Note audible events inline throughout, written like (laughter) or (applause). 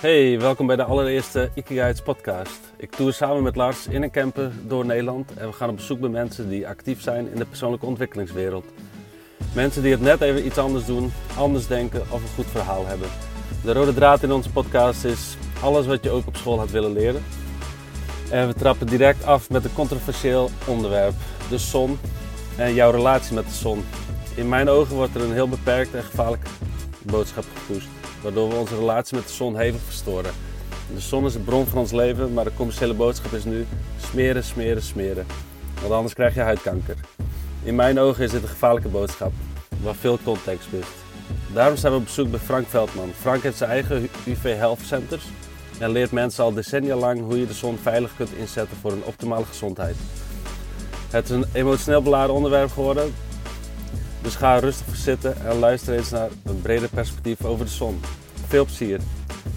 Hey, welkom bij de allereerste Ikigai's podcast. Ik toer samen met Lars in een camper door Nederland en we gaan op bezoek bij mensen die actief zijn in de persoonlijke ontwikkelingswereld. Mensen die het net even iets anders doen, anders denken of een goed verhaal hebben. De rode draad in onze podcast is alles wat je ook op school had willen leren. En we trappen direct af met een controversieel onderwerp, de zon en jouw relatie met de zon. In mijn ogen wordt er een heel beperkt en gevaarlijk boodschap gepusht waardoor we onze relatie met de zon hevig verstoren. De zon is de bron van ons leven, maar de commerciële boodschap is nu smeren, smeren, smeren. Want anders krijg je huidkanker. In mijn ogen is dit een gevaarlijke boodschap, waar veel context mist. Daarom zijn we op bezoek bij Frank Veldman. Frank heeft zijn eigen UV Health Centers en leert mensen al decennia lang hoe je de zon veilig kunt inzetten voor een optimale gezondheid. Het is een emotioneel beladen onderwerp geworden, dus ga rustig voor zitten en luister eens naar een breder perspectief over de zon. Veel plezier.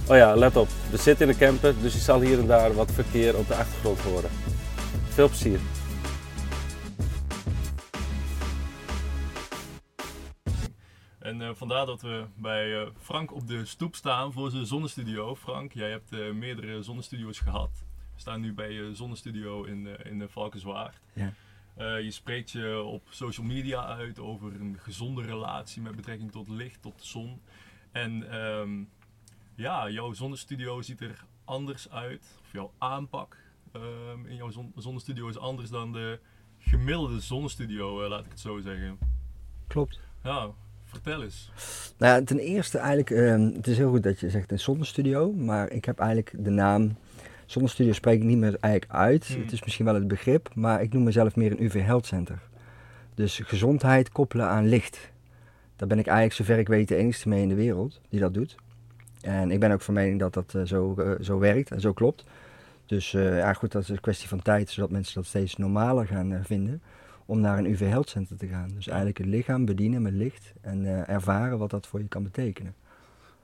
Oh ja, let op, we zitten in een camper, dus je zal hier en daar wat verkeer op de achtergrond horen. Veel plezier. En uh, vandaar dat we bij uh, Frank op de stoep staan voor zijn zonnestudio. Frank, jij hebt uh, meerdere zonnestudio's gehad. We staan nu bij je zonnestudio in, in de Valkenswaard. Ja. Uh, je spreekt je op social media uit over een gezonde relatie met betrekking tot licht, tot de zon. En um, ja, jouw zonnestudio ziet er anders uit. Of jouw aanpak um, in jouw zon zonnestudio is anders dan de gemiddelde zonnestudio, uh, laat ik het zo zeggen. Klopt. Ja, vertel eens. Nou ja, ten eerste eigenlijk, uh, het is heel goed dat je zegt een zonnestudio, maar ik heb eigenlijk de naam Zonnestudio spreek ik niet meer eigenlijk uit. Hmm. Het is misschien wel het begrip, maar ik noem mezelf meer een UV Health Center. Dus gezondheid koppelen aan licht. Daar ben ik eigenlijk, zover ik weet, de enige mee in de wereld die dat doet. En ik ben ook van mening dat dat uh, zo, uh, zo werkt en zo klopt. Dus uh, ja, goed, dat is een kwestie van tijd, zodat mensen dat steeds normaler gaan vinden om naar een UV Health Center te gaan. Dus eigenlijk het lichaam bedienen met licht en ervaren wat dat voor je kan betekenen.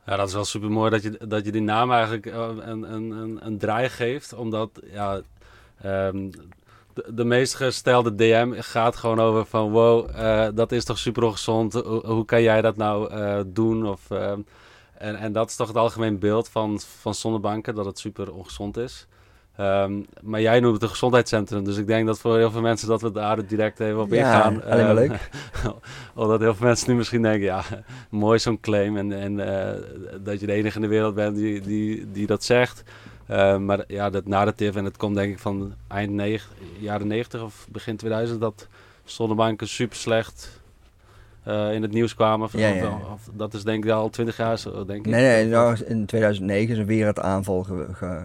Ja, dat is wel super mooi dat je, dat je die naam eigenlijk eh, een, een, een, een draai geeft. Omdat ja, um, de, de meest gestelde DM gaat gewoon over van wow, uh, dat is toch super ongezond. Hoe, kan jij dat nou uh, doen? Of, uh, en, en dat is toch het algemeen beeld van, van zonnebanken, dat het super ongezond is. Um, maar jij noemt het een gezondheidscentrum, dus ik denk dat voor heel veel mensen dat we daar direct even op ingaan. Ja, alleen maar leuk. (laughs) omdat heel veel mensen nu misschien denken, ja, (laughs) mooi zo'n claim en, en uh, dat je de enige in de wereld bent die, die, die dat zegt. Uh, maar ja, dat narrative, en het komt denk ik van eind negen, jaren 90 of begin 2000, dat zonnebanken super slecht uh, in het nieuws kwamen. Van, ja, ja. Of, dat is denk ik al twintig jaar zo, denk ik. Nee, nee, nou, in 2009 is een wereldaanval ge,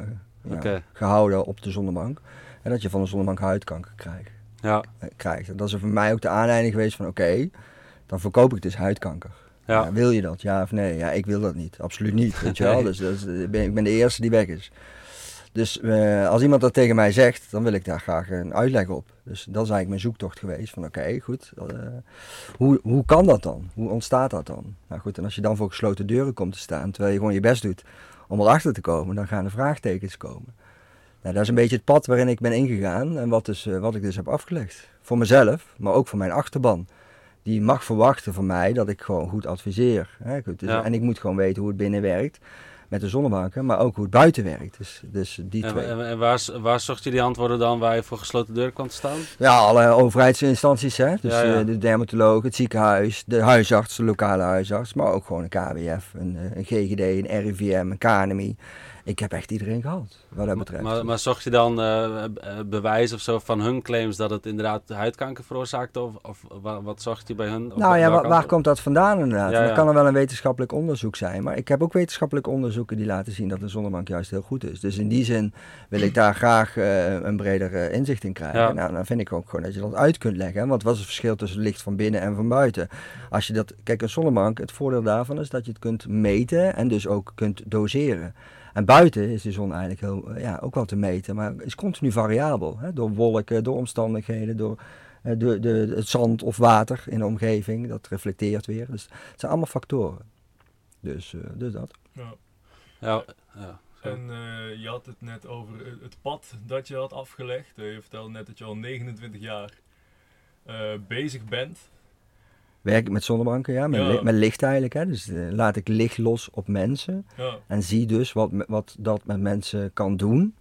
okay. gehouden op de zonnebank. En dat je van de zonnebank huidkanker krijgt. Ja. krijgt. En dat is voor mij ook de aanleiding geweest van oké, okay, dan verkoop ik dus huidkanker. Ja. Ja, wil je dat? Ja of nee? Ja, ik wil dat niet. Absoluut niet. Weet je (laughs) wel? nee. Dus, dus ik, ben, ik ben de eerste die weg is. Dus uh, als iemand dat tegen mij zegt, dan wil ik daar graag een uitleg op. Dus dat is eigenlijk mijn zoektocht geweest. Van oké, okay, goed. Uh, hoe, hoe kan dat dan? Hoe ontstaat dat dan? Nou goed, en als je dan voor gesloten deuren komt te staan, terwijl je gewoon je best doet om erachter te komen, dan gaan er vraagtekens komen. Nou, dat is een beetje het pad waarin ik ben ingegaan en wat, dus, uh, wat ik dus heb afgelegd. Voor mezelf, maar ook voor mijn achterban. Die mag verwachten van mij dat ik gewoon goed adviseer. Hè? Goed, dus, ja. En ik moet gewoon weten hoe het binnen werkt met de zonnebanken, maar ook hoe het buiten werkt. Dus, dus die en, twee. En, en waar, waar, zocht je die antwoorden dan waar je voor gesloten deur kwam te staan? Ja, alle overheidsinstanties. Hè? Dus ja, ja. De dermatoloog, het ziekenhuis, de huisarts, de lokale huisarts, maar ook gewoon een KWF, een, een GGD, een RIVM, een KNMI. Ik heb echt iedereen gehad, wat dat betreft. Maar, maar zocht je dan uh, bewijs of zo van hun claims dat het inderdaad huidkanker veroorzaakte? Of, of wat zocht je bij hun? Nou ja, waar, waar komt dat vandaan inderdaad? Ja, ja. Dat kan er wel een wetenschappelijk onderzoek zijn. Maar ik heb ook wetenschappelijk onderzoeken die laten zien dat een zonnebank juist heel goed is. Dus in die zin wil ik daar graag uh, een breder uh, inzicht in krijgen. Ja. Nou, dan vind ik ook gewoon dat je dat uit kunt leggen. Want wat is het verschil tussen licht van binnen en van buiten? Als je dat, kijk, een zonnebank, het voordeel daarvan is dat je het kunt meten en dus ook kunt doseren. En buiten is de zon eigenlijk heel, ja, ook wel te meten, maar is continu variabel. Hè? Door wolken, door omstandigheden, door uh, de, de, het zand of water in de omgeving. Dat reflecteert weer. Dus het zijn allemaal factoren. Dus, uh, dus dat. Ja. ja, ja. En uh, je had het net over het pad dat je had afgelegd. je vertelde net dat je al 29 jaar bezig bent. Werk ik met zonnebanken, ja, met, Ja. li- met licht eigenlijk. Hè. Dus eh, laat ik licht los op mensen Ja, en zie dus wat, wat dat met mensen kan doen.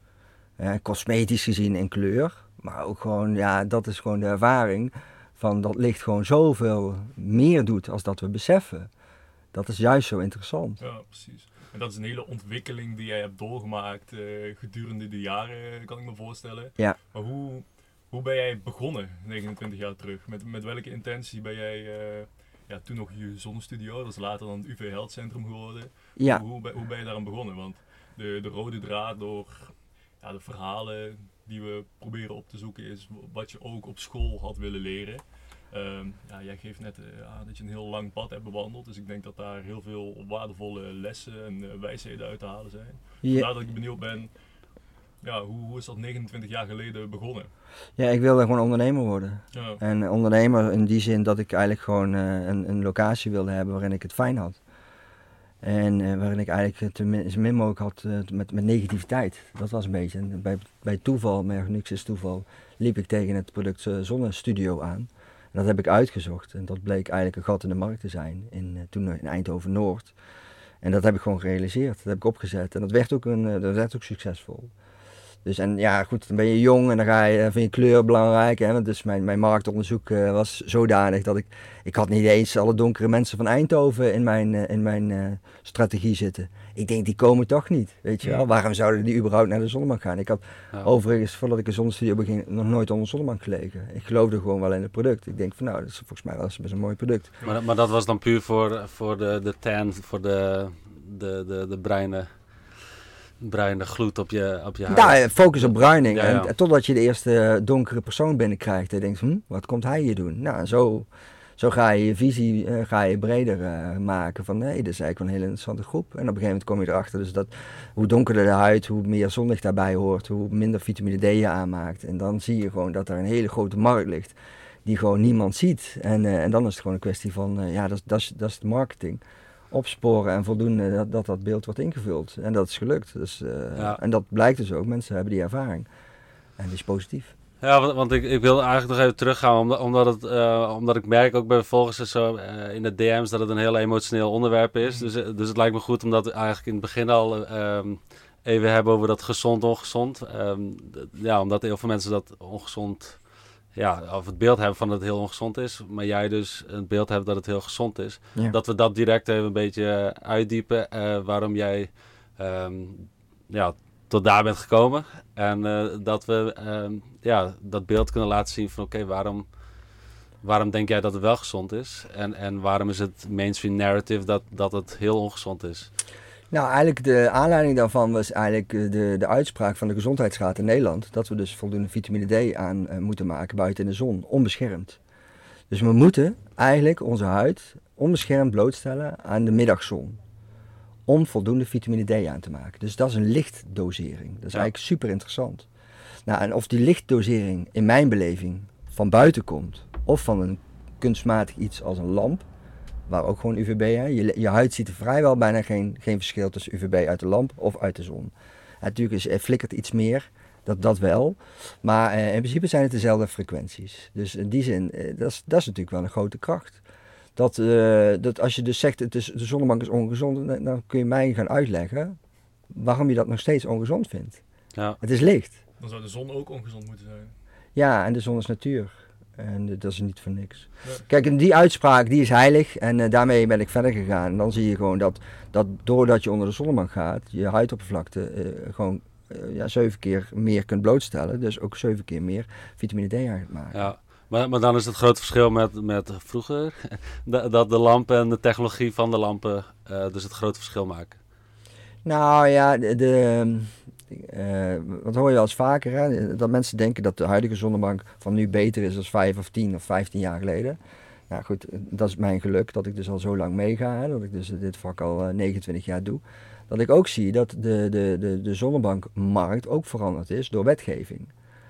Eh, cosmetisch gezien in kleur, maar ook gewoon, ja, dat is gewoon de ervaring van dat licht gewoon zoveel meer doet als dat we beseffen. Dat is juist zo interessant. ja, precies. En dat is een hele ontwikkeling die jij hebt doorgemaakt eh, gedurende de jaren, kan ik me voorstellen. Ja. Maar hoe, hoe ben jij begonnen, 29 jaar terug? Met, met welke intentie ben jij eh, ja, toen nog je zonnestudio, dat is later dan het UV Health Centrum geworden. Ja, Hoe, hoe, ben, hoe ben je daaraan begonnen? Want de, de rode draad door ja, de verhalen die we proberen op te zoeken is wat je ook op school had willen leren. Ehm, ja, jij geeft net eh, aan dat je een heel lang pad hebt bewandeld, dus ik denk dat daar heel veel waardevolle lessen en eh, wijsheden uit te halen zijn. ja, Vandaar dat ik benieuwd ben, ja, hoe, hoe is dat 29 jaar geleden begonnen? ja, ik wilde gewoon ondernemer worden. Ja, En ondernemer in die zin dat ik eigenlijk gewoon eh, een, een locatie wilde hebben waarin ik het fijn had. En eh, waarin ik eigenlijk te min, zo min mogelijk had eh, met, met negativiteit. Dat was een beetje. En bij, bij toeval, maar niks is toeval, liep ik tegen het product Zonnestudio aan. En dat heb ik uitgezocht. En dat bleek eigenlijk een gat in de markt te zijn. In, toen in Eindhoven Noord. En dat heb ik gewoon gerealiseerd. Dat heb ik opgezet. En dat werd ook, een, dat werd ook succesvol. Dus en ja, goed, dan ben je jong en dan ga je, dan vind je kleur belangrijk. Hè? Want dus mijn, mijn marktonderzoek eh, was zodanig dat ik, ik had niet eens alle donkere mensen van Eindhoven in mijn, eh, in mijn eh, strategie zitten. Ik denk, die komen toch niet, weet je wel. Waarom zouden die überhaupt naar de zonnebank gaan? Ik had Ja. overigens, voordat ik een zonnestudio begin, nog nooit onder de zonnebank gelegen. Ik geloofde gewoon wel in het product. Ik denk van nou, dat is volgens mij wel eens best een mooi product. Maar, dat- maar dat was dan puur voor, voor de, de tan, voor de, de, de, de bruine, bruine gloed op je, op je huid. Ja, focus op bruining. Ja, ja. En, totdat je de eerste eh, donkere persoon binnenkrijgt. En je denkt, hm, wat komt hij hier doen? Nou, zo, zo ga je je visie eh, ga je breder eh, maken. Van nee, dit is eigenlijk wel een hele interessante groep. En op een gegeven moment kom je erachter dus dat hoe donkerder de huid, hoe meer zonlicht daarbij hoort, hoe minder vitamine D je aanmaakt. En dan zie je gewoon dat er een hele grote markt ligt die gewoon niemand ziet. En, en dan is het gewoon een kwestie van, ja, dat, is- dat, is, dat is de marketing. Opsporen en voldoen dat, dat dat beeld wordt ingevuld. En dat is gelukt. Dus, eh, Ja. En dat blijkt dus ook. Mensen hebben die ervaring. En die is positief. Ja, want, want ik, ik wil eigenlijk nog even teruggaan, omdat, omdat, het, eh, omdat ik merk ook bij volgers zo eh, in de DM's dat het een heel emotioneel onderwerp is. Mhm. Dus, dus het lijkt me goed om dat eigenlijk in het begin al eh, ehm, even hebben over dat gezond, ongezond. Ehm, ja, omdat heel veel mensen dat ongezond, ja, of het beeld hebben van dat het heel ongezond is, maar jij dus het beeld hebt dat het heel gezond is. Ja. Dat we dat direct even een beetje eh, uitdiepen, eh, waarom jij ehm, ja, tot daar bent gekomen. En eh, dat we ehm, ja, dat beeld kunnen laten zien van oké, waarom, waarom denk jij dat het wel gezond is? En, en waarom is het mainstream narrative dat, dat het heel ongezond is? Nou, eigenlijk de aanleiding daarvan was eigenlijk eh, de, de uitspraak van de Gezondheidsraad in Nederland. Dat we dus voldoende vitamine D aan eh, moeten maken buiten in de zon, onbeschermd. Dus we moeten eigenlijk onze huid onbeschermd blootstellen aan de middagzon. Om voldoende vitamine D aan te maken. Dus dat is een lichtdosering. Dat is Ja. eigenlijk super interessant. Nou, en of die lichtdosering in mijn beleving van buiten komt, of van een kunstmatig iets als een lamp, waar ook gewoon UVB, hè? Je, je huid ziet er vrijwel bijna geen, geen verschil tussen UVB uit de lamp of uit de zon. Natuurlijk is, er flikkert iets meer, dat, dat wel, maar eh, in principe zijn het dezelfde frequenties. Dus in die zin, eh, dat, is, dat is natuurlijk wel een grote kracht. Dat, eh, dat als je dus zegt, het is, de zonnebank is ongezond, dan, dan kun je mij gaan uitleggen waarom je dat nog steeds ongezond vindt. Ja, Het is licht. dan zou de zon ook ongezond moeten zijn. Ja, en de zon is natuur. En eh, dat is niet voor niks. Ja. Kijk, en die uitspraak die is heilig en eh, daarmee ben ik verder gegaan. En dan zie je gewoon dat, dat doordat je onder de zonnebank gaat, je huidoppervlakte eh, gewoon ja, zeven keer meer kunt blootstellen. Dus ook zeven keer meer vitamine D aan gaat maken. ja. Maar, maar dan is het grote verschil met, met vroeger, (laughs) dat dat de lampen en de technologie van de lampen eh, dus het grote verschil maken. Nou ja, de, de, eh, wat hoor je wel eens vaker, hè? dat mensen denken dat de huidige zonnebank van nu beter is dan vijf of tien of vijftien jaar geleden. Nou goed, dat is mijn geluk dat ik dus al zo lang meega, hè? dat ik dus dit vak al eh, 29 jaar doe. Dat ik ook zie dat de, de, de, de zonnebankmarkt ook veranderd is door wetgeving.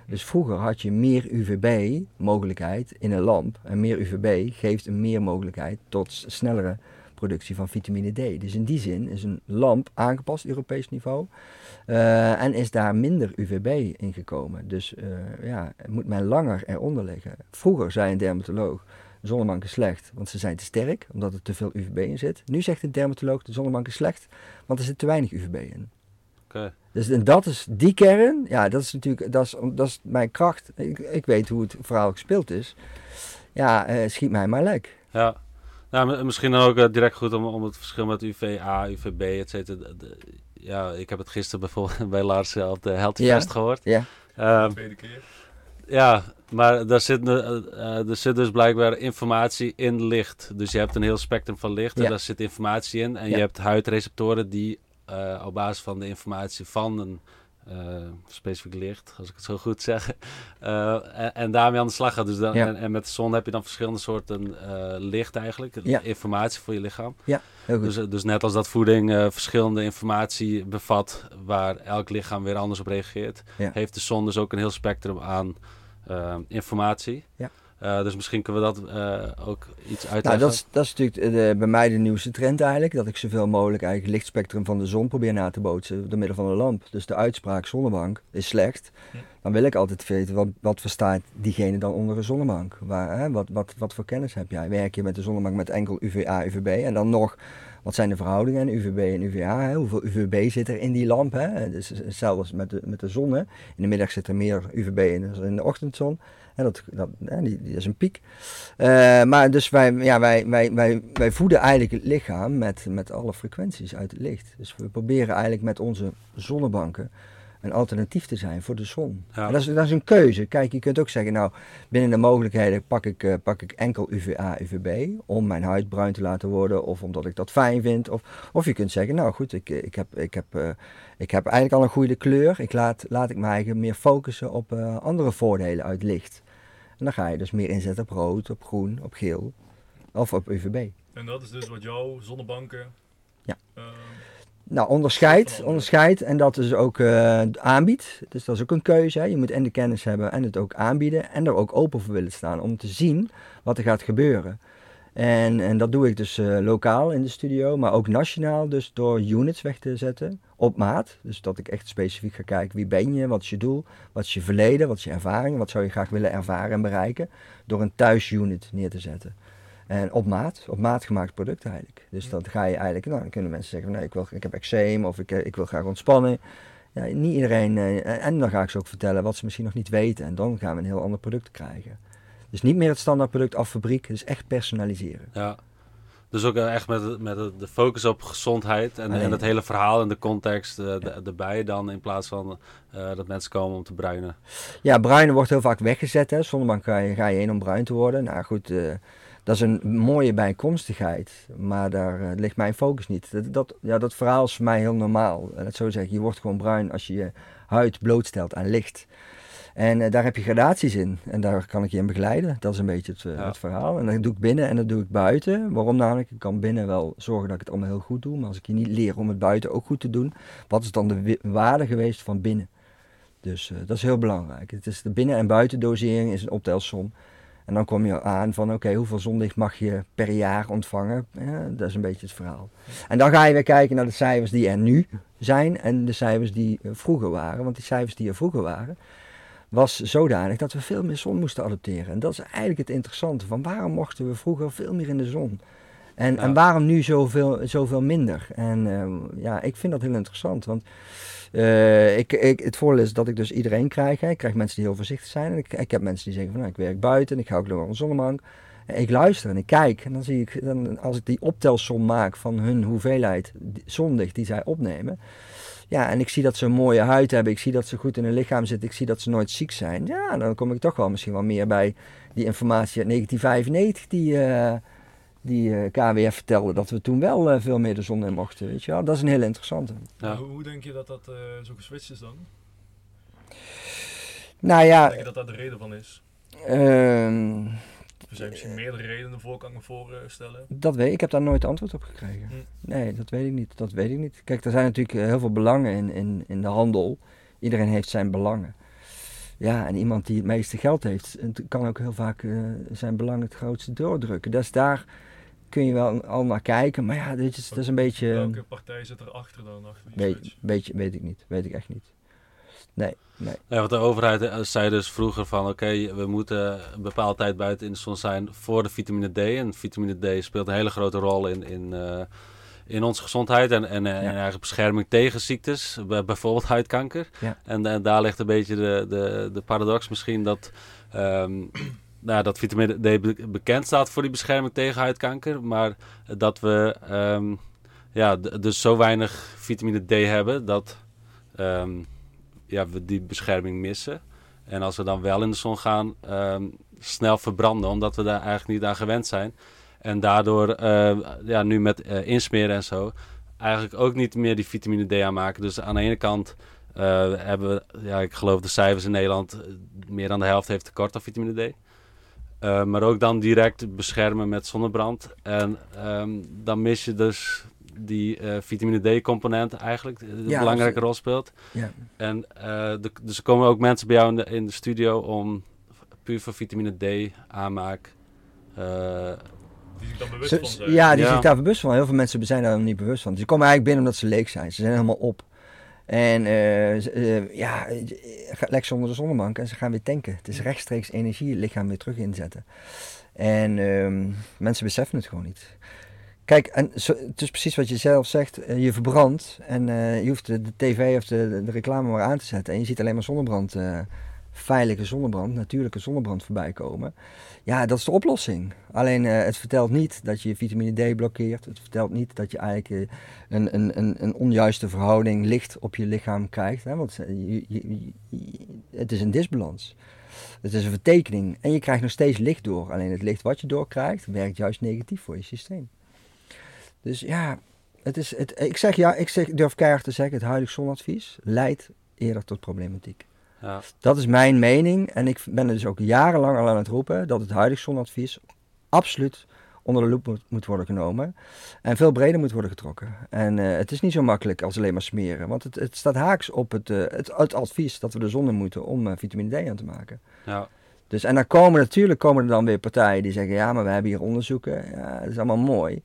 Dus vroeger had je meer UVB-mogelijkheid in een lamp. En meer UVB geeft een meer mogelijkheid tot snellere productie van vitamine D. Dus in die zin is een lamp aangepast Europees niveau. Eh, en is daar minder UVB in gekomen. Dus eh, ja, moet men langer eronder liggen. Vroeger zei een dermatoloog, de zonnebank is slecht, want ze zijn te sterk, omdat er te veel UVB in zit. Nu zegt de dermatoloog, de zonnebank is slecht, want er zit te weinig UVB in. Oké. Dus en dat is die kern, ja, dat is natuurlijk, dat is, dat is mijn kracht. Ik, ik weet hoe het verhaal gespeeld is. Ja, eh, schiet mij maar lek. Ja. Nou, misschien dan ook direct goed om, om het verschil met UVA, UVB, et cetera. Ja, ik heb het gisteren bijvoorbeeld (laughs) bij Lars eh, op de Healthy Ja. Fest gehoord. Ja. Ehm, tweede keer. ja, maar daar zit, eh, er zit dus blijkbaar informatie in licht. Dus je hebt een heel spectrum van licht en Ja. daar zit informatie in. En Ja. je hebt huidreceptoren die eh, op basis van de informatie van een eh, specifiek licht, als ik het zo goed zeg, (laughs) eh, en, en daarmee aan de slag gaat. Dus dan, Ja. en, en met de zon heb je dan verschillende soorten eh, licht eigenlijk, Ja. informatie voor je lichaam. Heel goed. Dus, dus net als dat voeding verschillende informatie bevat waar elk lichaam weer anders op reageert, Ja. heeft de zon dus ook een heel spectrum aan informatie. Ja. Eh, dus misschien kunnen we dat eh, ook iets uitleggen. Nou, dat is, dat is natuurlijk de, bij mij de nieuwste trend eigenlijk. Dat ik zoveel mogelijk eigenlijk het lichtspectrum van de zon probeer na te bootsen door middel van een lamp. Dus de uitspraak zonnebank is slecht. Dan wil ik altijd weten, wat, wat verstaat diegene dan onder een zonnebank? Waar, hè? Wat, wat, wat voor kennis heb jij? Werk je met de zonnebank met enkel UVA, UVB? En dan nog, wat zijn de verhoudingen in UVB en UVA? Hè? Hoeveel UVB zit er in die lamp? Hè? Dus hetzelfde met de, met de zon. Hè? In de middag zit er meer UVB in dan in de ochtendzon. Dat, die, die is een piek. Eh, maar dus wij, ja, wij, wij, wij, wij voeden eigenlijk het lichaam met, met alle frequenties uit het licht. Dus we proberen eigenlijk met onze zonnebanken een alternatief te zijn voor de zon. Ja. En dat, is, dat is een keuze. Kijk, je kunt ook zeggen, nou, binnen de mogelijkheden pak ik, eh, pak ik enkel UVA, UVB om mijn huid bruin te laten worden of omdat ik dat fijn vind. Of, of je kunt zeggen, nou goed, ik, ik, heb, ik, heb, eh, ik heb eigenlijk al een goede kleur. Ik laat, laat ik me eigenlijk meer focussen op andere voordelen uit licht. En dan ga je dus meer inzetten op rood, op groen, op geel of op UVB. En dat is dus wat jouw zonnebanken Ja. eh, Nou, onderscheid, onderscheid en dat is ook eh, aanbiedt. Dus dat is ook een keuze. Hè. Je moet en de kennis hebben en het ook aanbieden en er ook open voor willen staan om te zien wat er gaat gebeuren. En, en dat doe ik dus eh, lokaal in de studio, maar ook nationaal, dus door units weg te zetten op maat. Dus dat ik echt specifiek ga kijken wie ben je, wat is je doel, wat is je verleden, wat is je ervaring, wat zou je graag willen ervaren en bereiken, door een thuisunit neer te zetten. En op maat, op maat gemaakt product eigenlijk. Dus dan ga je eigenlijk, nou, dan kunnen mensen zeggen, van, nee, ik, wil, ik heb eczeem of ik, eh, ik wil graag ontspannen. Ja, niet iedereen, eh, en dan ga ik ze ook vertellen wat ze misschien nog niet weten. En dan gaan we een heel ander product krijgen. Dus niet meer het standaard product af fabriek, dus echt personaliseren. Ja. Dus ook eh, echt met, met de- focus op gezondheid en, Alleen. en het hele verhaal en de context eh, de- erbij dan in plaats van eh, dat mensen komen om te bruinen. Ja, bruinen wordt heel vaak weggezet. Hè. Zonnebank ga je, ga je in om bruin te worden. Nou goed, dat is een mooie bijkomstigheid. Maar daar ligt mijn focus niet. Dat, dat, ja, dat verhaal is voor mij heel normaal. Dat zo zeggen, je wordt gewoon bruin als je je huid blootstelt aan licht. En eh, daar heb je gradaties in. En daar kan ik je in begeleiden. Dat is een beetje het, eh, Ja. het verhaal. En dat doe ik binnen en dat doe ik buiten. Waarom namelijk? Ik kan binnen wel zorgen dat ik het allemaal heel goed doe. Maar als ik je niet leer om het buiten ook goed te doen. Wat is dan de waarde geweest van binnen? Dus eh, dat is heel belangrijk. Het is de binnen- en buitendosering is een optelsom. En dan kom je aan van oké, hoeveel zonlicht mag je per jaar ontvangen? Ja, dat is een beetje het verhaal. En dan ga je weer kijken naar de cijfers die er nu zijn en de cijfers die vroeger waren. Want die cijfers die er vroeger waren, was zodanig dat we veel meer zon moesten adopteren. En dat is eigenlijk het interessante van waarom mochten we vroeger veel meer in de zon? En, en waarom nu zoveel, zoveel minder? En ehm, ja, ik vind dat heel interessant. Want eh, ik, ik, het voordeel is dat ik dus iedereen krijg. Hè. Ik krijg mensen die heel voorzichtig zijn. En ik, ik heb mensen die zeggen van nou, ik werk buiten en ik hou ook nog een zonnebank. En ik luister en ik kijk. En dan zie ik, dan, als ik die optelsom maak van hun hoeveelheid zonlicht die zij opnemen. Ja, en ik zie dat ze een mooie huid hebben. Ik zie dat ze goed in hun lichaam zitten. Ik zie dat ze nooit ziek zijn. Ja, dan kom ik toch wel misschien wel meer bij die informatie uit 1995 die, eh, die eh, KWF vertelde. Dat we toen wel eh, veel meer de zon in mochten. Weet je wel? Dat is een hele interessante. Ja. Hoe, hoe denk je dat dat eh, zo geswitcht is dan? Nou ja, Denk je dat dat de reden van is? ehm, Er zijn misschien meerdere redenen voor, kan ik me voorstellen. dat weet ik. Ik heb daar nooit antwoord op gekregen. Hm. Nee, dat weet ik niet. Dat weet ik niet. Kijk, er zijn natuurlijk eh, heel veel belangen in, in, in de handel. Iedereen heeft zijn belangen. Ja, en iemand die het meeste geld heeft, kan ook heel vaak eh, zijn belang het grootste doordrukken. Dus daar kun je wel al naar kijken. Maar ja, dit is, dat is een beetje... Welke partij zit erachter dan? Achter die Weet, weet, weet ik niet. Weet ik echt niet. Nee, nee. Ja, want de overheid eh, zei dus vroeger van oké, we moeten een bepaalde tijd buiten in de zon zijn voor de vitamine D. En vitamine D speelt een hele grote rol in, in, eh, in onze gezondheid en, en, eh, en eigenlijk bescherming tegen ziektes, bij- bijvoorbeeld huidkanker. Ja. En, en daar ligt een beetje de, de, de paradox misschien dat, ehm, nou, dat vitamine D be- bekend staat voor die bescherming tegen huidkanker, maar dat we ehm, ja, dus zo weinig vitamine D hebben dat ehm, ja, we die bescherming missen. En als we dan wel in de zon gaan, ehm, snel verbranden, omdat we daar eigenlijk niet aan gewend zijn. En daardoor, eh, ja, nu met eh, insmeren en zo, eigenlijk ook niet meer die vitamine D aanmaken. Dus aan de ene kant eh, hebben we, ja, ik geloof de cijfers in Nederland, eh, meer dan de helft heeft tekort aan vitamine D. Maar ook dan direct beschermen met zonnebrand. En ehm, dan mis je dus die eh, vitamine D-component eigenlijk, die een Ja, belangrijke rol speelt. Ja. En eh, de- dus er komen ook mensen bij jou in de, in de studio om puur voor vitamine D aanmaak. eh, Die zich dan bewust van zijn. ja, die Ja. zich daar bewust van. Heel veel mensen zijn daar niet bewust van. Ze komen eigenlijk binnen omdat ze leeg zijn. Ze zijn helemaal op. En eh, ze- eh, ja, eh, lekker onder de zonnebank en ze gaan weer tanken. Het is rechtstreeks energie het lichaam weer terug inzetten. En ehm, mensen beseffen het gewoon niet. Kijk, en zo, het is precies wat je zelf zegt. eh, je verbrandt en eh, je hoeft de, de tv of de, de reclame maar aan te zetten. En je ziet alleen maar zonnebrand, eh, veilige zonnebrand, natuurlijke zonnebrand voorbij komen. Ja, dat is de oplossing. Alleen het vertelt niet dat je vitamine D blokkeert. Het vertelt niet dat je eigenlijk een, een, een, een onjuiste verhouding licht op je lichaam krijgt. Hè? Want het is een disbalans. Het is een vertekening. En je krijgt nog steeds licht door. Alleen het licht wat je doorkrijgt, werkt juist negatief voor je systeem. Dus ja, het is, het, ik, zeg, ja ik, zeg, ik durf keihard te zeggen, het huidige zonadvies leidt eerder tot problematiek. ja. Dat is mijn mening. En ik ben er dus ook jarenlang al aan het roepen dat het huidige zonadvies absoluut onder de loep moet, moet worden genomen. En veel breder moet worden getrokken. En eh, het is niet zo makkelijk als alleen maar smeren. Want het, het staat haaks op het, eh, het, het advies dat we de zon in moeten om eh, vitamine D aan te maken. Ja. Dus, en dan komen natuurlijk komen er dan weer partijen die zeggen, ja, maar we hebben hier onderzoeken. Ja, dat is allemaal mooi,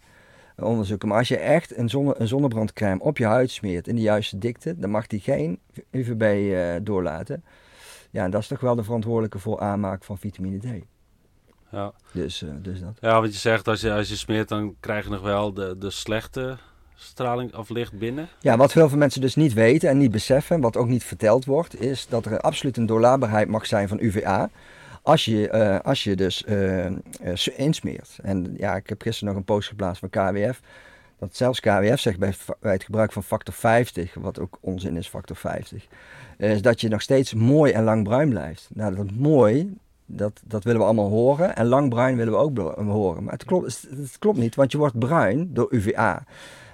onderzoeken. Maar als je echt een, zonne, een zonnebrandcrème op je huid smeert in de juiste dikte, dan mag die geen UVB eh, doorlaten. Ja, en dat is toch wel de verantwoordelijke voor aanmaak van vitamine D. Ja. Dus, eh, dus dat. ja, wat je zegt, als je, als je smeert, dan krijg je nog wel de, de slechte straling of licht binnen. Ja, wat heel veel mensen dus niet weten en niet beseffen, wat ook niet verteld wordt, is dat er absoluut een doorlaatbaarheid mag zijn van UVA. Als je, eh, als je dus eh, eh, insmeert. En ja, ik heb gisteren nog een post geplaatst van KWF. Dat zelfs KWF zegt bij, het gebruik van factor 50, wat ook onzin is, factor 50, is dat je nog steeds mooi en lang bruin blijft. Nou, dat mooi, dat, dat willen we allemaal horen. En lang bruin willen we ook horen. Maar het klopt, het klopt niet, want je wordt bruin door UVA.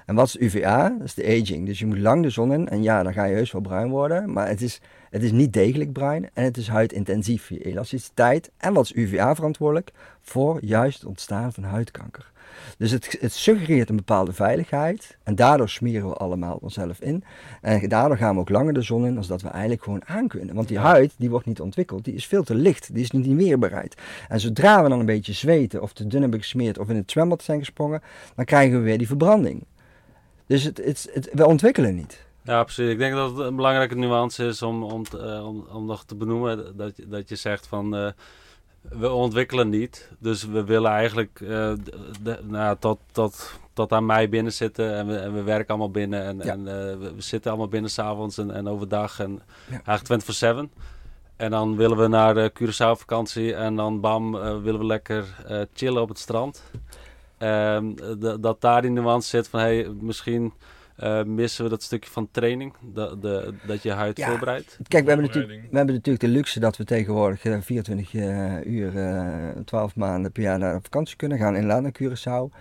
En wat is UVA? Dat is de aging. Dus je moet lang de zon in. En ja, dan ga je heus wel bruin worden. Maar het is, het is niet degelijk bruin. En het is huidintensief, je elasticiteit. En wat is UVA verantwoordelijk? Voor juist het ontstaan van huidkanker. Dus het, het suggereert een bepaalde veiligheid. En daardoor smeren we allemaal onszelf in. En daardoor gaan we ook langer de zon in als dat we eigenlijk gewoon aan kunnen. Want die huid, die wordt niet ontwikkeld. Die is veel te licht. Die is niet meer bereid. En zodra we dan een beetje zweten of te dun hebben gesmeerd of in het zwembad zijn gesprongen, dan krijgen we weer die verbranding. Dus het, het, het, we ontwikkelen niet. Ja, precies. Ik denk dat het een belangrijke nuance is om, om, eh, om, om nog te benoemen. Dat, je- dat je zegt van eh, we ontwikkelen niet. Dus we willen eigenlijk eh, de, nou, tot, tot, tot aan mei binnen zitten. En we, en we werken allemaal binnen. En, Ja. en we, we zitten allemaal binnen s'avonds en, en overdag. En Ja. eigenlijk 24-7. En dan willen we naar de Curaçao vakantie. En dan bam, willen we lekker chillen op het strand. Ehm, dat daar die nuance zit van hey, misschien eh, missen we dat stukje van training. Dat, de, dat je huid Ja. voorbereidt. Kijk, we hebben, natuurlijk, we hebben natuurlijk de luxe dat we tegenwoordig eh, 24 eh, uur, eh 12 maanden per jaar naar vakantie kunnen gaan. Inderdaad naar Curaçao.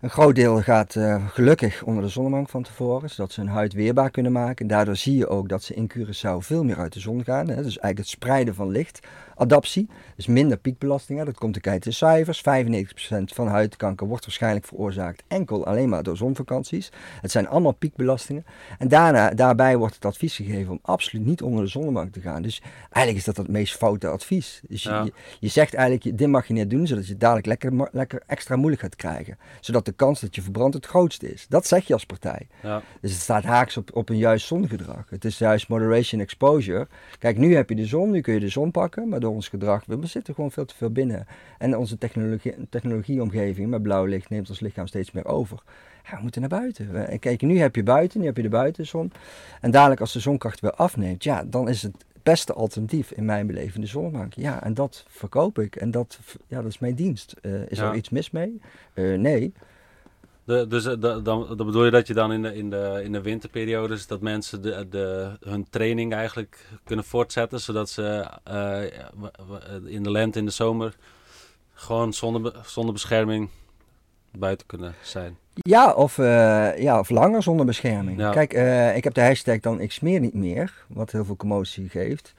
Een groot deel gaat eh, gelukkig onder de zonnebank van tevoren, zodat ze hun huid weerbaar kunnen maken. Daardoor zie je ook dat ze in Curaçao veel meer uit de zon gaan. Hè. Dus eigenlijk het spreiden van licht. Adaptie, dus minder piekbelasting. Hè. Dat komt te kijken de cijfers. 95% van huidkanker wordt waarschijnlijk veroorzaakt enkel alleen maar door zonvakanties. Het zijn allemaal piekbelastingen. En daarna, daarbij wordt het advies gegeven om absoluut niet onder de zonnebank te gaan. Dus eigenlijk is dat het meest foute advies. Dus je, Ja. je, je zegt eigenlijk, dit mag je niet doen, zodat je dadelijk lekker, lekker extra moeilijk gaat krijgen. Zodat de kans dat je verbrandt het grootste is. Dat zeg je als partij. Ja. Dus het staat haaks op, op een juist zongedrag. Het is juist moderation exposure. Kijk, nu heb je de zon, nu kun je de zon pakken, maar door ons gedrag, we zitten gewoon veel te veel binnen. En onze technologie, technologieomgeving met blauw licht neemt ons lichaam steeds meer over. Ja, we moeten naar buiten. We- Kijk, nu heb je buiten, nu heb je de buitenzon. En dadelijk als de zonkracht weer afneemt, ja, dan is het beste alternatief in mijn beleving de zonnebank. Ja, en dat verkoop ik. En dat, ja, dat is mijn dienst. Eh, is Ja. er iets mis mee? Eh, nee. De, dus eh, da- dan, dan bedoel je dat je dan in de, in de, in de winterperiodes dat mensen de, de, hun training eigenlijk kunnen voortzetten, zodat ze eh, w- in de lente, in de zomer gewoon zonder, zonder bescherming buiten kunnen zijn. Ja, of, eh, ja, of langer zonder bescherming. Ja. Kijk, eh, ik heb de hashtag dan ik smeer niet meer, wat heel veel commotie geeft.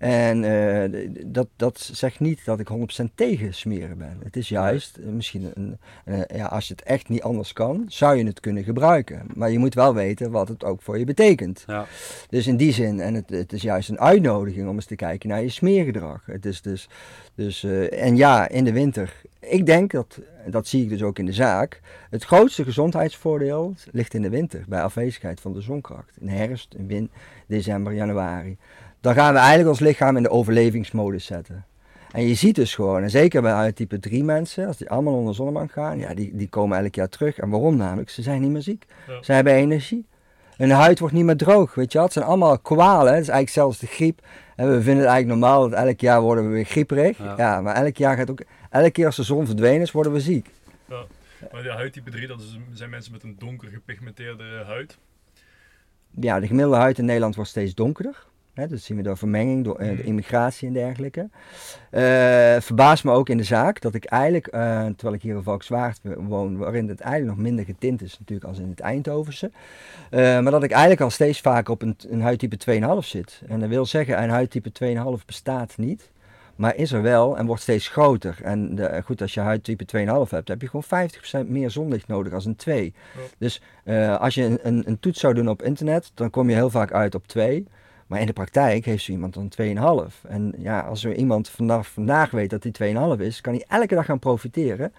En eh, dat, dat zegt niet dat ik 100% tegen smeren ben. Het is juist, eh, misschien een, eh, ja, als je het echt niet anders kan, zou je het kunnen gebruiken. Maar je moet wel weten wat het ook voor je betekent. Ja, Dus in die zin, en het, het is juist een uitnodiging om eens te kijken naar je smeergedrag. Het is dus, dus, en ja, in de winter. Ik denk dat, dat zie ik dus ook in de zaak, het grootste gezondheidsvoordeel ligt in de winter, bij afwezigheid van de zonkracht. In herfst, in win, december, januari. Dan gaan we eigenlijk ons lichaam in de overlevingsmodus zetten. En je ziet dus gewoon, en zeker bij huidtype 3 mensen, als die allemaal onder zonnebank gaan, ja, die, die komen elk jaar terug. En waarom namelijk? Ze zijn niet meer ziek. Ja. Ze hebben energie. Hun huid wordt niet meer droog, weet je wel. Het zijn allemaal kwalen, het is eigenlijk zelfs de griep. En we vinden het eigenlijk normaal dat elk jaar worden we weer grieperig. Ja. Ja, maar elk jaar gaat ook, elke keer als de zon verdwenen is, worden we ziek. Maar de huidtype 3, dat zijn mensen met een donker gepigmenteerde huid. Ja, de gemiddelde huid in Nederland wordt steeds donkerder. Dat zien we door vermenging, door eh, de Mhm. immigratie en dergelijke. Eh verbaast me ook in de zaak dat ik eigenlijk, eh, terwijl ik hier in Valkswaard woon, waarin het eigenlijk nog minder getint is natuurlijk als in het Eindhovense. maar dat ik eigenlijk al steeds vaker op een, een huidtype 2,5 zit. En dat wil zeggen, een huidtype 2,5 bestaat niet. Maar is er wel en wordt steeds groter. En de, goed, als je huidtype 2,5 hebt, heb je gewoon 50% meer zonlicht nodig als een 2. Ja. Dus als je een, een, een toets zou doen op internet, dan kom je heel vaak uit op 2. Maar in de praktijk heeft zo iemand dan 2,5. En ja, als er iemand vanaf vandaag weet dat hij 2,5 is, kan hij elke dag gaan profiteren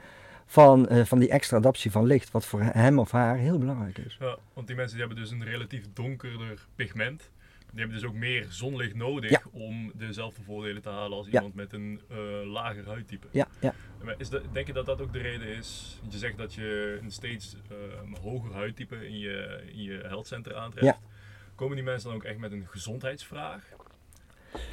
van, eh, van die extra adaptie van licht. Wat voor hem of haar heel belangrijk is. Ja, want die mensen die hebben dus een relatief donkerder pigment. Die hebben dus ook meer zonlicht nodig Ja. om dezelfde voordelen te halen als Ja. iemand met een eh, lager huidtype. Ja, ja. Is dat, denk je dat dat ook de reden is? Want je zegt dat je een steeds eh, hoger huidtype in je, in je health center aantreft. Ja. Komen die mensen dan ook echt met een gezondheidsvraag?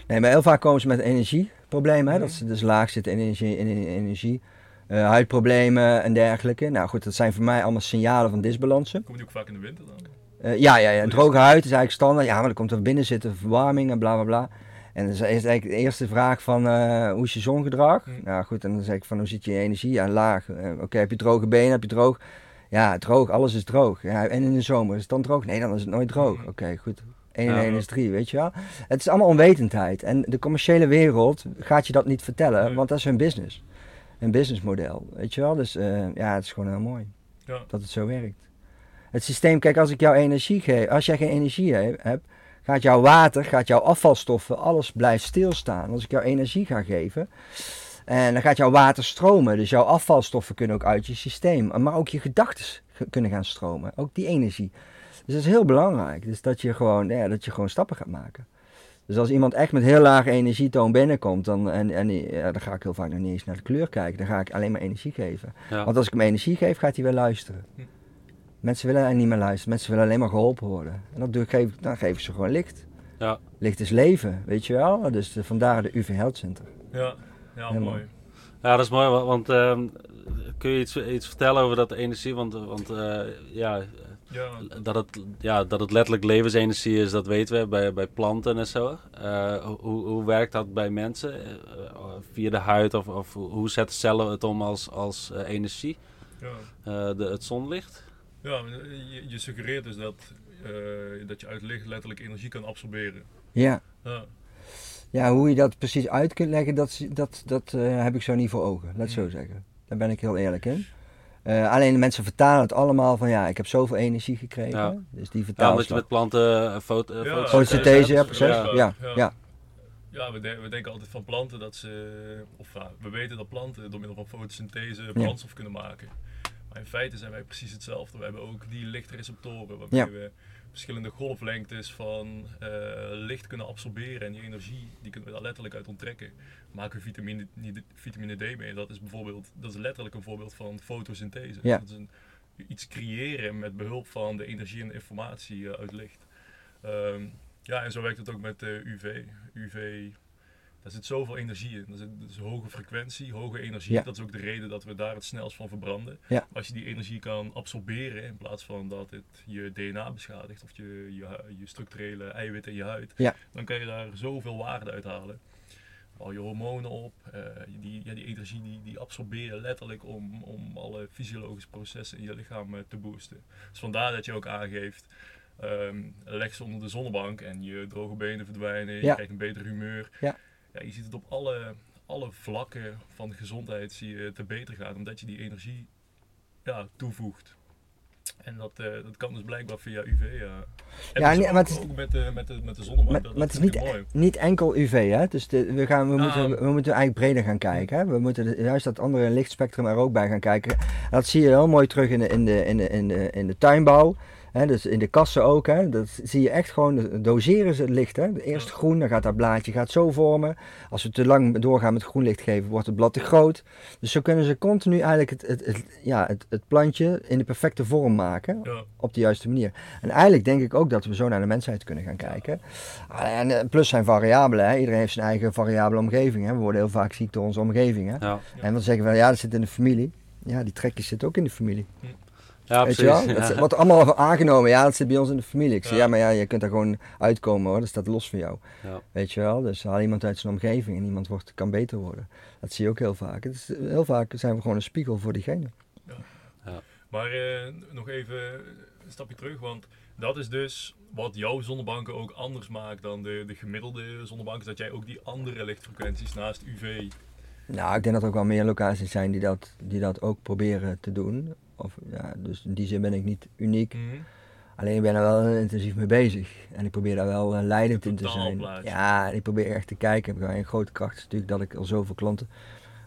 Nee, maar heel vaak komen ze met energieproblemen. Hè? Dat Mhm. ze dus laag zitten in energie, in energie eh, huidproblemen en dergelijke. Nou goed, dat zijn voor mij allemaal signalen van disbalansen. Komen die ook vaak in de winter dan? Eh, ja, ja, ja, een droge huid is eigenlijk standaard. Ja, maar dan komt er binnen zitten verwarming en bla bla bla. En dan is eigenlijk de eerste vraag van eh, hoe is je zongedrag? Hm. Nou goed, en dan zeg ik van hoe zit je energie? Ja, laag. Oké, heb je droge benen? Heb je droog? Ja, droog, alles is droog. Ja, en in de zomer is het dan droog? Nee, dan is het nooit droog. Oké, goed. 1 en Ja. 1 is 3, weet je wel? Het is allemaal onwetendheid. En de commerciële wereld gaat je dat niet vertellen, Nee. want dat is hun business. Een businessmodel, weet je wel? Dus eh, ja, het is gewoon heel mooi Ja. dat het zo werkt. Het systeem, kijk, als ik jou energie geef, als jij geen energie he- hebt, gaat jouw water, gaat jouw afvalstoffen, alles blijft stilstaan. Als ik jou energie ga geven, en dan gaat jouw water stromen. Dus jouw afvalstoffen kunnen ook uit je systeem, maar ook je gedachten kunnen gaan stromen. Ook die energie. Dus dat is heel belangrijk. Dus dat je gewoon, ja, dat je gewoon stappen gaat maken. Dus als iemand echt met heel lage energietoon binnenkomt, dan, en, en ja, dan ga ik heel vaak nog niet eens naar de kleur kijken. Dan ga ik alleen maar energie geven. Ja. Want als ik hem energie geef, gaat hij weer luisteren. Hm. Mensen willen eigenlijk niet meer luisteren. Mensen willen alleen maar geholpen worden. En dat doe ik, geef, dan geef ik ze gewoon licht. Ja. Licht is leven, weet je wel. Dus de- vandaar de UV Health Center. Ja, ja Helemaal. mooi. Ja, dat is mooi, wa- want ehm, kun je iets, iets vertellen over dat energie? Want, want eh, ja, Ja, dat het, ja, dat het letterlijk levensenergie is, dat weten we bij, bij planten en zo. Eh, hoe, hoe werkt dat bij mensen? Eh, eh, via de huid of, of hoe- zetten cellen het om als, als eh, energie? ja. Eh, de, het zonlicht? ja je, je suggereert dus dat, eh, dat je uit licht letterlijk energie kan absorberen. Ja. Ja. Ja, hoe je dat precies uit kunt leggen, dat, dat, dat eh, heb ik zo niet voor ogen. Laat het zo Hm. zeggen. Daar ben ik heel eerlijk in. Eh, alleen de mensen vertalen het allemaal van ja, ik heb zoveel energie gekregen. Ja. Dus die Ja, vertalen omdat je met planten eh, foto, Ja, fotosynthese ja, hebt. Ja. Ja, Ja. ja. Ja, we, de- we denken altijd van planten dat ze, of ja, we weten dat planten door middel van fotosynthese brandstof kunnen maken. Maar in feite zijn wij precies hetzelfde. We hebben ook die lichtreceptoren waarmee Ja. we verschillende golflengtes van eh, licht kunnen absorberen. En die energie, die kunnen we daar letterlijk uit onttrekken. Maken we vitamine, vitamine D mee. Dat is bijvoorbeeld, dat is letterlijk een voorbeeld van fotosynthese. Ja. Dat is een, iets creëren met behulp van de energie en de informatie eh, uit licht. Ehm, ja, en zo werkt het ook met eh, UV. UV, daar zit zoveel energie in. Zit dus hoge frequentie, hoge energie. Ja. Dat is ook de reden dat we daar het snelst van verbranden. Ja. Als je die energie kan absorberen in plaats van dat het je DNA beschadigt of je, je, structurele eiwitten in je huid, Ja. dan kan je daar zoveel waarde uit halen. Al je hormonen op, eh, die, ja, die energie die, die absorbeer je letterlijk om, om alle fysiologische processen in je lichaam eh, te boosten. Dus vandaar dat je ook aangeeft, ehm, leg ze onder de zonnebank en je droge benen verdwijnen, je krijgt een beter humeur. Ja. Ja, je ziet het op alle, alle vlakken van gezondheid zie je te beter gaan, omdat je die energie ja, toevoegt. En dat, eh, dat kan dus blijkbaar via UV. Ja, en Ja, dus nee, ook, maar het is- ook met de, met de, met de zonnebank. Maar, dat, maar het is niet, mooi. niet enkel UV, hè? Dus de, we, gaan, we, moeten, we moeten eigenlijk breder gaan kijken. Hè? We moeten de- juist dat andere lichtspectrum er ook bij gaan kijken. En dat zie je heel mooi terug in de, in de, in de, in de, in de tuinbouw. Dus in de kassen ook. Hè? Dat zie je echt gewoon, doseren ze het licht. Hè? Eerst Ja. groen, dan gaat dat blaadje gaat zo vormen. Als we te lang doorgaan met groen licht geven, wordt het blad te groot. Dus zo kunnen ze continu eigenlijk het, het, het, ja, het, het plantje in de perfecte vorm maken Ja. op de juiste manier. En eigenlijk denk ik ook dat we zo naar de mensheid kunnen gaan kijken. En eh, plus zijn variabelen. Hè. Iedereen heeft zijn eigen variabele omgeving. Hè. We worden heel vaak ziek door onze omgeving. Hè. Ja, En dan zeggen we, ja, dat zit in de familie. Ja, die trekjes zitten ook in de familie. Ja Weet precies. je wel? Dat Ja. wordt allemaal aangenomen. Ja, dat zit bij ons in de familie. Ik zeg, Ja. ja, maar ja, je kunt daar gewoon uitkomen hoor. Dat staat los van jou. Ja. Weet je wel? Dus haal iemand uit zijn omgeving en iemand wordt, kan beter worden. Dat zie je ook heel vaak. Het is, heel vaak zijn we gewoon een spiegel voor diegene. Maar eh, nog even een stapje terug, want dat is dus wat jouw zonnebanken ook anders maakt dan de, de gemiddelde zonnebanken. Dat jij ook die andere lichtfrequenties naast UV. Nou, ik denk dat er ook wel meer locaties zijn die dat, die dat ook proberen te doen. Of, ja, dus in die zin ben ik niet uniek. Alleen ik ben er wel intensief mee bezig. En ik probeer daar wel eh, leidend in te zijn. Ja, en ik probeer echt te kijken. Mijn grote kracht is natuurlijk dat ik al zoveel klanten,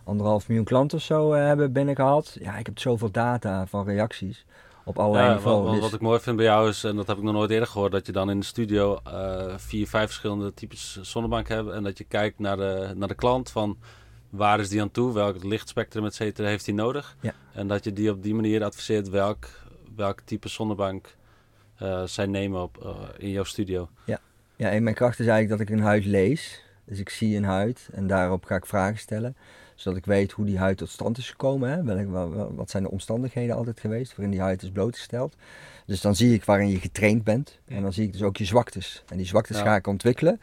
anderhalf miljoen klanten of zo eh, hebben binnengehaald. Ja, ik heb zoveel data van reacties op allerlei Ja, wat, niveaus. wat, Dus- wat ik mooi vind bij jou is, en dat heb ik nog nooit eerder gehoord, dat je dan in de studio eh, vier, vijf verschillende types zonnebank hebt. En dat je kijkt naar de, naar de klant van waar is die aan toe, welk lichtspectrum et cetera heeft hij nodig. Ja. En dat je die op die manier adviseert welk, welk type zonnebank eh, zij nemen op, eh, in jouw studio. Ja, en mijn kracht is eigenlijk dat ik een huid lees. Dus ik zie een huid en daarop ga ik vragen stellen. Zodat ik weet hoe die huid tot stand is gekomen. Hè? Welk, wel- wel- wat zijn de omstandigheden altijd geweest waarin die huid is blootgesteld. Dus dan zie ik waarin je getraind bent. En dan zie ik dus ook je zwaktes. En die zwaktes Ja. ga ik ontwikkelen.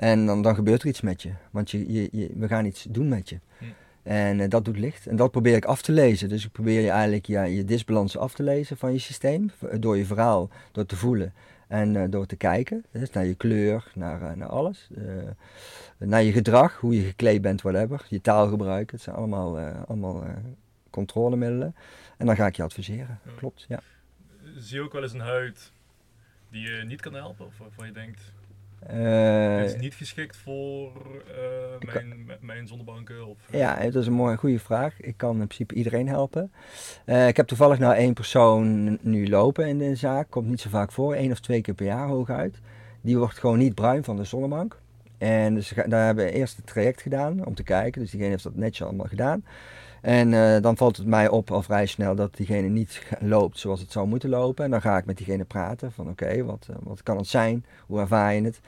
En dan, dan gebeurt er iets met je. Want je, je, je- we gaan iets doen met je. Hm. En eh, dat doet licht. En dat probeer ik af te lezen. Dus ik probeer je eigenlijk ja, je disbalans af te lezen van je systeem. v- Door je verhaal, door te voelen en eh, door te kijken. Dus naar je kleur, naar, eh, naar alles. Eh, naar je gedrag, hoe je gekleed bent, whatever. Je taalgebruik. Het zijn allemaal, eh, allemaal eh, controlemiddelen. En dan ga ik je adviseren. Ja. Klopt, ja. Zie je ook wel eens een huid die je niet kan helpen? Of waarvan je denkt, Eh, dit is niet geschikt voor eh, mijn, mijn zonnebanken? Of, Ja, het is een mooie, goede vraag. Ik kan in principe iedereen helpen. Eh, ik heb toevallig nou één persoon nu lopen in de zaak. Komt niet zo vaak voor, één of twee keer per jaar hooguit. Die wordt gewoon niet bruin van de zonnebank. En dus daar hebben we eerst het traject gedaan om te kijken. Dus diegene heeft dat netjes allemaal gedaan. En eh, dan valt het mij op al vrij snel dat diegene niet loopt zoals het zou moeten lopen. En dan ga ik met diegene praten van oké, wat, eh, wat kan het zijn? Hoe ervaar je het?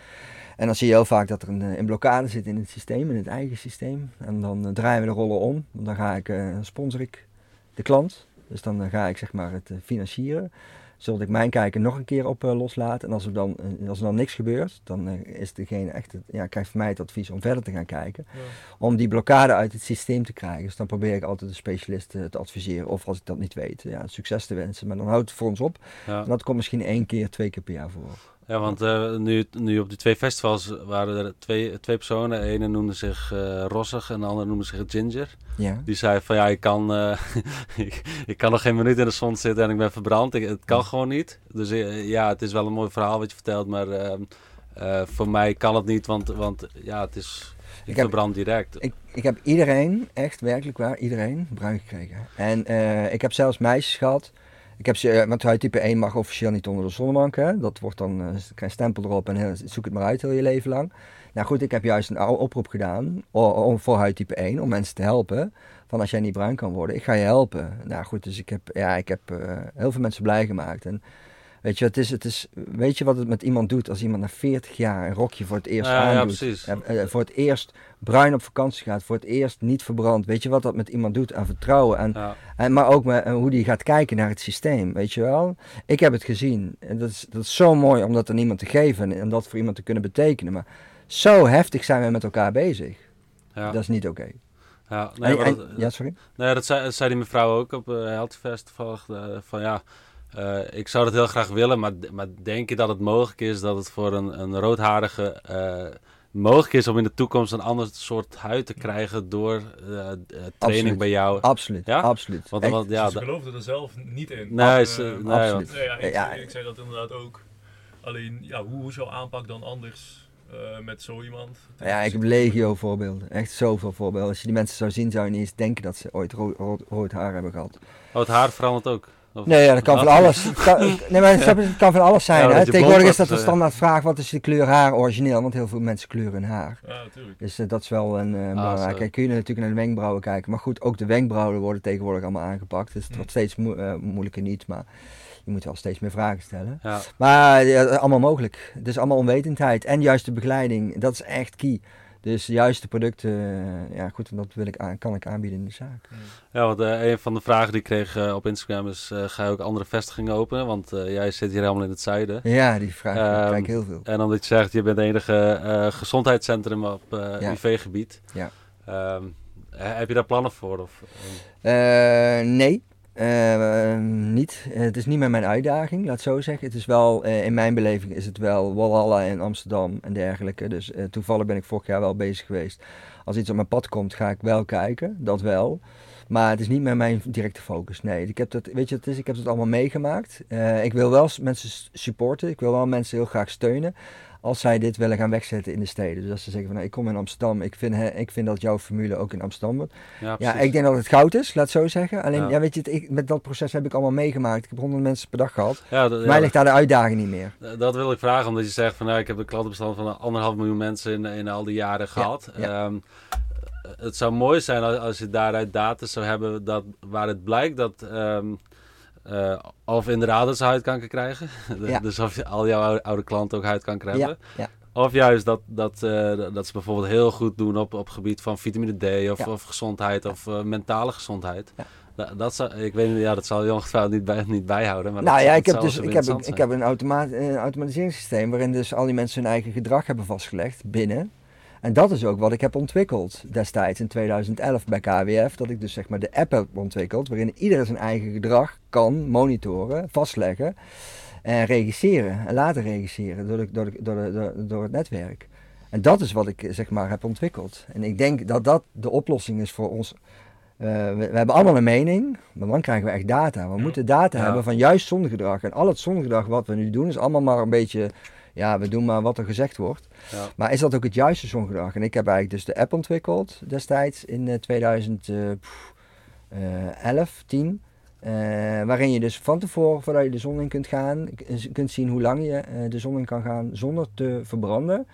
En dan zie je heel vaak dat er een, eh, een blokkade zit in het systeem, in het eigen systeem. En dan eh, draaien we de rollen om. Dan ga ik, eh sponsor ik de klant. Dus dan eh, ga ik zeg maar het eh, financieren. Zodat ik mijn kijker nog een keer op eh, loslaat. En als er, dan, eh, als er dan niks gebeurt, dan eh, is degene echt, het- ja, krijgt van mij het advies om verder te gaan kijken. Ja. Om die blokkade uit het systeem te krijgen. Dus dan probeer ik altijd de specialist te adviseren. Of als ik dat niet weet, ja, succes te wensen. Maar dan houdt het voor ons op. Ja. En dat komt misschien één keer, twee keer per jaar voor. Ja, want eh, nu, nu op die twee festivals waren er twee, twee personen. De ene noemde zich eh Rossig en de andere noemde zich Ginger. Ja. Die zei van ja, ik kan, eh, (laughs) ik, ik kan nog geen minuut in de zon zitten en ik ben verbrand. Ik, het kan gewoon niet. Dus ja, het is wel een mooi verhaal wat je vertelt, maar ehm, eh, voor mij kan het niet, want, want ja, het is... Ik heb- verbrand direct. Ik, ik heb iedereen, echt werkelijk waar, iedereen bruin gekregen. En ik heb zelfs meisjes gehad. Ik heb ze, eh, want huidtype 1 mag officieel niet onder de zonnebank. Hè? Dat wordt dan, eh, krijg je een stempel erop en heel- zoek het maar uit heel je leven lang. Nou goed, ik heb juist een oproep gedaan om, voor huidtype 1 om mensen te helpen. Van als jij niet bruin kan worden, ik ga je helpen. Nou goed, dus ik heb, ja, ik heb eh, heel veel mensen blij gemaakt. En weet je, het is, het is, weet je wat het met iemand doet als iemand na 40 jaar een rokje voor het eerst Ja, ja, aandoet? precies. Eh, eh, voor het eerst bruin op vakantie gaat, voor het eerst niet verbrand. Weet je wat dat met iemand doet aan vertrouwen? En, Ja. en, maar ook met, eh, hoe die gaat kijken naar het systeem, weet je wel? Ik heb het gezien. En dat is, dat is zo mooi om dat aan iemand te geven en, en dat voor iemand te kunnen betekenen. Maar zo heftig zijn we met elkaar bezig. Ja. Dat is niet oké. Ja, nee, En- dat, ja, sorry? nee, dat zei, dat zei die mevrouw ook op uh, Healthyfest toevallig. eh, van ja, eh, ik zou dat heel graag willen, maar, maar denk je dat het mogelijk is dat het voor een, een roodharige eh, mogelijk is om in de toekomst een ander soort huid te krijgen door eh, eh, training Absoluut. bij jou? Absoluut, Ja? absoluut. Want, ja, ze geloofden er zelf niet in. nee, ze- nee, absoluut. want- Nee, ja, ik, Ja. ik zei dat inderdaad ook. Alleen, ja, hoe, hoe is jouw aanpak dan anders eh, met zo iemand? Ja, ik heb legio voorbeelden. Echt zoveel voorbeelden. Als je die mensen zou zien, zou je niet eens denken dat ze ooit rood, rood, rood haar hebben gehad. oh, het haar verandert ook. Of- Nee, ja, dat kan van alles. Het kan, nee, maar (laughs) het kan van alles zijn. Ja, hè? Tegenwoordig is dat de eh. standaard vraag, wat is de kleur haar origineel? Want heel veel mensen kleuren hun haar. Ja, natuurlijk. Dus eh, dat is wel een uh, belangrijk. kun je natuurlijk naar de wenkbrauwen kijken. Maar goed, ook de wenkbrauwen worden tegenwoordig allemaal aangepakt. Dus het Hm. wordt steeds moe- moeilijker niet. Maar je moet wel steeds meer vragen stellen. Ja, Maar ja, allemaal mogelijk. Het is allemaal onwetendheid. En juiste begeleiding, dat is echt key. Dus de juiste producten, eh, ja goed, dat wil ik aan, kan ik aanbieden in de zaak. Ja want eh, een van de vragen die ik kreeg eh, op Instagram is: ga je ook andere vestigingen openen? Want jij zit hier helemaal in het zuiden. Ja, die vraag Ehm, krijg ik heel veel. En omdat je zegt, je bent het enige gezondheidscentrum op Ja. UV-gebied. Ja. Ehm, he- heb je daar plannen voor? Of, nee, eh, niet. Het is niet meer mijn uitdaging, laat het zo zeggen. Het is wel, eh, in mijn beleving is het wel Walhalla in Amsterdam en dergelijke. Dus eh, toevallig ben ik vorig jaar wel bezig geweest. Als iets op mijn pad komt, ga ik wel kijken, dat wel. Maar het is niet meer mijn directe focus. Nee, ik heb dat, weet je, wat het is, ik heb het allemaal meegemaakt. Eh, ik wil wel mensen supporten. Ik wil wel mensen heel graag steunen. Als zij dit willen gaan wegzetten in de steden. Dus als ze zeggen van nou, ik kom in Amsterdam. Ik vind, hè, ik vind dat jouw formule ook in Amsterdam wordt. ja, Ja, ik denk dat het goud is, laat het zo zeggen. Alleen, Ja. ja. weet je, ik, met dat proces heb ik allemaal meegemaakt. Ik heb honderd mensen per dag gehad. Ja, dat- mij ligt daar de uitdaging niet meer. dat- dat wil ik vragen, omdat je zegt van nou, ik heb een klantenbestand van anderhalf miljoen mensen in, in al die jaren gehad. ja. Het zou mooi zijn als, als je daaruit data zou hebben dat, waar het blijkt dat ehm, eh, of inderdaad dat ze huidkanker krijgen. (laughs) Ja. dus of je- al jouw oude, oude klanten ook huidkanker hebben. Ja. Of juist dat, dat, eh, dat ze bijvoorbeeld heel goed doen op, op gebied van vitamine D of, of gezondheid of eh, mentale gezondheid. Dat, dat zou, ik weet niet, ja, dat zal je ongetwijfeld niet, bij, niet bijhouden. Maar nou dat, ja, ik heb dus ik heb, ik heb een, een automatiseringssysteem waarin dus al die mensen hun eigen gedrag hebben vastgelegd binnen. En dat is ook wat ik heb ontwikkeld destijds in 2011 bij KWF. Dat ik dus zeg maar de app heb ontwikkeld waarin iedereen zijn eigen gedrag kan monitoren, vastleggen en regisseren. En laten regisseren door, de, door, de, door, de, door, het netwerk. En dat is wat ik zeg maar heb ontwikkeld. En ik denk dat dat de oplossing is voor ons. Eh, we, we hebben allemaal een mening, maar dan krijgen we echt data. We Ja. moeten data Ja. hebben van juist zonnegedrag. En al het zonnegedrag wat we nu doen is allemaal maar een beetje, ja, we doen maar wat er gezegd wordt. Ja. Maar is dat ook het juiste zongedrag? En ik heb eigenlijk dus de app ontwikkeld destijds in eh, 2011, 10. eh, waarin je dus van tevoren, voordat je de zon in kunt gaan, kunt zien hoe lang je eh, de zon in kan gaan zonder te verbranden.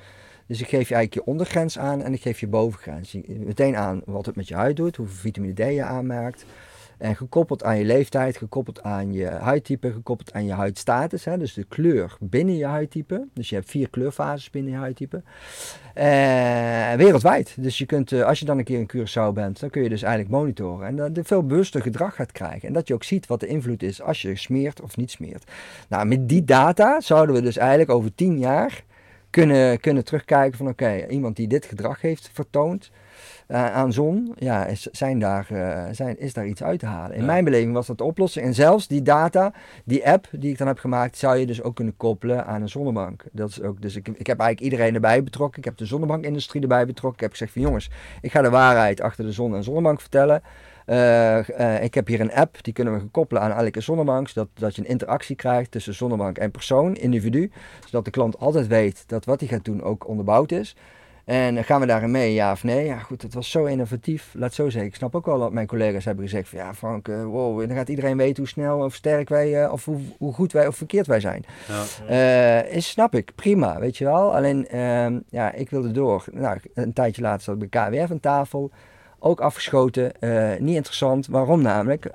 Dus ik geef je eigenlijk je ondergrens aan en ik geef je bovengrens. Meteen aan wat het met je huid doet, hoeveel vitamine D je aanmaakt. En gekoppeld aan je leeftijd, gekoppeld aan je huidtype, gekoppeld aan je huidstatus. Hè, dus de kleur binnen je huidtype. Dus je hebt vier kleurfases binnen je huidtype. Eh, wereldwijd. Dus je kunt, eh, als je dan een keer in Curaçao bent, dan kun je dus eigenlijk monitoren. En dat je veel bewuster gedrag gaat krijgen. En dat je ook ziet wat de invloed is als je smeert of niet smeert. Nou, met die data zouden we dus eigenlijk over tien jaar kunnen, kunnen terugkijken van oké, iemand die dit gedrag heeft vertoond eh, aan zon, ja, is, zijn daar, eh, zijn, is daar iets uit te halen. In Ja. mijn beleving was dat de oplossing. En zelfs die data, die app die ik dan heb gemaakt, zou je dus ook kunnen koppelen aan een zonnebank. Dat is ook, dus ik, ik heb eigenlijk iedereen erbij betrokken. Ik heb de zonnebankindustrie erbij betrokken. Ik heb gezegd van jongens, ik ga de waarheid achter de zon en zonnebank vertellen. Eh, ik heb hier een app, die kunnen we koppelen aan elke zonnebank, zodat dat je een interactie krijgt tussen zonnebank en persoon, individu. Zodat de klant altijd weet dat wat hij gaat doen ook onderbouwd is. En gaan we daarin mee, ja of nee? Ja, goed, het was zo innovatief. Laat zo zeggen. Ik snap ook wel dat mijn collega's hebben gezegd: van ja, Frank, uh, wow, dan gaat iedereen weten hoe snel of sterk wij, uh, of hoe, hoe, goed wij of verkeerd wij zijn. Ja. Uh, is, snap ik, prima, weet je wel. Alleen, uh, ja, ik wilde door. Nou, een tijdje later zat ik bij KWF aan tafel. Ook afgeschoten, niet interessant. Waarom namelijk?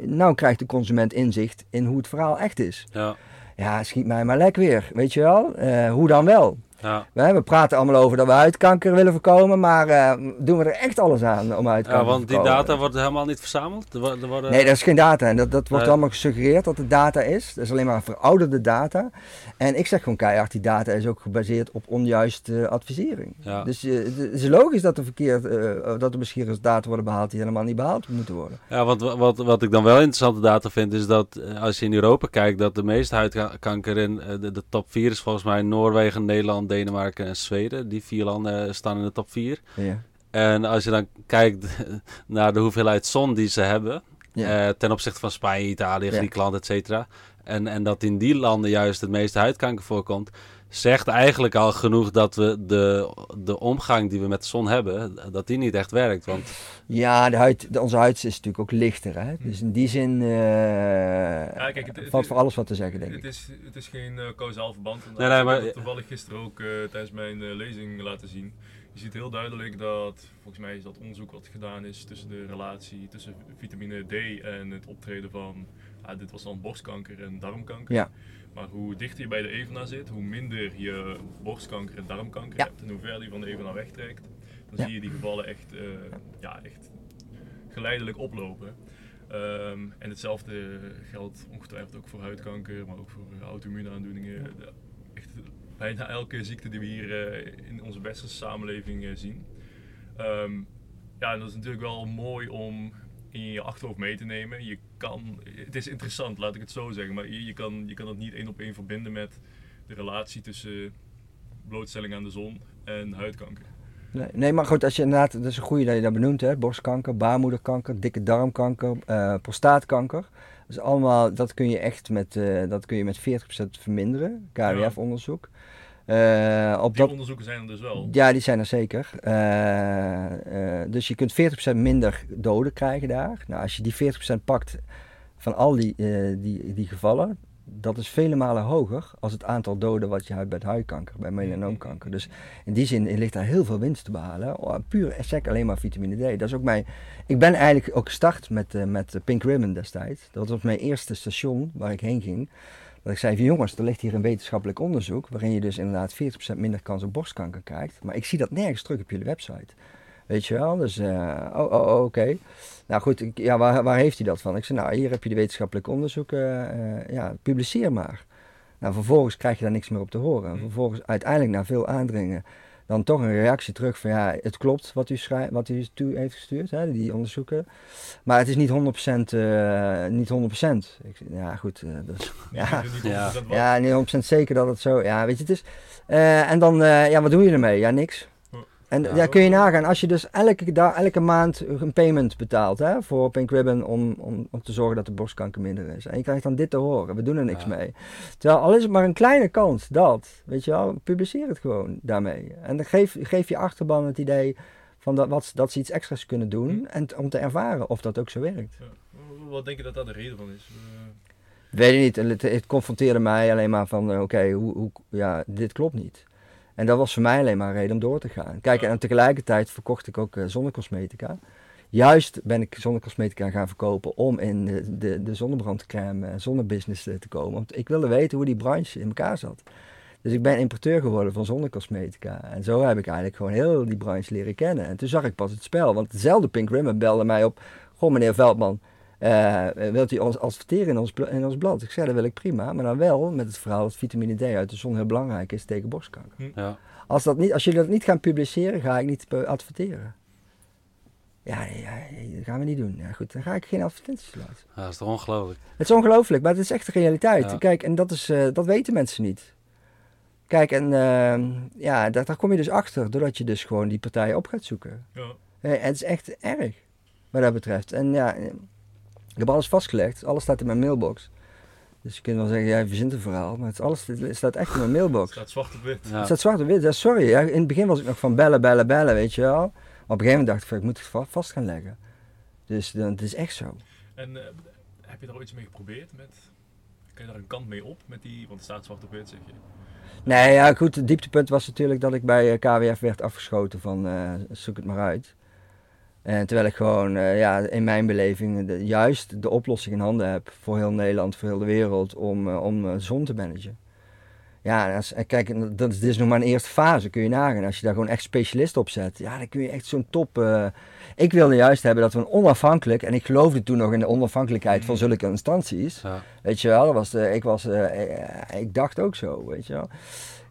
nou krijgt de consument inzicht in hoe het verhaal echt is. Ja, ja schiet mij maar lek weer, weet je wel. hoe dan wel? Ja. We, we, praten allemaal over dat we huidkanker willen voorkomen, maar uh, doen we er echt alles aan om huidkanker ja, want die data wordt helemaal niet verzameld? Er worden... Nee, dat is geen data. En dat, dat wordt allemaal gesuggereerd dat het data is. Dat is alleen maar verouderde data. En ik zeg gewoon keihard, die data is ook gebaseerd op onjuiste advisering. Ja. Dus uh, het is logisch dat er, verkeerd, uh, dat er misschien resultaten worden behaald die helemaal niet behaald moeten worden. Ja, want wat, wat ik dan wel interessante data vind, is dat als je in Europa kijkt, dat de meeste huidkanker in de, de top 4 is volgens mij Noorwegen, Nederland, Denemarken en Zweden. Die vier landen staan in de top 4. Ja. En als je dan kijkt (laughs) naar de hoeveelheid zon die ze hebben, ja. uh, ten opzichte van Spanje, Italië, Griekenland, et cetera. En, en dat in die landen juist het meeste huidkanker voorkomt, zegt eigenlijk al genoeg dat we de, de omgang die we met de zon hebben, dat die niet echt werkt. Want... Ja, de huid, de, onze huid is natuurlijk ook lichter. Hè? Dus in die zin uh, ja, kijk, het, valt voor alles wat te zeggen, denk het ik. Is, het is geen uh, kausaal verband. Nee, nee, maar... Ik toevallig gisteren ook uh, tijdens mijn lezing laten zien. Je ziet heel duidelijk dat, volgens mij is dat onderzoek wat gedaan is tussen de relatie tussen vitamine D en het optreden van, ah, dit was dan borstkanker en darmkanker. Ja. Maar hoe dichter je bij de evenaar zit, hoe minder je borstkanker en darmkanker hebt. En hoe verder je van de evenaar wegtrekt, dan zie je die gevallen echt, uh, ja, echt geleidelijk oplopen. Um, en hetzelfde geldt ongetwijfeld ook voor huidkanker, maar ook voor auto-immuunaandoeningen. Echt bijna elke ziekte die we hier uh, in onze beste samenleving zien. Um, ja, en dat is natuurlijk wel mooi om in je achterhoofd mee te nemen. Je kan, het is interessant, laat ik het zo zeggen, maar je, je kan, je kan het niet één op één verbinden met de relatie tussen blootstelling aan de zon en huidkanker. Nee, nee, maar goed, als je inderdaad, dat is een goede dat je dat benoemt, hè, borstkanker, baarmoederkanker, dikke darmkanker, uh, prostaatkanker. Dus allemaal, dat kun je echt met, uh, dat kun je met 40% verminderen, KWF-onderzoek. Uh, op die dat, onderzoeken zijn er dus wel? Ja, die zijn er zeker. Uh, uh, dus je kunt 40% minder doden krijgen daar. Nou, als je die 40% pakt van al die, die, die gevallen, dat is vele malen hoger als het aantal doden wat je hebt bij huidkanker, bij melanoomkanker. Dus in die zin ligt daar heel veel winst te behalen. Oh, puur sec alleen maar vitamine D. Dat is ook mijn, ik ben eigenlijk ook gestart met, met Pink Ribbon destijds. Dat was mijn eerste station waar ik heen ging. Dat ik zei van jongens, er ligt hier een wetenschappelijk onderzoek waarin je dus inderdaad 40% minder kans op borstkanker krijgt. Maar ik zie dat nergens terug op jullie website. Weet je wel? Dus, uh, oh, oh, oh oké. Nou goed, ja, waar, waar heeft hij dat van? Ik zei, nou hier heb je de wetenschappelijke onderzoeken, uh, ja, publiceer maar. Nou, vervolgens krijg je daar niks meer op te horen. Vervolgens, uiteindelijk na veel aandringen, dan toch een reactie terug van ja, het klopt wat u, schrijft, wat u toe heeft gestuurd, hè, die onderzoeken. Maar het is niet 100%. Uh, niet 100%. Ik, ja, goed. Uh, dus, ja, ja, ja, niet 100% zeker dat het zo. Ja, weet je, het is. Uh, en dan, ja, wat doe je ermee? Ja, niks. En ja, kun je nagaan, als je dus elke, daar, elke maand een payment betaalt hè, voor Pink Ribbon om, om, om te zorgen dat de borstkanker minder is. En je krijgt dan dit te horen, we doen er niks mee. Terwijl al is het maar een kleine kans, dat, weet je wel, publiceer het gewoon daarmee. En dan geef, geef je achterban het idee van dat, wat, dat ze iets extra's kunnen doen hm. en om te ervaren of dat ook zo werkt. Ja. Wat denk je dat dat de reden van is? Uh... Weet ik niet, het, het confronteerde mij alleen maar van, uh, oké, hoe, hoe, ja, dit klopt niet. En dat was voor mij alleen maar een reden om door te gaan. Kijk, en tegelijkertijd verkocht ik ook uh, zonnecosmetica. Juist ben ik zonnecosmetica gaan verkopen om in de, de, de zonnebrandcrème en zonnebusiness te komen. Want ik wilde weten hoe die branche in elkaar zat. Dus ik ben importeur geworden van zonnecosmetica. En zo heb ik eigenlijk gewoon heel die branche leren kennen. En toen zag ik pas het spel. Want dezelfde Pink Ribbon belde mij op. Goh meneer Veldman, uh, wilt u ons adverteren in ons, in ons blad? Ik zei, dat wil ik prima. Maar dan wel met het verhaal dat vitamine D uit de zon heel belangrijk is tegen borstkanker. Hm. Ja. Als, dat niet, als jullie dat niet gaan publiceren, ga ik niet adverteren. Ja, ja, dat gaan we niet doen. Ja, goed, dan ga ik geen advertenties laten. Ja, dat is toch ongelooflijk? Het is ongelooflijk, maar het is echt de realiteit. Kijk, en dat, is, uh, dat weten mensen niet. Kijk, en uh, ja, daar, daar, kom je dus achter, doordat je dus gewoon die partijen op gaat zoeken. Ja. En het is echt erg, wat dat betreft. En ja, ik heb alles vastgelegd, alles staat in mijn mailbox. Dus je kunt wel zeggen, jij verzint een verhaal, maar het, is alles het staat echt in mijn Het mailbox. staat zwart op wit. Ja. Het staat zwart op wit, ja, sorry. Ja, in het begin was ik nog van bellen, bellen, bellen, weet je wel. Maar op een gegeven moment dacht ik van, ik moet het va- vast gaan leggen. Dus dan, het is echt zo. En eh, heb je daar ooit iets mee geprobeerd? Met, kan je daar een kant mee op? Met die, want het staat zwart op wit, zeg je. Nee, ja, goed. Het dieptepunt was natuurlijk dat ik bij eh, KWF werd afgeschoten van eh, zoek het maar uit. En terwijl ik gewoon, eh, ja, in mijn beleving, de- juist de oplossing in handen heb voor heel Nederland, voor heel de wereld, om, eh, om eh, zon te managen. Ja, als, kijk, dat is, dit is nog maar een eerste fase, kun je nagaan. Als je daar gewoon echt specialist op zet, ja, dan kun je echt zo'n top... eh, ik wilde juist hebben dat we een onafhankelijk, en ik geloofde toen nog in de onafhankelijkheid van zulke instanties. Ja. Weet je wel, dat was de, ik, was, eh, eh, ik dacht ook zo, weet je wel.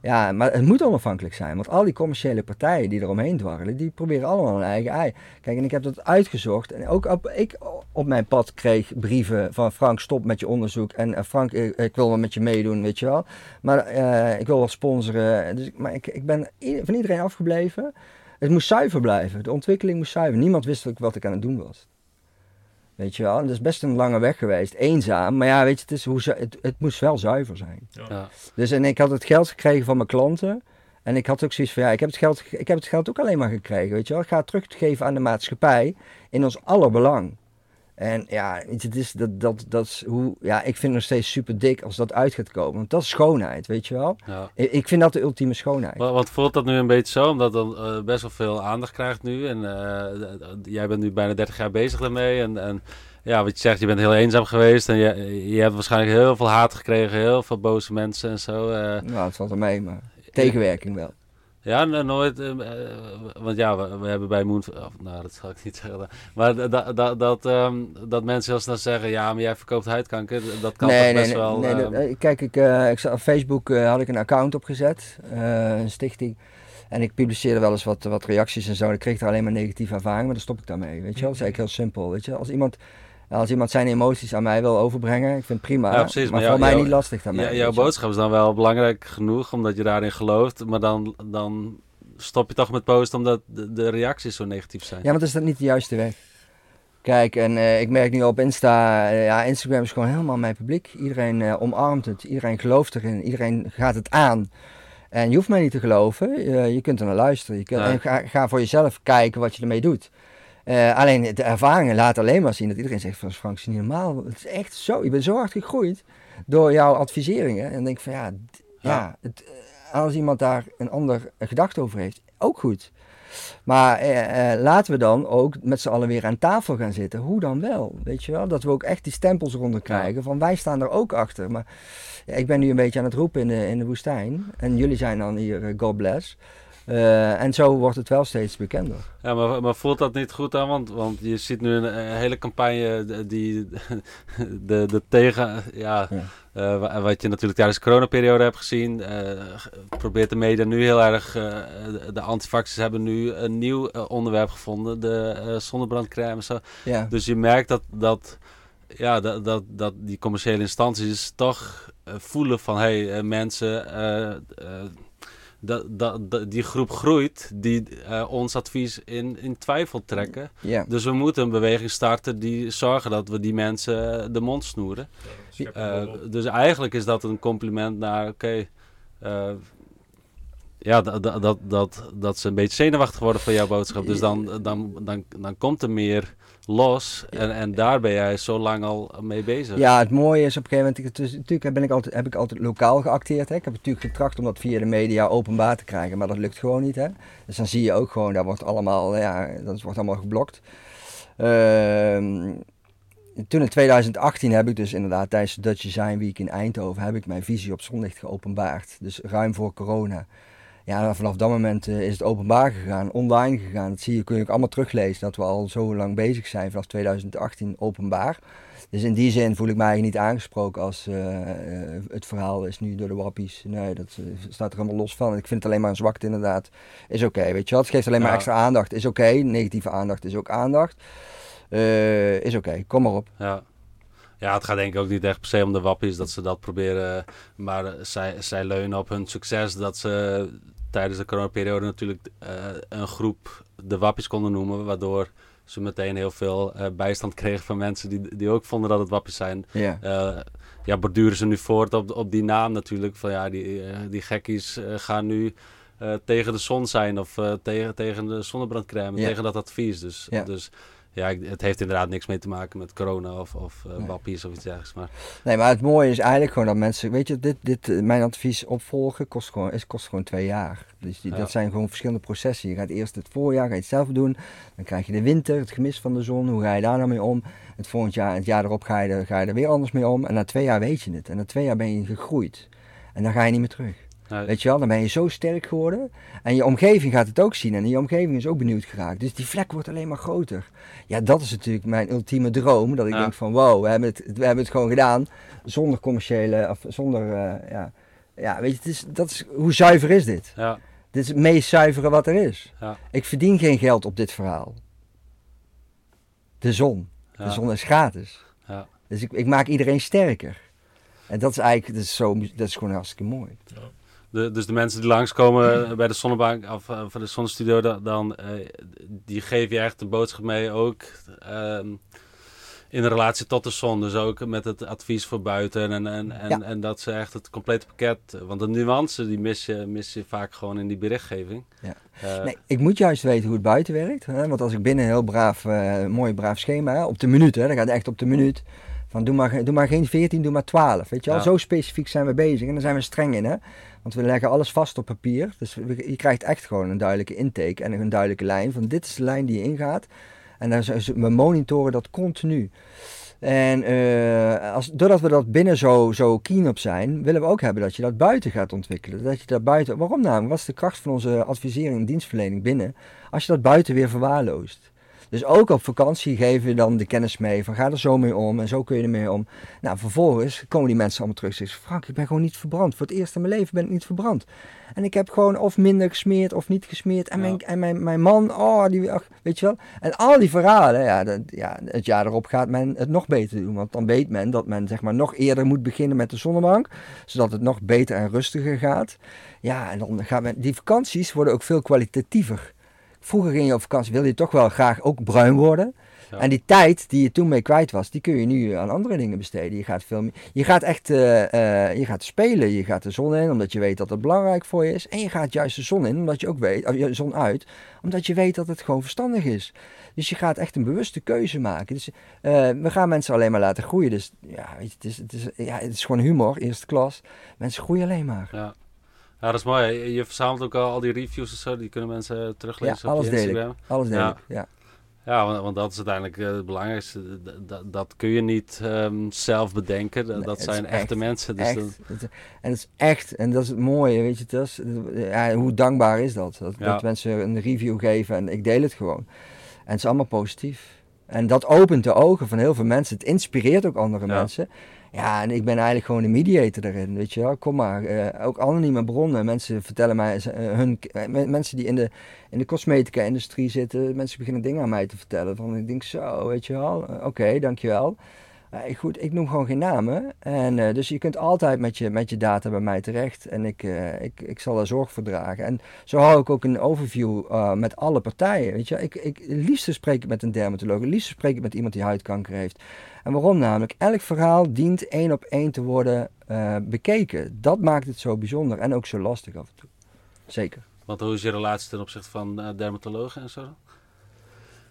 Ja, maar het moet onafhankelijk zijn, want al die commerciële partijen die eromheen dwarrelen, die proberen allemaal een eigen ei. Kijk, en ik heb dat uitgezocht en ook op, ik op mijn pad kreeg brieven van Frank, stop met je onderzoek en eh, Frank, ik, wil wel met je meedoen, weet je wel. Maar eh, ik wil wel sponsoren, dus, maar ik, ik ben van iedereen afgebleven. Het moest zuiver blijven, de ontwikkeling moest zuiver. Niemand wist wat ik aan het doen was. Weet je wel, en dat is best een lange weg geweest, eenzaam, maar ja, weet je, het, is hoe, zu- het, het moest wel zuiver zijn. Ja. Ja. Dus en ik had het geld gekregen van mijn klanten. En ik had ook zoiets van, ja, ik heb het geld, ik heb het geld ook alleen maar gekregen, weet je wel. Ik ga het teruggeven aan de maatschappij in ons aller belang. En ja, het is, dat, dat, dat is hoe, ja, ik vind het nog steeds super dik als dat uit gaat komen. Want dat is schoonheid, weet je wel. Ja. Ik, vind dat de ultieme schoonheid. Wa- Want voelt dat nu een beetje zo, omdat dan eh, best wel veel aandacht krijgt nu. En eh, jij bent nu bijna 30 jaar bezig daarmee. En, en ja, wat je zegt, je bent heel eenzaam geweest. En je, je hebt waarschijnlijk heel veel haat gekregen, heel veel boze mensen en zo. eh. Nou, het valt er mee, maar tegenwerking wel. Ja, nooit. eh, eh, want ja, we, we hebben bij Moon. nou, dat zal ik niet (laughs) zeggen. Maar dat, dat, dat, ehm, dat mensen heel snel zeggen: ja, maar jij verkoopt huidkanker. Dat kan toch best wel. nee, dat- eh, kijk, ik, ik op Facebook had ik een account opgezet, een stichting. En ik publiceerde wel eens wat, wat reacties en zo. En ik kreeg er alleen maar negatieve ervaringen, maar dan stop ik daarmee. Weet je wel, dat is eigenlijk heel simpel. Weet je? Als, iemand, als iemand zijn emoties aan mij wil overbrengen, ik vind het prima. Ja, precies, maar maar voor mij jou- niet lastig daarmee. ja, jouw boodschap is dan wel belangrijk genoeg, omdat je daarin gelooft. Maar dan, dan stop je toch met posten omdat de, de reacties zo negatief zijn. Ja, maar is dat niet de juiste weg? Kijk, en eh, ik merk nu op Insta, eh, ja, Instagram is gewoon helemaal mijn publiek. Iedereen eh, omarmt het, iedereen gelooft erin, iedereen gaat het aan. En je hoeft mij niet te geloven, je, je kunt er naar luisteren. Je kunt, en ga, ga voor jezelf kijken wat je ermee doet. Eh, alleen de ervaringen laten alleen maar zien dat iedereen zegt van Frank, is niet normaal. Het is echt zo, je bent zo hard gegroeid door jouw adviseringen. En dan denk ik van ja, ja. Het, eh, als iemand daar een ander gedachte over heeft, ook goed. Maar eh, laten we dan ook met z'n allen weer aan tafel gaan zitten. Hoe dan wel? Weet je wel? Dat we ook echt die stempels eronder krijgen. Van wij staan er ook achter. Maar ja, ik ben nu een beetje aan het roepen in de, in de woestijn. En jullie zijn dan hier, God bless. Eh, en zo wordt het wel steeds bekender. Ja, maar, maar voelt dat niet goed aan? Want, want je ziet nu een, eh, hele campagne d- die (laughs) de, de tegen... Ja, Ja. eh, wa- wat je natuurlijk tijdens de coronaperiode hebt gezien. eh, probeert de media nu heel erg... eh, de- antivaxers hebben nu een nieuw eh, onderwerp gevonden. De eh, zonnebrandcrème en zo. Ja. Dus je merkt dat, dat, ja, dat, dat, dat die commerciële instanties toch eh, voelen van... Hé, hey, eh, mensen... eh, eh, dat, dat, dat- die groep groeit die eh, ons advies in, in twijfel trekken. ja. Dus we moeten een beweging starten die zorgen dat we die mensen de mond snoeren. Eh, dus eigenlijk is dat een compliment naar, oké, eh, ja, dat, dat, dat, dat, ze een beetje zenuwachtig worden voor jouw boodschap. Dus dan, dan, dan, dan komt er meer los en, en daar ben jij zo lang al mee bezig. Ja, het mooie is op een gegeven moment, natuurlijk ben ik altijd, heb ik altijd lokaal geacteerd. Hè. Ik heb natuurlijk getracht om dat via de media openbaar te krijgen, maar dat lukt gewoon niet. Hè. Dus dan zie je ook gewoon, dat wordt allemaal, ja, dat wordt allemaal geblokt. Ehm, toen in 2018 heb ik dus inderdaad tijdens de Dutch Design Week in Eindhoven, heb ik mijn visie op zonlicht geopenbaard. Dus ruim voor corona. Ja, vanaf dat moment eh, is het openbaar gegaan, online gegaan. Dat zie je, kun je ook allemaal teruglezen, dat we al zo lang bezig zijn, vanaf 2018 openbaar. Dus in die zin voel ik mij eigenlijk niet aangesproken als eh, eh, het verhaal is nu door de wappies. Nee, dat staat er helemaal los van. Ik vind het alleen maar een zwakte inderdaad. Is oké, weet je wat? Het geeft alleen maar Ja. extra aandacht. Is oké. Negatieve aandacht is ook aandacht. Is oké, kom maar op. Ja. Ja, het gaat denk ik ook niet echt per se om de wappies dat ze dat proberen. Maar zij, zij leunen op hun succes dat ze tijdens de coronaperiode natuurlijk eh, een groep de wappies konden noemen. Waardoor ze meteen heel veel eh, bijstand kregen van mensen die, die ook vonden dat het wappies zijn. Ja. Eh, ja, borduren ze nu voort op, op die naam natuurlijk. Van ja, die, die gekkies gaan nu tegen de zon zijn of tegen, tegen de zonnebrandcrème, Ja. tegen dat advies. Dus Ja. dus ja, het heeft inderdaad niks mee te maken met corona of, of eh Nee. wappies of iets dergelijks. Maar Nee, maar het mooie is eigenlijk gewoon dat mensen, weet je, dit, dit, eh, mijn advies opvolgen kost gewoon, is, kost gewoon twee jaar. Dus die, Ja. dat zijn gewoon verschillende processen. Je gaat eerst het voorjaar, ga je het zelf doen. Dan krijg je de winter, het gemis van de zon. Hoe ga je daar nou mee om? Het volgend jaar, het jaar erop ga je, er, ga je er weer anders mee om. En na twee jaar weet je het. En na twee jaar ben je gegroeid. En dan ga je niet meer terug. Weet je wel, dan ben je zo sterk geworden. En je omgeving gaat het ook zien. En je omgeving is ook benieuwd geraakt. Dus die vlek wordt alleen maar groter. Ja, dat is natuurlijk mijn ultieme droom. Dat ik Ja. denk van wow, we hebben, het, we hebben het gewoon gedaan. Zonder commerciële, of zonder, eh, ja. Ja, weet je, het is, dat is, hoe zuiver is dit? ja, Dit is het meest zuivere wat er is. Ja. Ik verdien geen geld op dit verhaal. De zon. ja, De zon is gratis. ja. Dus ik, ik maak iedereen sterker. En dat is eigenlijk, dat is, zo, dat is gewoon hartstikke mooi. De, dus de mensen die langskomen bij de zonnebank of eh, van de zonnestudio, dan, dan eh, die geven je echt de boodschap mee ook ehm, in relatie tot de zon. Dus ook met het advies voor buiten en, en, en, Ja. en dat ze echt het complete pakket. Want de nuance die mis je, mis je vaak gewoon in die berichtgeving. Ja. Eh, Nee, ik moet juist weten hoe het buiten werkt. Hè? Want als ik binnen een heel braaf, mooi braaf schema, op de minuut, hè, dan gaat het echt op de minuut. Van doe maar, doe maar geen 14, doe maar 12. Weet je wel? Ja. Zo specifiek zijn we bezig en daar zijn we streng in. Hè? Want we leggen alles vast op papier. Dus je krijgt echt gewoon een duidelijke intake en een duidelijke lijn. Van dit is de lijn die je ingaat. En we monitoren dat continu. En eh, als, doordat we dat binnen zo, zo keen op zijn, willen we ook hebben dat je dat buiten gaat ontwikkelen. Dat je dat buiten, waarom namelijk? Wat is de kracht van onze advisering en dienstverlening binnen? Als je dat buiten weer verwaarloost. Dus ook op vakantie geven we dan de kennis mee van ga er zo mee om en zo kun je ermee om. Nou, vervolgens komen die mensen allemaal terug en zeggen Frank, ik ben gewoon niet verbrand. Voor het eerst in mijn leven ben ik niet verbrand. En ik heb gewoon of minder gesmeerd of niet gesmeerd. En, Ja. mijn, en mijn, mijn man, oh, die, ach, weet je wel. En al die verhalen, ja, dat, ja, het jaar erop gaat men het nog beter doen. Want dan weet men dat men zeg maar nog eerder moet beginnen met de zonnebank. Zodat het nog beter en rustiger gaat. Ja, en dan gaat men, die vakanties worden ook veel kwalitatiever. Vroeger ging je op vakantie, wilde je toch wel graag ook bruin worden. Ja. En die tijd die je toen mee kwijt was, die kun je nu aan andere dingen besteden. Je gaat, veel je gaat echt eh, eh, je gaat spelen, je gaat de zon in, omdat je weet dat het belangrijk voor je is. En je gaat juist de zon in, omdat je ook weet, of de zon uit, omdat je weet dat het gewoon verstandig is. Dus je gaat echt een bewuste keuze maken. Dus, eh, we gaan mensen alleen maar laten groeien. Dus ja, weet je, het, is, het, is, ja, het is gewoon humor, eerste klas. Mensen groeien alleen maar. ja. Ja, dat is mooi. Je, verzamelt ook al, al die reviews en zo, die kunnen mensen Ja, teruglezen op deel ik. Instagram. Alles deel Ja. ja. Ja, want, want dat is uiteindelijk eh, het belangrijkste. D- d- dat kun je niet ehm, zelf bedenken. Dat, Nee, dat zijn echte echt- mensen. Dus echt. dat- en het is echt, en dat is het mooie, weet je, dat is, ja, hoe dankbaar is dat? Dat, Ja. dat mensen een review geven en ik deel het gewoon. En het is allemaal positief. En dat opent de ogen van heel veel mensen. Het inspireert ook andere Ja. mensen. Ja, en ik ben eigenlijk gewoon de mediator daarin, weet je wel. Kom maar, eh, ook anonieme bronnen. Mensen vertellen mij, eh, hun, eh, mensen die in de, in de cosmetica-industrie zitten, mensen beginnen dingen aan mij te vertellen. Van ik denk zo, weet je wel, oké, dankjewel. Eh, goed, ik noem gewoon geen namen. En, dus je kunt altijd met je, met je data bij mij terecht. En ik, ik, ik zal daar zorg voor dragen. En zo hou ik ook een overview met alle partijen. Weet je? Ik, ik, het liefste spreek ik met een dermatoloog. Het liefste spreek ik met iemand die huidkanker heeft. En waarom namelijk? Elk verhaal dient één op één te worden eh, bekeken. Dat maakt het zo bijzonder en ook zo lastig af en toe. Zeker. Want hoe is je relatie ten opzichte van eh, dermatologen en zo?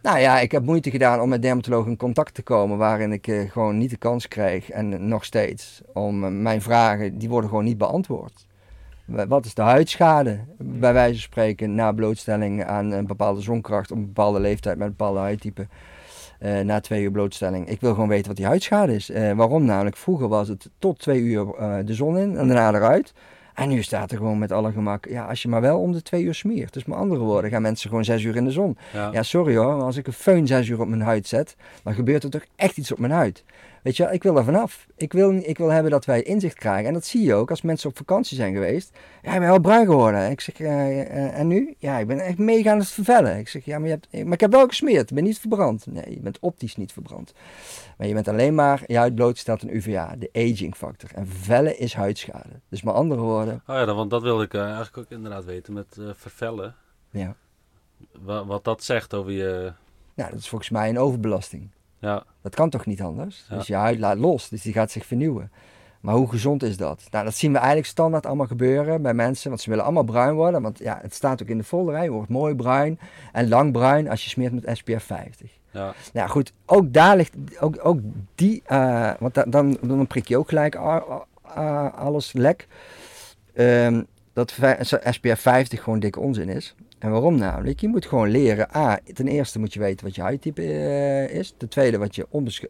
Nou ja, ik heb moeite gedaan om met dermatologen in contact te komen waarin ik eh, gewoon niet de kans krijg, en nog steeds, om mijn vragen, die worden gewoon niet beantwoord. Wa- Wat is de huidschade, bij wijze van spreken, na blootstelling aan een bepaalde zonkracht op een bepaalde leeftijd met een bepaalde huidtype, eh, na twee uur blootstelling. Ik wil gewoon weten wat die huidschade is. Eh, waarom namelijk? Vroeger was het tot twee uur eh, de zon in en daarna eruit. En nu staat er gewoon met alle gemak, ja, als je maar wel om de twee uur smeert. Dus met andere woorden, gaan mensen gewoon zes uur in de zon. Ja, Ja, sorry hoor, maar als ik een föhn zes uur op mijn huid zet, dan gebeurt er toch echt iets op mijn huid. Weet je, wel, ik wil er vanaf. Ik wil, ik wil hebben dat wij inzicht krijgen. En dat zie je ook als mensen op vakantie zijn geweest. Ja, ik ben wel bruin geworden. Ik zeg, eh, eh, en nu? Ja, ik ben echt mega aan het vervellen. Ik zeg, ja, maar, je hebt, maar ik heb wel gesmeerd. Ik ben niet verbrand. Nee, je bent optisch niet verbrand. Maar je bent alleen maar, je huid blootgesteld aan UVA, de aging factor. En vervellen is huidschade. Dus met andere woorden, oh ja want dat wilde ik eh, eigenlijk ook inderdaad weten met eh, vervellen. ja. Wa- wat dat zegt over je. Nou, dat is volgens mij een overbelasting. Ja, Dat kan toch niet anders? Ja. Dus je huid laat los, dus die gaat zich vernieuwen. Maar hoe gezond is dat? Nou, dat zien we eigenlijk standaard allemaal gebeuren bij mensen. Want ze willen allemaal bruin worden. Want ja, het staat ook in de folder. Je wordt mooi bruin en lang bruin als je smeert met SPF 50. Ja. Nou goed, ook daar ligt, ook, ook die, uh, want da, dan, dan prik je ook gelijk alles lek. Um, dat SPF 50 gewoon dikke onzin is. En waarom namelijk? Je moet gewoon leren, A, ten eerste moet je weten wat je huidtype uh, is. Ten tweede wat je onbesch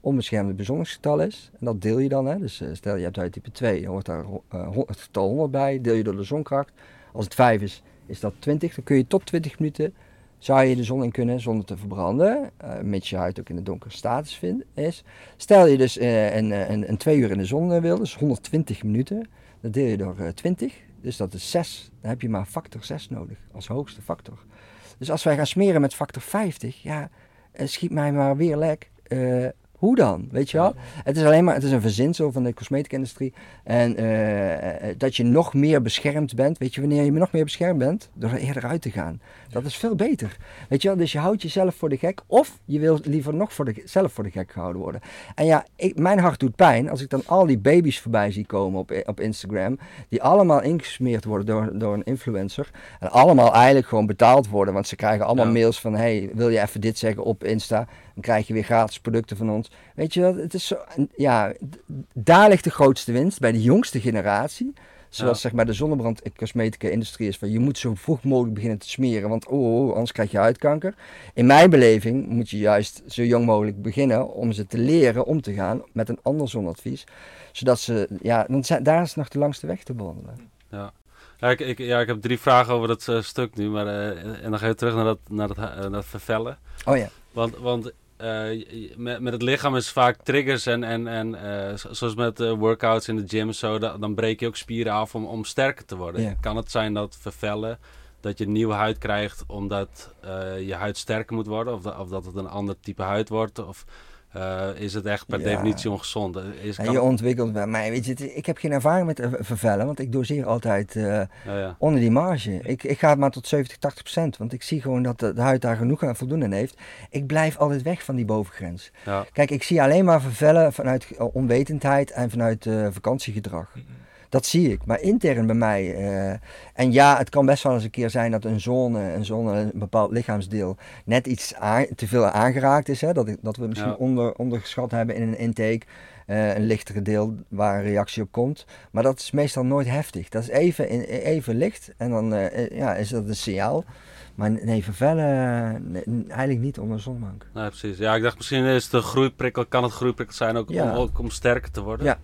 onbeschermde bezondigingsgetal is. En dat deel je dan. Hè? Dus uh, stel je hebt huidtype 2, dan hoort daar uh, het getal 100 bij. Deel je door de zonkracht. Als het 5 is, is dat 20. Dan kun je tot 20 minuten zou je de zon in kunnen zonder te verbranden, mits je huid ook in de donkere status is. Stel je dus een, een, een, twee uur in de zon wil, dus 120 minuten, dan deel je door uh, 20, dus dat is 6. Dan heb je maar factor 6 nodig als hoogste factor. Dus als wij gaan smeren met factor 50, ja, schiet mij maar weer lek. Hoe dan? Weet je wel? Het is alleen maar, het is een verzinsel van de cosmetica-industrie. En uh, dat je nog meer beschermd bent. Weet je wanneer je nog meer beschermd bent? Door er eerder uit te gaan. Dat is veel beter. Weet je wel? Dus je houdt jezelf voor de gek. Of je wil liever nog voor de, zelf voor de gek gehouden worden. En ja, ik, mijn hart doet pijn als ik dan al die baby's voorbij zie komen op, op Instagram. Die allemaal ingesmeerd worden door, door een influencer. En allemaal eigenlijk gewoon betaald worden. Want ze krijgen allemaal ja. mails van: hey, wil je even dit zeggen op Insta? Dan krijg je weer gratis producten van ons. Weet je wel, het is zo, ja, daar ligt de grootste winst bij de jongste generatie. Zoals zeg maar de zonnebrand cosmetica industrie is van je moet zo vroeg mogelijk beginnen te smeren, want oh, oh, anders krijg je huidkanker. In mijn beleving moet je juist zo jong mogelijk beginnen om ze te leren om te gaan met een ander zonadvies. Zodat ze, ja, dan zijn, daar is nog de langste weg te bewandelen. Ja. Ja ik, ik, ja, ik heb drie vragen over dat uh, stuk nu, maar uh, en dan ga je terug naar dat, naar dat, uh, naar dat vervellen. Oh ja. Want, want uh, met, met het lichaam is vaak triggers en, en, en uh, zoals met uh, workouts in de gym zo, da, dan breek je ook spieren af om, om sterker te worden. Yeah. Kan het zijn dat vervellen, dat je nieuwe huid krijgt omdat je huid sterker moet worden of, da, of dat het een ander type huid wordt? Of, uh, is het echt per ja. definitie ongezond. Is, en je ontwikkelt bij mij, weet je, ik heb geen ervaring met vervellen, want ik doseer altijd uh, ja. onder die marge. Ik, ik ga maar tot 70, 80 procent, want ik zie gewoon dat de, de, huid daar genoeg aan voldoen aan heeft. Ik blijf altijd weg van die bovengrens. Kijk, ik zie alleen maar vervellen vanuit onwetendheid en vanuit uh, vakantiegedrag. Dat zie ik. Maar intern bij mij. Uh, en ja, het kan best wel eens een keer zijn dat een zone, een, zone, een bepaald lichaamsdeel net iets aan, te veel aangeraakt is. Hè? Dat, dat we misschien ja. onder, ondergeschat hebben in een intake. Uh, een lichtere deel waar een reactie op komt. Maar dat is meestal nooit heftig. Dat is even, in, even licht en dan uh, ja, is dat een signaal. Maar nee, vervellen nee, eigenlijk niet onder zonbank. Nee, precies. Ja, ik dacht misschien is het een groeiprikkel, kan het groeiprikkel zijn ook, ja. om, ook om sterker te worden. Ja.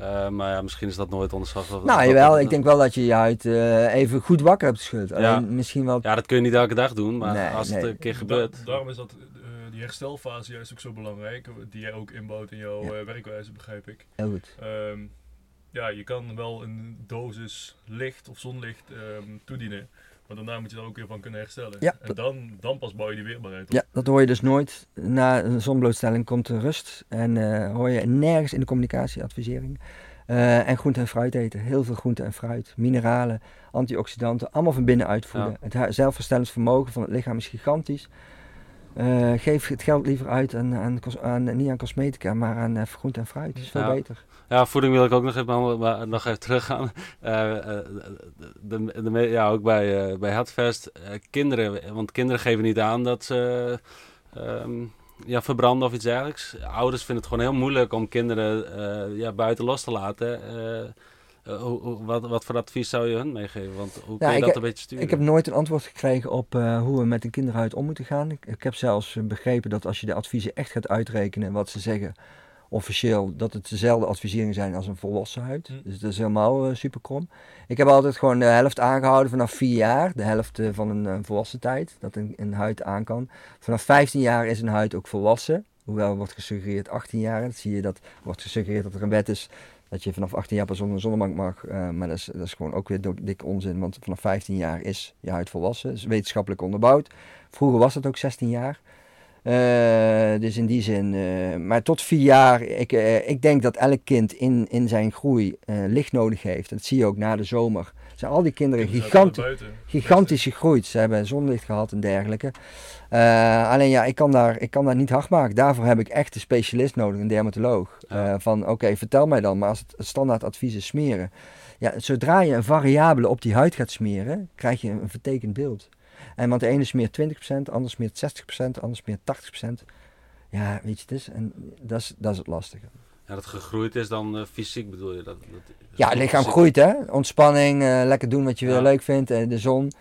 Uh, maar ja, misschien is dat nooit onderschat. Nou, jawel. Ik denk wel dat je je huid uh, even goed wakker hebt geschud. Ja. misschien wel... ja, dat kun je niet elke dag doen, maar nee, als nee. het een keer gebeurt... Da daarom is dat, uh, die herstelfase juist ook zo belangrijk, die jij ook inbouwt in jouw ja. werkwijze, begrijp ik. Heel goed. Um, ja, je kan wel een dosis licht of zonlicht um, toedienen. Maar daarna moet je er ook weer van kunnen herstellen. Ja, en dan, dan pas bouw je die weerbaarheid op. Ja, dat hoor je dus nooit. Na een zonblootstelling komt er rust. En uh, hoor je nergens in de communicatieadvisering. Uh, en groente en fruit eten. Heel veel groente en fruit. Mineralen, antioxidanten. Allemaal van binnenuit voeden. Ja. Het zelfverstellend vermogen van het lichaam is gigantisch. Uh, geef het geld liever uit aan, aan, aan, niet aan cosmetica, maar aan uh, groente en fruit. Dat is veel ja. beter. Ja, voeding wil ik ook nog even, maar, nog even teruggaan. Uh, (laughs) de, de, ja, ook bij, bij Headfest. kinderen, want kinderen geven niet aan dat ze um, ja, verbranden of iets dergelijks. Ouders vinden het gewoon heel moeilijk om kinderen ja, buiten los te laten. Uh, hoe, wat, wat, voor advies zou je hun meegeven? Want hoe kun je dat een beetje sturen? Ik heb nooit een antwoord gekregen op uh, hoe we met een kinderhuid om moeten gaan. Ik, ik, heb zelfs begrepen dat als je de adviezen echt gaat uitrekenen wat ze zeggen, officieel, dat het dezelfde adviseringen zijn als een volwassen huid. Mm. Dus dat is helemaal uh, super krom. Ik heb altijd gewoon de helft aangehouden vanaf 4 jaar, de helft van een volwassen tijd, dat een, een huid aan kan. Vanaf 15 jaar is een huid ook volwassen. Hoewel wordt gesuggereerd 18 jaar. Dat zie je dat wordt gesuggereerd dat er een wet is dat je vanaf 18 jaar pas onder een zonnebank mag. Uh, maar dat is, dat is gewoon ook weer dik onzin, want vanaf 15 jaar is je huid volwassen. is wetenschappelijk onderbouwd. Vroeger was het ook 16 jaar. Uh, dus in die zin, uh, maar tot vier jaar, ik, ik denk dat elk kind in, in zijn groei licht nodig heeft. Dat zie je ook na de zomer. Zijn al die kinderen gigantisch, gigantisch gegroeid. Ze hebben zonlicht gehad en dergelijke. Eh, alleen ja, ik kan, daar, ik kan daar niet hard maken. Daarvoor heb ik echt een specialist nodig, een dermatoloog. Ja. Eh, van oké, vertel mij dan, maar als het, het standaard advies is smeren. Ja, zodra je een variabele op die huid gaat smeren, krijg je een vertekend beeld. En want de ene smeert 20%, de ander smeert 60%, de ander smeert 80%. Ja, weet je, het is, en dat, is, dat is het lastige. Ja, dat gegroeid is dan eh, fysiek bedoel je? Dat, dat, Ja, het lichaam fysiek- groeit hè. Ontspanning, eh, lekker doen wat je Ja. weer leuk vindt, eh, de zon.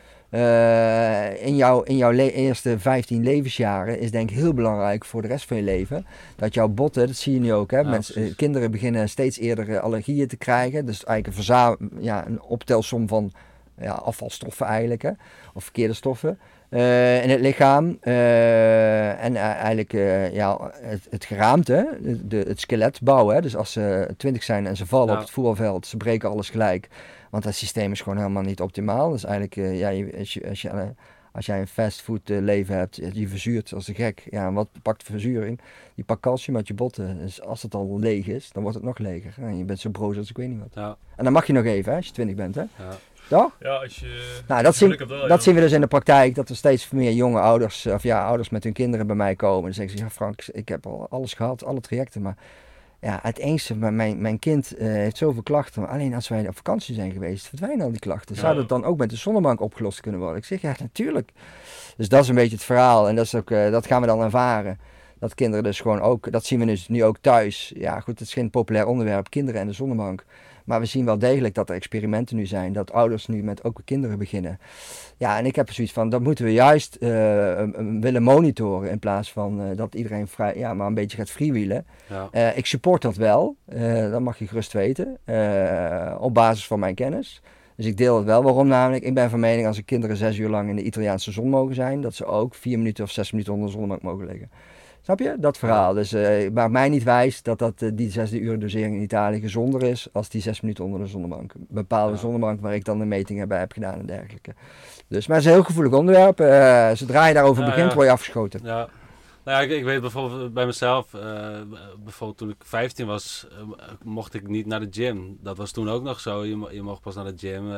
In jouw, in jouw eerste 15 levensjaren is denk ik heel belangrijk voor de rest van je leven. Dat jouw botten, dat zie je nu ook hè. Ja, Mensen, precies. kinderen beginnen steeds eerder allergieën te krijgen. Dus eigenlijk een, ja, een optelsom van ja, afvalstoffen eigenlijk hè. Of verkeerde stoffen. Eh, in het lichaam. eh, en eh, eigenlijk ja, het, het geraamte, de, het skelet bouwen. Hè? Dus als ze 20 zijn en ze vallen op het voetbalveld, ze breken alles gelijk. Want dat systeem is gewoon helemaal niet optimaal. Dus eigenlijk, ja, als, je, als, je, als jij een fastfood leven hebt, je- je verzuurt als een gek. Ja, en wat pakt verzuring? Je pakt calcium uit je botten. Dus als het al leeg is, dan wordt het nog leger. En je bent zo broos als ik weet niet wat. Ja, En dan mag je nog even, hè, als je 20 bent, hè? ja. Toch? Ja, als je... Nou, dat, zien, geluk hebt wel, dat ja. zien we dus in de praktijk, dat er steeds meer jonge ouders, of ja, ouders met hun kinderen bij mij komen. Dan zeggen ze, ja Frank, ik heb al alles gehad, alle trajecten, maar ja, het enige, mijn, mijn kind eh, heeft zoveel klachten, maar alleen als wij op vakantie zijn geweest, verdwijnen al die klachten. Zou dat dan ook met de zonnebank opgelost kunnen worden? Ik zeg, ja, natuurlijk. Dus dat is een beetje het verhaal en dat, is ook, eh, dat gaan we dan ervaren. Dat kinderen dus gewoon ook, dat zien we dus nu ook thuis. Ja, goed, het is geen populair onderwerp, kinderen en de zonnebank. Maar we zien wel degelijk dat er experimenten nu zijn, dat ouders nu met ook kinderen beginnen. Ja, en ik heb er zoiets van, dat moeten we juist eh, willen monitoren in plaats van eh, dat iedereen vrij, ja, maar een beetje gaat freewheelen. ja. Eh, ik support dat wel, dat mag je gerust weten, op basis van mijn kennis. Dus ik deel het wel. Waarom namelijk? Ik ben van mening als de kinderen zes uur lang in de Italiaanse zon mogen zijn, dat ze ook vier minuten of zes minuten onder de zonnebank mogen liggen. Snap je? Dat verhaal. Dus maakt mij niet wijs dat, dat eh, die zesde uur dosering in Italië gezonder is als die zes minuten onder de zonnebank. Een bepaalde Ja. zonnebank waar ik dan de metingen bij heb gedaan en dergelijke. Dus, maar het is een heel gevoelig onderwerp. Eh, zodra je daarover Ja, begint, ja. word je afgeschoten. Ja. Nou ja, ik, ik weet bijvoorbeeld bij mezelf, bijvoorbeeld toen ik 15 was, mocht ik niet naar de gym. Dat was toen ook nog zo. Je, je mocht pas naar de gym,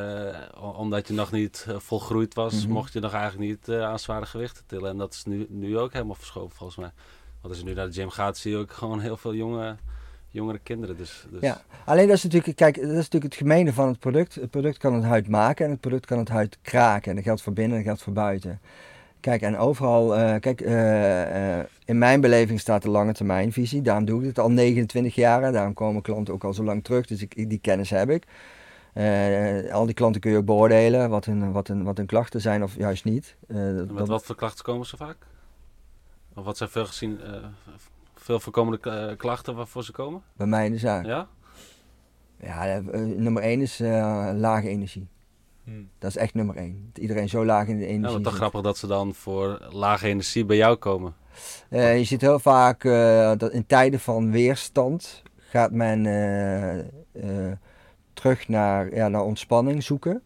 omdat je nog niet volgroeid was, Mhm. mocht je nog eigenlijk niet aan zware gewichten tillen. En dat is nu, nu ook helemaal verschoven volgens mij. Want als je nu naar de gym gaat, zie je ook gewoon heel veel jonge, jongere kinderen. Dus, dus Ja. Alleen dat is natuurlijk, kijk, dat is natuurlijk het gemene van het product. Het product kan het huid maken en het product kan het huid kraken. En dat geldt voor binnen en dat geldt voor buiten. Kijk, en overal, eh, kijk, eh, eh, in mijn beleving staat de lange termijnvisie. Daarom doe ik het al 29 jaar. Daarom komen klanten ook al zo lang terug. Dus ik, die kennis heb ik. Al die klanten kun je ook beoordelen wat hun, wat hun, wat hun klachten zijn of juist niet. Dat- wat voor klachten komen ze vaak? Of wat zijn veel gezien, eh, veel voorkomende eh, klachten waarvoor ze komen? bij mij in de zaak. Ja? Ja, eh, nummer 1 is eh, lage energie. Hm. Dat is echt nummer 1. Dat iedereen zo laag in de energie Ja, wat toch zit. grappig dat ze dan voor lage energie bij jou komen. Eh, je ziet heel vaak eh, dat in tijden van weerstand gaat men eh, eh, terug naar, ja, naar ontspanning zoeken.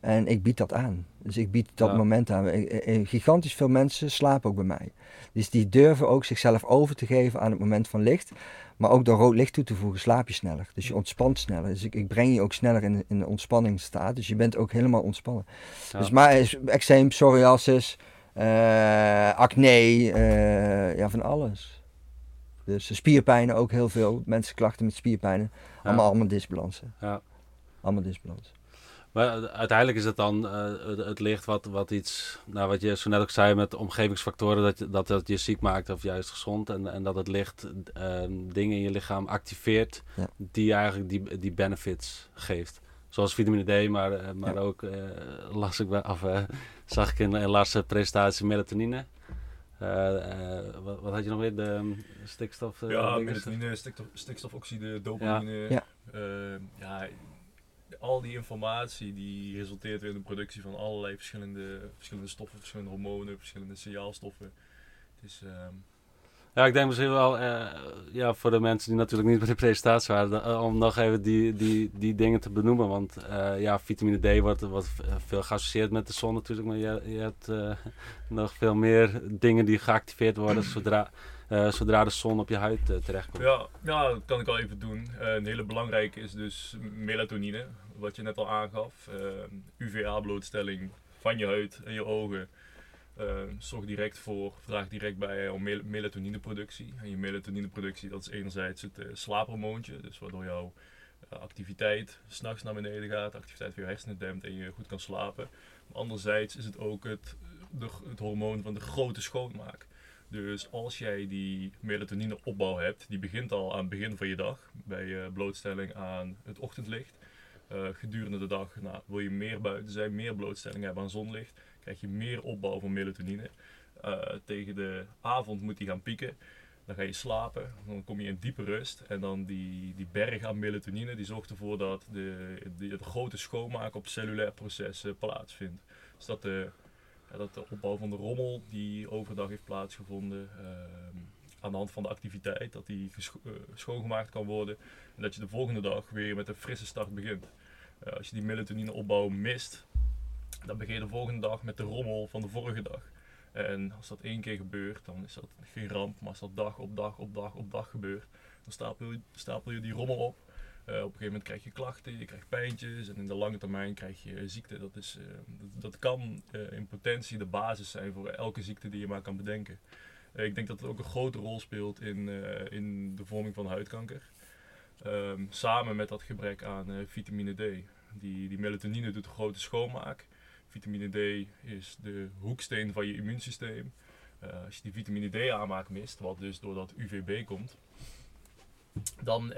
En ik bied dat aan. Dus ik bied dat Ja. moment aan. Ik- gigantisch veel mensen slapen ook bij mij. Dus die durven ook zichzelf over te geven aan het moment van licht. Maar ook door rood licht toe te voegen slaap je sneller. Dus je ontspant sneller. Dus ik, ik breng je ook sneller in, in de ontspanningsstaat. Dus je bent ook helemaal ontspannen. Ja. Dus maar eczeem, psoriasis, eh, acne, eh, ja van alles. Dus spierpijnen ook heel veel. Mensen klachten met spierpijnen. Allemaal, allemaal disbalansen. Ja. Allemaal disbalans. Maar uiteindelijk is het dan eh, het, licht wat, wat iets, nou wat je zo net ook zei met omgevingsfactoren, dat, je- dat het je ziek maakt of juist gezond. En, en dat het licht eh, dingen in je lichaam activeert Ja. die eigenlijk die, die benefits geeft. Zoals vitamine D, maar, eh, maar Ja. ook eh, las ik bij, of, eh, zag ik in, in Lars' presentatie melatonine. Eh, eh, wat, wat had je nog weer? De um, stikstof? eh, Ja, melatonine, stikstof, stikstofoxide, dopamine. Ja. Ehm, ja, al die informatie die resulteert weer in de productie van allerlei verschillende, verschillende stoffen, verschillende hormonen, verschillende signaalstoffen. Het is, ehm, Ja, ik denk misschien wel, eh, ja, voor de mensen die natuurlijk niet bij de presentatie waren, eh, om nog even die, die, die dingen te benoemen. Want eh, ja, vitamine D wordt, wordt veel geassocieerd met de zon natuurlijk, maar je, je hebt (laughs) nog veel meer dingen die geactiveerd worden zodra, zodra de zon op je huid terechtkomt. ja, ja, dat kan ik al even doen. Een hele belangrijke is dus melatonine. Wat je net al aangaf. UVA-blootstelling van je huid en je ogen. zorg direct voor, vraag direct bij om melatonineproductie. En je melatonineproductie, dat is enerzijds het slaaphormoontje, dus waardoor jouw activiteit s'nachts naar beneden gaat, activiteit van je hersenen dempt en je goed kan slapen. anderzijds is het ook het, de, het hormoon van de grote schoonmaak. Dus als jij die melatonine opbouw hebt, die begint al aan het begin van je dag, bij blootstelling aan het ochtendlicht. Uh, gedurende de dag nou, wil je meer buiten zijn, meer blootstelling hebben aan zonlicht, krijg je meer opbouw van melatonine. Uh, tegen de avond moet die gaan pieken. Dan ga je slapen, dan kom je in diepe rust. En dan die, die berg aan melatonine, die zorgt ervoor dat de, de, de grote schoonmaak op cellulair proces plaatsvindt. Dus dat de, dat de opbouw van de rommel die overdag heeft plaatsgevonden, ehm, aan de hand van de activiteit, dat die uh, schoongemaakt kan worden. En dat je de volgende dag weer met een frisse start begint. Uh, als je die melatonine opbouw mist, dan begin je de volgende dag met de rommel van de vorige dag. En als dat één keer gebeurt, dan is dat geen ramp. Maar als dat dag op dag op dag op dag gebeurt, dan stapel je, stapel je die rommel op. Uh, op een gegeven moment krijg je klachten, je krijgt pijntjes en in de lange termijn krijg je ziekte. Dat, is, uh, dat, dat, kan in potentie de basis zijn voor elke ziekte die je maar kan bedenken. ik denk dat het ook een grote rol speelt in, in de vorming van huidkanker. Um, samen met dat gebrek aan vitamine D. Die, die melatonine doet een grote schoonmaak. Vitamine D is de hoeksteen van je immuunsysteem. Uh, als je die vitamine D aanmaak mist, wat dus door dat UVB komt, dan, uh,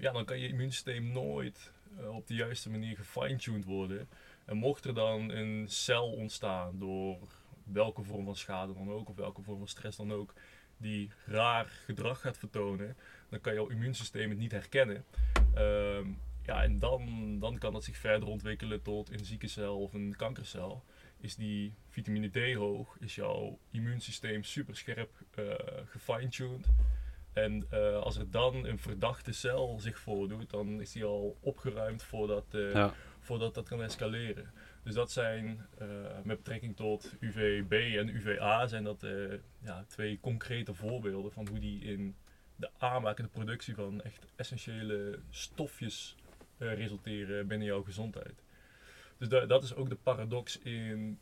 ja, dan kan je immuunsysteem nooit uh, op de juiste manier gefine-tuned worden. En mocht er dan een cel ontstaan door welke vorm van schade dan ook, of welke vorm van stress dan ook, die raar gedrag gaat vertonen, dan kan jouw immuunsysteem het niet herkennen. Ehm, ja, en dan, dan kan het zich verder ontwikkelen tot een zieke cel of een kankercel. Is die vitamine D hoog, is jouw immuunsysteem super scherp uh, gefine-tuned. En uh, als er dan een verdachte cel zich voordoet, dan is die al opgeruimd voordat, uh, ja. voordat dat kan escaleren. Dus dat zijn uh, met betrekking tot UVB en UVA zijn dat ja, twee concrete voorbeelden van hoe die in de aanmaak en de productie van echt essentiële stofjes resulteren binnen jouw gezondheid. Dus da dat is ook de paradox in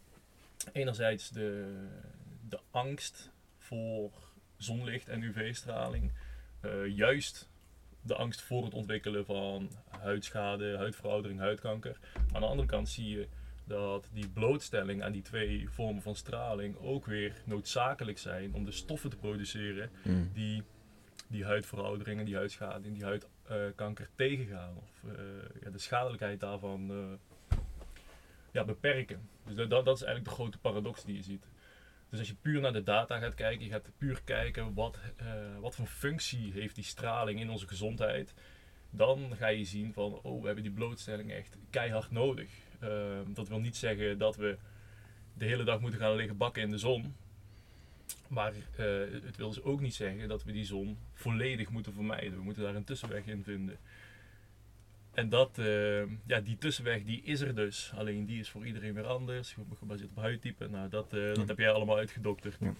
enerzijds de, de angst voor zonlicht en UV-straling. Uh, juist de angst voor het ontwikkelen van huidschade, huidveroudering, huidkanker. Maar aan de andere kant zie je dat die blootstelling aan die twee vormen van straling ook weer noodzakelijk zijn om de stoffen te produceren mm. die die huidveroudering en die huidschade en die huidkanker tegengaan. Of uh, ja, de schadelijkheid daarvan uh, ja, beperken. Dus dat, dat is eigenlijk de grote paradox die je ziet. Dus als je puur naar de data gaat kijken, je gaat puur kijken wat, wat voor functie heeft die straling in onze gezondheid. Dan ga je zien van, oh, we hebben die blootstelling echt keihard nodig. dat wil niet zeggen dat we de hele dag moeten gaan liggen bakken in de zon. Maar uh, het wil dus ook niet zeggen dat we die zon volledig moeten vermijden. We moeten daar een tussenweg in vinden. En dat, uh, ja, die tussenweg die is er dus. Alleen die is voor iedereen weer anders, gebaseerd op huidtype. Nou, dat, uh, dat heb jij allemaal uitgedokterd. Ja.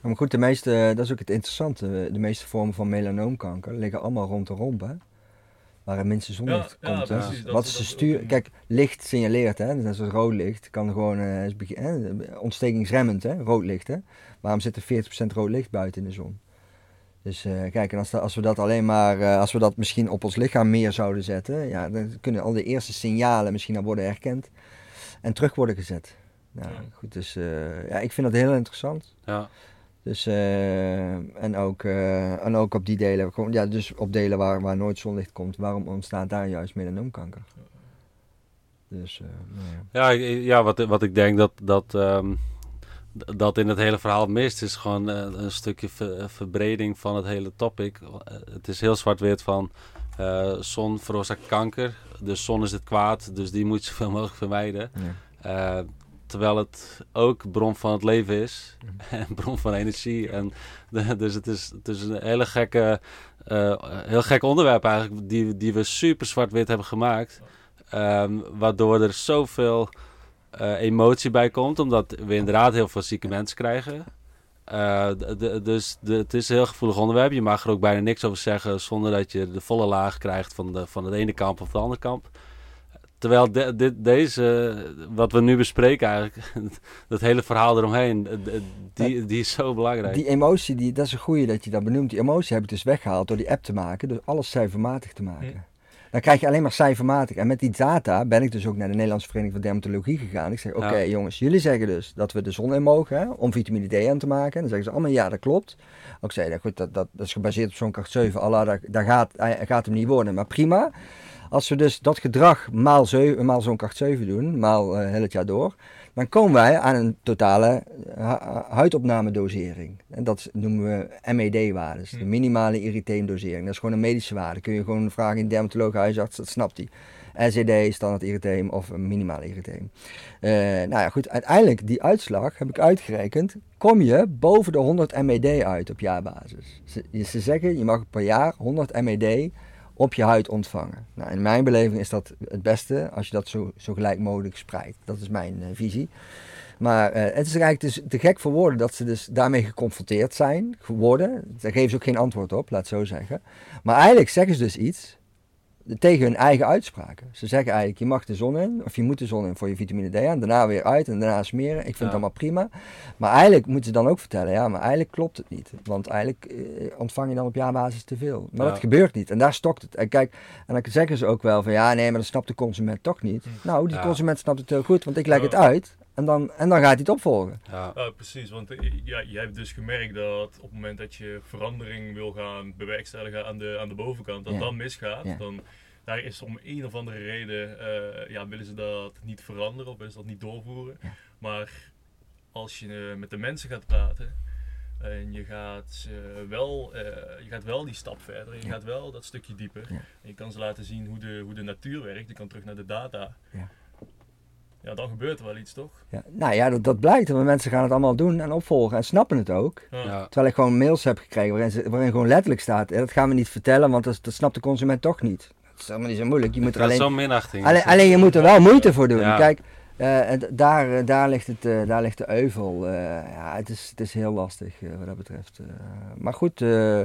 Maar goed, de meeste, dat is ook het interessante. De meeste vormen van melanoomkanker liggen allemaal rond de romp. Waar het minste zonlicht ja, komt. Ja, Wat is de stuur? Kijk, licht signaleert, hè? net zoals rood licht, kan gewoon uh, ontstekingsremmend, hè? rood licht. Hè? Waarom zit er 40% rood licht buiten in de zon? Dus uh, kijk, en als, als, we dat alleen maar, uh, als we dat misschien op ons lichaam meer zouden zetten, ja, dan kunnen al de eerste signalen misschien al worden herkend en terug worden gezet. Nou, goed, dus ja, ik vind dat heel interessant. Ja. Dus, uh, en, ook, uh, en ook op die delen, ja, dus op delen waar, waar nooit zonlicht komt, waarom ontstaat daar juist melanoomkanker? Dus, uh, nou ja. ja. Ja, wat, wat ik denk dat, dat, um, dat in het hele verhaal mist, is gewoon een stukje ver, verbreding van het hele topic. Het is heel zwart-wit van zon veroorzaakt kanker, dus zon is het kwaad, dus die moet je zoveel mogelijk vermijden. Ja terwijl het ook bron van het leven is mhm. (laughs) en bron van energie. En dus het is, het is een hele gekke, uh, heel gek onderwerp eigenlijk, die, die we super zwart-wit hebben gemaakt. Um, waardoor er zoveel uh, emotie bij komt, omdat we inderdaad heel veel zieke mensen krijgen. Uh, de, dus de, het is een heel gevoelig onderwerp. Je mag er ook bijna niks over zeggen zonder dat je de volle laag krijgt van, de, van het ene kamp of de andere kamp. Terwijl de- deze, wat we nu bespreken eigenlijk, (laughs) dat hele verhaal eromheen, eh, die, die is zo belangrijk. Die emotie, die, dat is een goeie dat je dat benoemt. Die emotie heb ik dus weggehaald door die app te maken, dus alles cijfermatig te maken. Dan krijg je alleen maar cijfermatig. En met die data ben ik dus ook naar de Nederlandse Vereniging van Dermatologie gegaan. Ik zeg, oké Ja. jongens, jullie zeggen dus dat we de zon in mogen hè, om vitamine D aan te maken. En dan zeggen ze allemaal, ja dat klopt. Ook zei goed, dat, dat, dat is gebaseerd op zo'n kracht 7. Allah, dat, dat gaat, gaat hem niet worden. Maar prima. Als we dus dat gedrag maal, maal zo'n kracht 7 doen, maal eh, heel het jaar door, dan komen wij aan een totale eh, hu- huidopnamedosering. En dat noemen we MED-waardes, de Hm. minimale erytheemdosering. Dat is gewoon een medische waarde. Kun je gewoon vragen in dermatoloog, huisarts, dat snapt hij. SED, standaard erytheem of een minimale. Eh, nou ja, goed, uiteindelijk die uitslag heb ik uitgerekend. Kom je boven de 100 MED uit op jaarbasis. Ze, ze zeggen, je mag per jaar 100 MED op je huid ontvangen. Nou, in mijn beleving is dat het beste als je dat zo, zo gelijk mogelijk spreidt. Dat is mijn eh, visie. Maar eh, het is eigenlijk dus te gek voor woorden dat ze dus daarmee geconfronteerd zijn geworden. Daar geven ze ook geen antwoord op, laat het zo zeggen. Maar eigenlijk zeggen ze dus iets tegen hun eigen uitspraken. Ze zeggen eigenlijk, je mag de zon in, of je moet de zon in voor je vitamine D aan, daarna weer uit en daarna smeren. Ik vind Ja. het allemaal prima. Maar eigenlijk moeten ze dan ook vertellen, ja, maar eigenlijk klopt het niet. Want eigenlijk eh, ontvang je dan op jaarbasis te veel. Maar Ja. dat gebeurt niet en daar stokt het. En kijk, en dan zeggen ze ook wel van, ja, nee, maar dat snapt de consument toch niet. Nou, die Ja. consument snapt het heel goed, want ik leg het uit en dan, en dan gaat hij het opvolgen. Ja. Ja, precies. Want eh, ja, jij hebt dus gemerkt dat op het moment dat je verandering wil gaan bewerkstelligen aan de, aan de bovenkant, dat Ja. dan misgaat. Ja. Dan daar is om een of andere reden, eh, ja, willen ze dat niet veranderen of willen ze dat niet doorvoeren. Ja. Maar als je eh, met de mensen gaat praten en je gaat, wel, eh, je gaat wel die stap verder, je Ja. gaat wel dat stukje dieper. Ja. En je kan ze laten zien hoe de, hoe de natuur werkt, je kan terug naar de data. Ja. Ja, dan gebeurt er wel iets, toch? Ja, nou ja, dat, dat blijkt. Want mensen gaan het allemaal doen en opvolgen en snappen het ook. Terwijl ik gewoon mails heb gekregen waarin, ze, waarin gewoon letterlijk staat, "Eh, dat gaan we niet vertellen, want dat, dat snapt de consument toch niet. Dat is helemaal niet zo moeilijk. Je moet er alleen, zo'n minachting. alleen, alleen je moet er wel moeite voor doen. Ja. Kijk, eh, daar, eh, daar, ligt het, eh, daar ligt de euvel. Ja, het is, het is heel lastig wat dat betreft. Maar goed, eh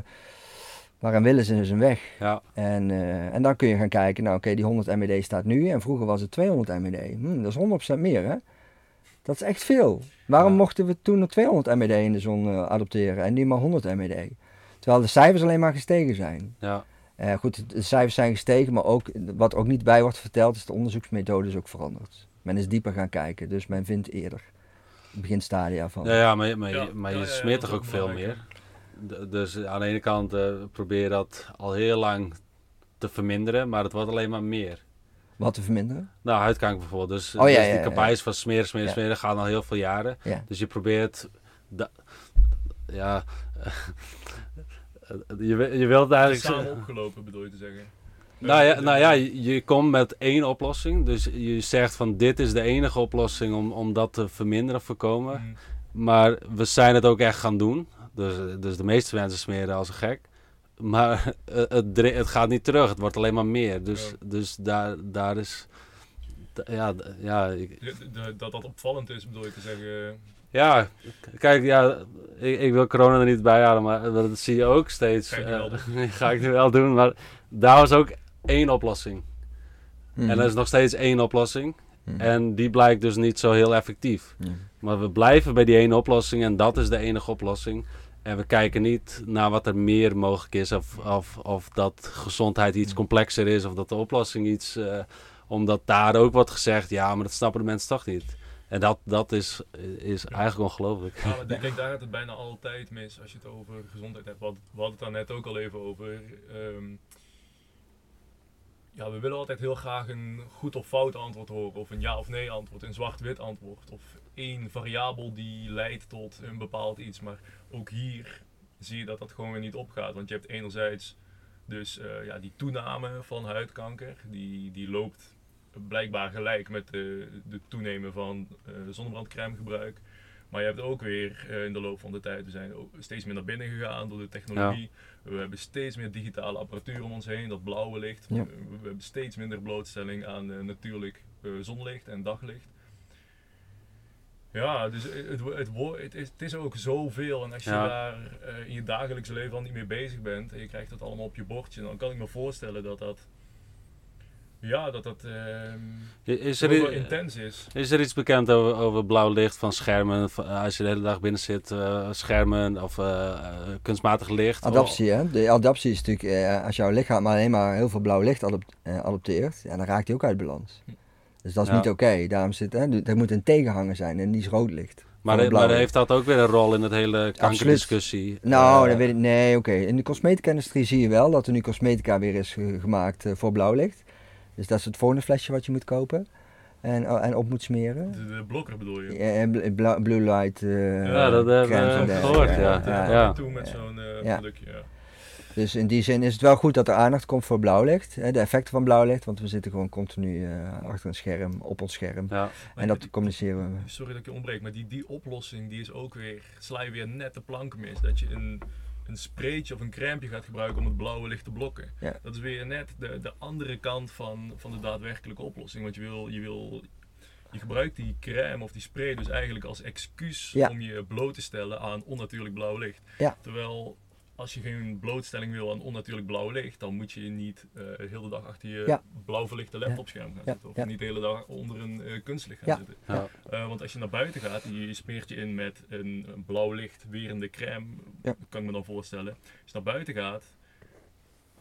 maar een wil is dus een weg. Ja. En, en dan kun je gaan kijken, nou oké, die 100 MED staat nu en vroeger was het 200 MED. Hm, dat is 100% meer hè. Dat is echt veel. Waarom Ja. mochten we toen nog 200 MED in de zon adopteren en nu maar 100 MED? Terwijl de cijfers alleen maar gestegen zijn. Ja. Eh, goed, de cijfers zijn gestegen, maar ook wat ook niet bij wordt verteld, is de onderzoeksmethode is ook veranderd. Men is dieper gaan kijken, dus men vindt eerder beginstadia van. Ja, ja, maar, je- maar, Ja, maar ja, je ja, smeert toch ook veel meer? D- Dus aan de ene kant eh, probeer je dat al heel lang te verminderen, maar het wordt alleen maar meer. Wat te verminderen? Nou, huidkanker bijvoorbeeld. Dus, Oh, ja, dus ja, die ja. campagnes van smeren, smeren, Ja. smeren gaan al heel veel jaren. Ja. Dus je probeert... ja... (laughs) je, je wilt eigenlijk... samen opgelopen bedoel je te zeggen. Nou ja, nou ja, je, komt met één oplossing. Dus je zegt van dit is de enige oplossing om, om dat te verminderen voorkomen. Mhm. Maar we zijn het ook echt gaan doen. Dus, dus de meeste mensen smeren als een gek. Maar (laughs) het, het, gaat niet terug. Het wordt alleen maar meer. Dus, Ja. dus daar, daar is... Ja, ja, ik- dat dat opvallend is, bedoel je te zeggen. Ja, kijk, ja, ik, ik wil corona er niet bij halen, maar dat zie je ook steeds. Ga eh, (laughs) ga ik nu wel doen, maar daar was ook één oplossing. Mhm. En er is nog steeds één oplossing. Mhm. En die blijkt dus niet zo heel effectief. Mhm. Maar we blijven bij die ene oplossing en dat is de enige oplossing. En we kijken niet naar wat er meer mogelijk is. Of, of, of dat gezondheid iets complexer is. Of dat de oplossing iets... eh, omdat daar ook wordt gezegd, ja, maar dat snappen de mensen toch niet. En dat, dat is, is eigenlijk ongelooflijk. Ja, maar (laughs) ik denk daar gaat het bijna altijd mis als je het over gezondheid hebt. Want we hadden het daar net ook al even over. ehm, ja, we willen altijd heel graag een goed of fout antwoord horen. Of een ja of nee antwoord, een zwart-wit antwoord. Of één variabel die leidt tot een bepaald iets. Maar ook hier zie je dat dat gewoon weer niet opgaat. Want je hebt enerzijds dus eh, ja, die toename van huidkanker. Die, die loopt blijkbaar gelijk met de, de toenemen van eh zonnebrandcremegebruik. Maar je hebt ook weer eh, in de loop van de tijd, we zijn ook steeds meer naar binnen gegaan door de technologie. We hebben steeds meer digitale apparatuur om ons heen, dat blauwe licht. Ja. We, we hebben steeds minder blootstelling aan eh, natuurlijk zonlicht en daglicht. Ja, dus het, het, het, is, het is ook zoveel. En als je Ja. daar in je dagelijkse leven al niet mee bezig bent en je krijgt dat allemaal op je bordje, dan kan ik me voorstellen dat dat Ja, dat dat ehm Is er, wel intens is. is er iets bekend over, over blauw licht van schermen? Van, eh, als je de hele dag binnen zit, eh, schermen of eh, kunstmatig licht? Adaptie, hè? De adaptie is natuurlijk, eh, als jouw lichaam alleen maar heel veel blauw licht adop- eh, adopteert, ja, dan raakt hij ook uit balans. Dus dat is Ja. niet oké. Daarom zit, hè, er moet een tegenhanger zijn en die is rood licht. Maar, maar heeft dat ook weer een rol in het hele kankerdiscussie? Nou, dat weet ik, nee, oké. In de cosmetica-industrie zie je wel dat er nu cosmetica weer is ge- gemaakt voor blauw licht. Dus dat is het volgende flesje wat je moet kopen en, oh, en op moet smeren. De, de blokker bedoel je? Ja, en bl- blue light eh Ja, dat hebben we gehoord, ja. Ja, Ja. ja. Toe met zo'n eh, Ja. productje, ja. Dus in die zin is het wel goed dat er aandacht komt voor blauw licht. Hè, de effecten van blauw licht, want we zitten gewoon continu eh, achter een scherm, op ons scherm. Ja. En dat communiceren we. Sorry dat ik je ontbreek, maar die, die oplossing die is ook weer, sla je weer net de planken mis. Dat je een, een spreetje of een crème gaat gebruiken om het blauwe licht te blokken. Ja. Dat is weer net de, de andere kant van, van de daadwerkelijke oplossing. Want je wil, je wil, je gebruikt die crème of die spray dus eigenlijk als excuus Ja. om je bloot te stellen aan onnatuurlijk blauw licht. Ja. Terwijl als je geen blootstelling wil aan onnatuurlijk blauw licht, dan moet je niet eh, de hele dag achter je Ja. blauw verlichte laptopscherm gaan Ja. zitten. Of Ja. niet de hele dag onder een eh, kunstlicht gaan Ja. zitten. Ja. Eh, want als je naar buiten gaat en je smeert je in met een, een blauw licht werende crème, Ja. kan ik me dan voorstellen. Als je naar buiten gaat,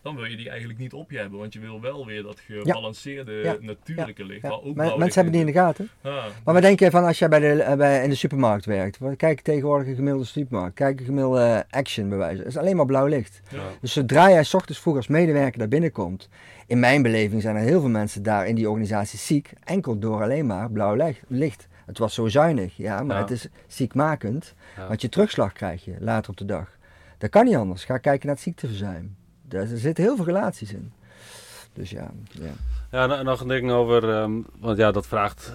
dan wil je die eigenlijk niet op je hebben. Want je wil wel weer dat gebalanceerde Ja. natuurlijke licht. Waar ook Maar blauw mensen hebben die in de gaten. Ah, Maar wat denk je van als jij bij de, eh, bij, in de supermarkt werkt? Kijk tegenwoordig een gemiddelde supermarkt. Kijk een gemiddelde eh, action bewijzen. Het is alleen maar blauw licht. Dus zodra jij 's ochtends vroeg als medewerker daar binnenkomt, in mijn beleving zijn er heel veel mensen daar in die organisatie ziek, enkel door alleen maar blauw licht. Het was zo zuinig, ja, maar Ja. het is ziekmakend, Ja. want je terugslag krijg je later op de dag. Dat kan niet anders. Ga kijken naar het ziekteverzuim. Er zitten heel veel relaties in. Dus ja, ja. Ja, no- nog een ding over, ehm, want ja, dat vraagt,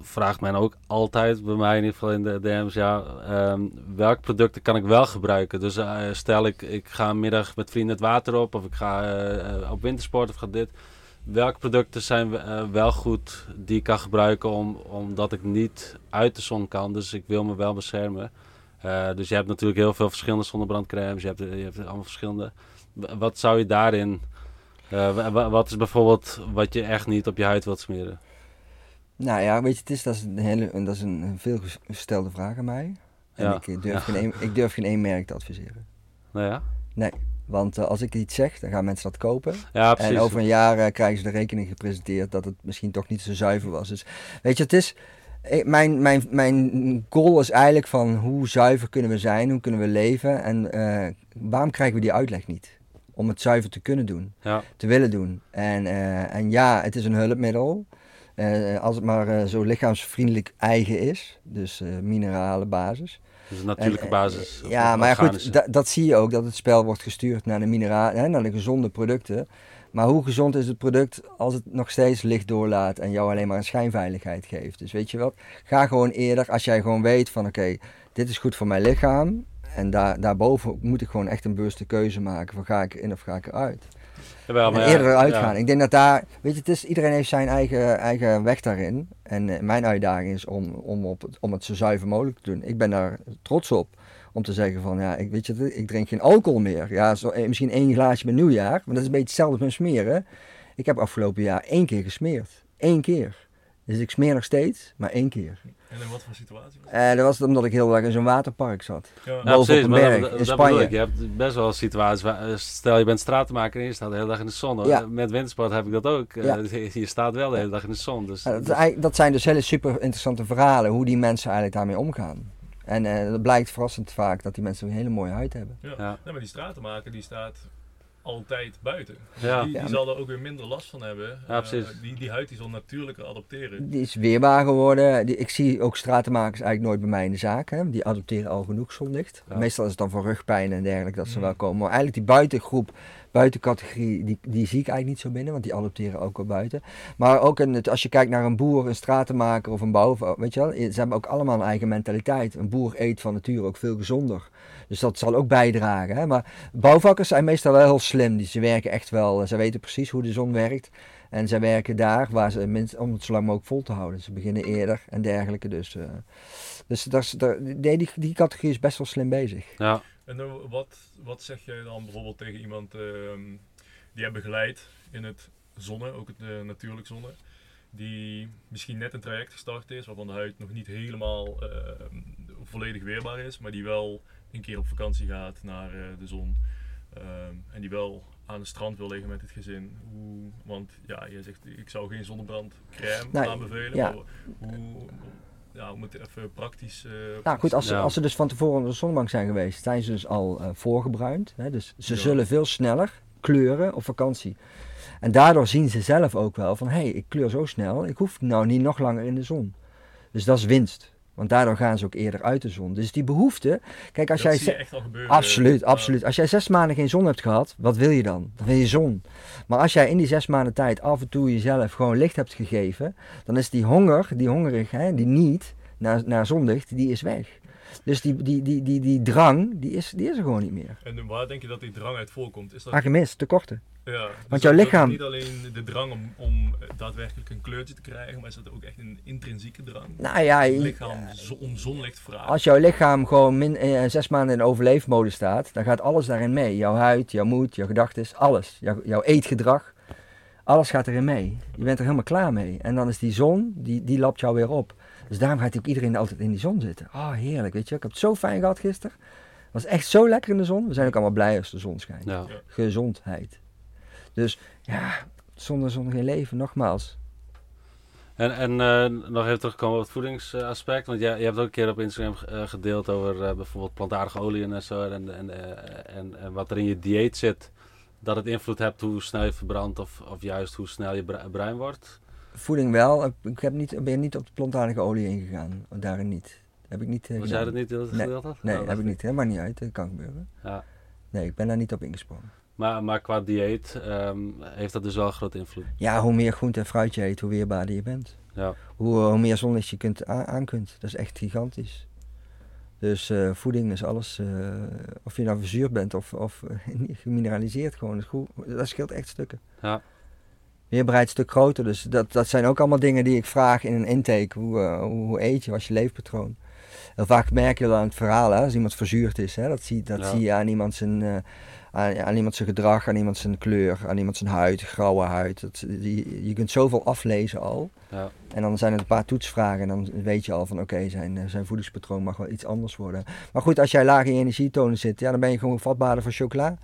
vraagt men ook altijd bij mij in ieder geval in de DM's. Ja, ehm, welke producten kan ik wel gebruiken? Dus eh, stel ik, ik ga middag met vrienden het water op of ik ga eh, op wintersport of ga dit. Welke producten zijn eh, wel goed die ik kan gebruiken om, omdat ik niet uit de zon kan? Dus ik wil me wel beschermen. Dus je hebt natuurlijk heel veel verschillende zonnebrandcremes. Je hebt, je hebt allemaal verschillende. Wat zou je daarin wa- wat is bijvoorbeeld wat je echt niet op je huid wilt smeren? Nou ja, weet je, het is, dat is een, hele, dat is een veelgestelde vraag aan mij. En Ja, ik, eh, durf ja. geen één, ik durf geen één merk te adviseren. Nou ja, Want eh, als ik iets zeg, dan gaan mensen dat kopen. ja. En over een jaar krijgen ze de rekening gepresenteerd dat het misschien toch niet zo zuiver was. Dus weet je, het is. ik- Mijn, mijn, mijn goal is eigenlijk van hoe zuiver kunnen we zijn, hoe kunnen we leven en waarom krijgen we die uitleg niet? Om het zuiver te kunnen doen, Ja, te willen doen. En, eh, en ja, het is een hulpmiddel. Eh, als het maar eh, zo lichaamsvriendelijk eigen is, dus minerale basis. dus een natuurlijke En, basis. Ja, maar goed, da- dat zie je ook, dat het spel wordt gestuurd naar de mineralen, hè, naar de gezonde producten. Maar hoe gezond is het product als het nog steeds licht doorlaat en jou alleen maar een schijnveiligheid geeft? Dus weet je wat, ga gewoon eerder, als jij gewoon weet van oké, dit is goed voor mijn lichaam. En daar, daarboven moet ik gewoon echt een bewuste keuze maken van ga ik erin of ga ik eruit. Jawel, En maar ja, eerder eruit ja. gaan. Ik denk dat daar, weet je, het is, iedereen heeft zijn eigen, eigen weg daarin. En eh, mijn uitdaging is om, om, op het, om het zo zuiver mogelijk te doen. Ik ben daar trots op. Om te zeggen van, ja, ik, weet je, ik drink geen alcohol meer. Ja, zo, eh, misschien één glaasje met nieuwjaar. Maar dat is een beetje hetzelfde met smeren. Ik heb afgelopen jaar één keer gesmeerd. Eén keer. Dus ik smeer nog steeds, maar één keer. En in wat voor situatie? was Eh, dat was het omdat ik heel erg in zo'n waterpark zat. het? Ja. Op precies, een maar berg dat, in Spanje. ik. Je hebt best wel situaties waar, eh, stel je bent stratenmaker en je staat de hele dag in de zon. Ja. Met wintersport heb ik dat ook. Eh, Ja. (laughs) Je staat wel de hele dag in de zon. Dus, Nou, dat, zijn dus hele super interessante verhalen, hoe die mensen eigenlijk daarmee omgaan. En eh dat blijkt verrassend vaak dat die mensen een hele mooie huid hebben. Ja. Ja. Nee, maar die stratenmaker die staat altijd buiten. Ja. die, die Ja, zal er ook weer minder last van hebben. Ja, Eh, die, die huid die zal natuurlijker adopteren. Die is weerbaar geworden. Die, ik zie ook stratenmakers eigenlijk nooit bij mij in de zaak. Hè. Die adopteren al genoeg zonlicht. Ja. Meestal is het dan voor rugpijn en dergelijke dat ze Mm. wel komen. Maar eigenlijk die buitengroep, buitencategorie, die, die zie ik eigenlijk niet zo binnen. Want die adopteren ook al buiten. Maar ook een, het- als je kijkt naar een boer, een stratenmaker of een bouwvrouw. Weet je wel, ze hebben ook allemaal een eigen mentaliteit. Een boer eet van nature ook veel gezonder. Dus dat zal ook bijdragen. Hè? Maar bouwvakkers zijn meestal wel heel slim. Die, ze werken echt wel, ze weten precies hoe de zon werkt. En zij werken daar waar ze om het zo lang mogelijk vol te houden. Ze beginnen eerder en dergelijke. Dus, eh, dus dat dat, die, die categorie is best wel slim bezig. ja. En eh, wat, wat zeg jij dan bijvoorbeeld tegen iemand ehm, die je begeleid in het zonne, ook het uh, natuurlijk zonne. Die misschien net een traject gestart is, waarvan de huid nog niet helemaal volledig weerbaar is, maar die wel een keer op vakantie gaat naar de zon. Ehm, en die wel aan het strand wil liggen met het gezin. Hoe, want ja, je zegt ik zou geen zonnebrandcrème aanbevelen. Ja. hoe, ja, we moeten even praktisch. Uh, nou goed, als, ze, als ze dus van tevoren op de zonnebank zijn geweest, zijn ze dus al uh, voorgebruind. Hè? Dus ze zullen veel sneller kleuren op vakantie. En daardoor zien ze zelf ook wel van hé, hey, ik kleur zo snel, ik hoef nou niet nog langer in de zon. Dus dat is winst. Want daardoor gaan ze ook eerder uit de zon. Dus die behoefte. Kijk, als dat jij. Echt al gebeuren. Absoluut, absoluut. Als jij zes maanden geen zon hebt gehad, wat wil je dan? Dan wil je zon. Maar als jij in die zes maanden tijd af en toe jezelf gewoon licht hebt gegeven, dan is die honger, die hongerig, hè, die niet naar, naar zonlicht, die is weg. Dus die, die, die, die, die drang, die is, die is er gewoon niet meer. En waar denk je dat die drang uit voorkomt? Is dat... Argemis, tekorten. Ja, Want dus jouw lichaam... niet alleen de drang om, om daadwerkelijk een kleurtje te krijgen, maar is dat ook echt een intrinsieke drang? Nou ja, je lichaam om zonlicht vraagt. Als jouw lichaam gewoon min, eh, zes maanden in overleefmode staat, dan gaat alles daarin mee. Jouw huid, jouw moed, jouw gedachten, alles. Jouw, jouw eetgedrag, alles gaat erin mee. Je bent er helemaal klaar mee. En dan is die zon, die, die lapt jou weer op. Dus daarom gaat ook iedereen altijd in die zon zitten. Ah, oh, heerlijk, weet je. Ik heb het zo fijn gehad gisteren. Het was echt zo lekker in de zon. We zijn ook allemaal blij als de zon schijnt. Ja. Gezondheid. Dus ja, zonder zon geen leven, nogmaals. En, en uh, nog even terugkomen op het voedingsaspect. Want jij, je hebt ook een keer op Instagram uh, gedeeld over uh, bijvoorbeeld plantaardige oliën en zo. En, en, en, en, wat er in je dieet zit. Dat het invloed hebt hoe snel je verbrandt of, of juist hoe snel je bruin wordt. Voeding wel. Ik heb niet, ben niet op de plantaardige olie ingegaan. Daarin niet. Heb ik niet. Was jij dat niet dat nee, gedeeld had? Nee, heb ik niet. Helemaal niet uit. Dat kan gebeuren. Ja. Nee, ik ben daar niet op ingesprongen. Maar, maar qua dieet ehm, heeft dat dus wel een grote invloed. Ja, hoe meer groente en fruit je eet, hoe weerbaarder je bent. Ja. Hoe, hoe meer zonlicht je kunt aan, kunt. Dat is echt gigantisch. Dus uh, voeding is alles. Uh, of je nou verzuurd bent of, of (laughs) gemineraliseerd gewoon. Dat, goed, dat scheelt echt stukken. Ja. Weerbaarheid een stuk groter. Dus dat, dat zijn ook allemaal dingen die ik vraag in een intake. Hoe, uh, hoe, eet je? Wat is je leefpatroon? Heel vaak merk je dan aan het verhaal, hè, als iemand verzuurd is. Hè, dat zie, dat zie je aan iemand zijn aan, aan, iemand zijn gedrag, aan iemand zijn kleur, aan iemand zijn huid, grauwe huid. Dat, die, je kunt zoveel aflezen al. Ja. En dan zijn er een paar toetsvragen en dan weet je al van oké, zijn, eh, zijn voedingspatroon mag wel iets anders worden. Maar goed, als jij laag in energietonen zit, ja, dan ben je gewoon vatbaarder voor chocola.